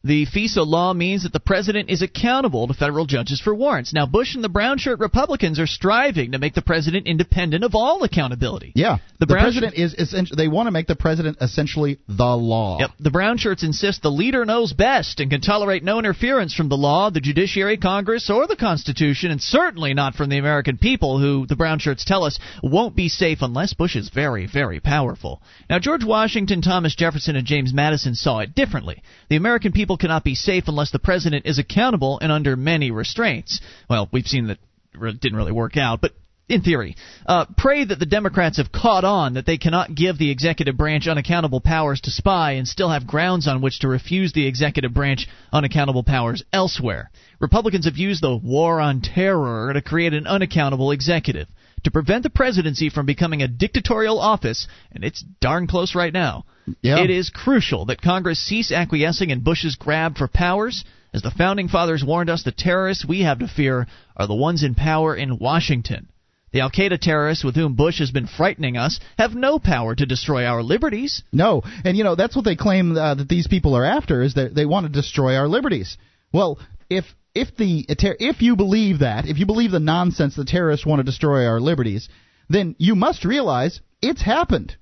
The FISA law means that the president is accountable to federal judges for warrants. Now, Bush and the brown shirt Republicans are striving to make the president independent of all accountability. Yeah, the, the president sh- is essentially they want to make the president essentially the law. Yep, the brown shirts insist the leader knows best and can tolerate no interference from the law, the judiciary, Congress, or the Constitution, and certainly not from the American people, who the brown shirts tell us won't be safe unless Bush is very, very powerful. Now, George Washington, Thomas Jefferson, and James Madison saw it differently. The American people people cannot be safe unless the president is accountable and under many restraints. Well, we've seen that it didn't really work out, but in theory. Uh, pray that the Democrats have caught on that they cannot give the executive branch unaccountable powers to spy and still have grounds on which to refuse the executive branch unaccountable powers elsewhere. Republicans have used the war on terror to create an unaccountable executive. To prevent the presidency from becoming a dictatorial office, and it's darn close right now, yeah. It is crucial that Congress cease acquiescing in Bush's grab for powers. As the Founding Fathers warned us, the terrorists we have to fear are the ones in power in Washington. The Al Qaeda terrorists with whom Bush has been frightening us have no power to destroy our liberties. No, and you know that's what they claim uh, that these people are after is that they want to destroy our liberties. Well, if if the if you believe that, if you believe the nonsense the terrorists want to destroy our liberties, then you must realize it's happened.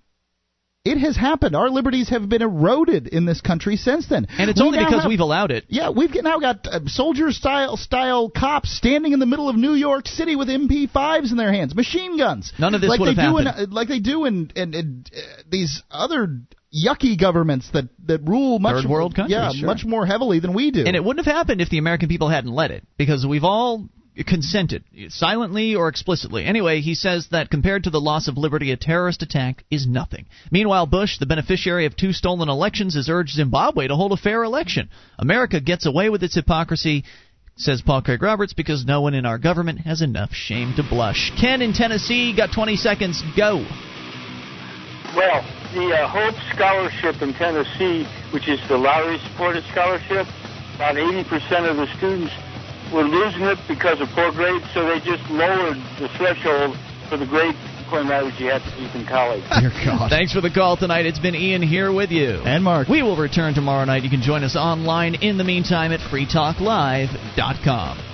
It has happened. Our liberties have been eroded in this country since then, and it's we only because have, we've allowed it. Yeah, we've now got uh, soldier style style cops standing in the middle of New York City with MP5s in their hands, machine guns. None of this like would they have do happened. In, like they do in, in, in uh, these other yucky governments that, that rule much Third world countries, yeah sure. much more heavily than we do. And it wouldn't have happened if the American people hadn't let it, because we've all consented, silently or explicitly. Anyway, he says that compared to the loss of liberty, a terrorist attack is nothing. Meanwhile, Bush, the beneficiary of two stolen elections, has urged Zimbabwe to hold a fair election. America gets away with its hypocrisy says Paul Craig Roberts, because no one in our government has enough shame to blush. Ken in Tennessee, got 20 seconds. Go. Well, the uh, Hope Scholarship in Tennessee, which is the Lowry supported scholarship, about 80% of the students were losing it because of poor grades, so they just lowered the threshold for the grade point average you have to keep in college. Dear God. Thanks for the call tonight. It's been Ian here with you. And Mark. We will return tomorrow night. You can join us online in the meantime at freetalklive.com.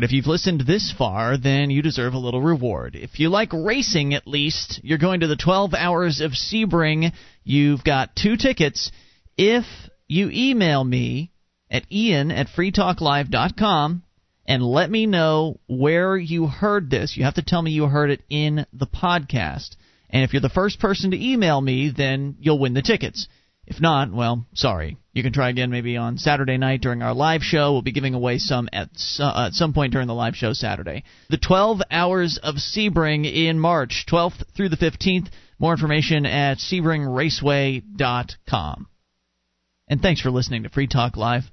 if you've listened this far, then you deserve a little reward. If you like racing, at least, you're going to the 12 Hours of Sebring. You've got two tickets. If you email me at ian at freetalklive.com and let me know where you heard this, you have to tell me you heard it in the podcast. And if you're the first person to email me, then you'll win the tickets. If not, well, sorry. You can try again maybe on Saturday night during our live show. We'll be giving away some at, uh, at some point during the live show Saturday. The 12 Hours of Sebring in March, 12th through the 15th. More information at SebringRaceway.com. And thanks for listening to Free Talk Live.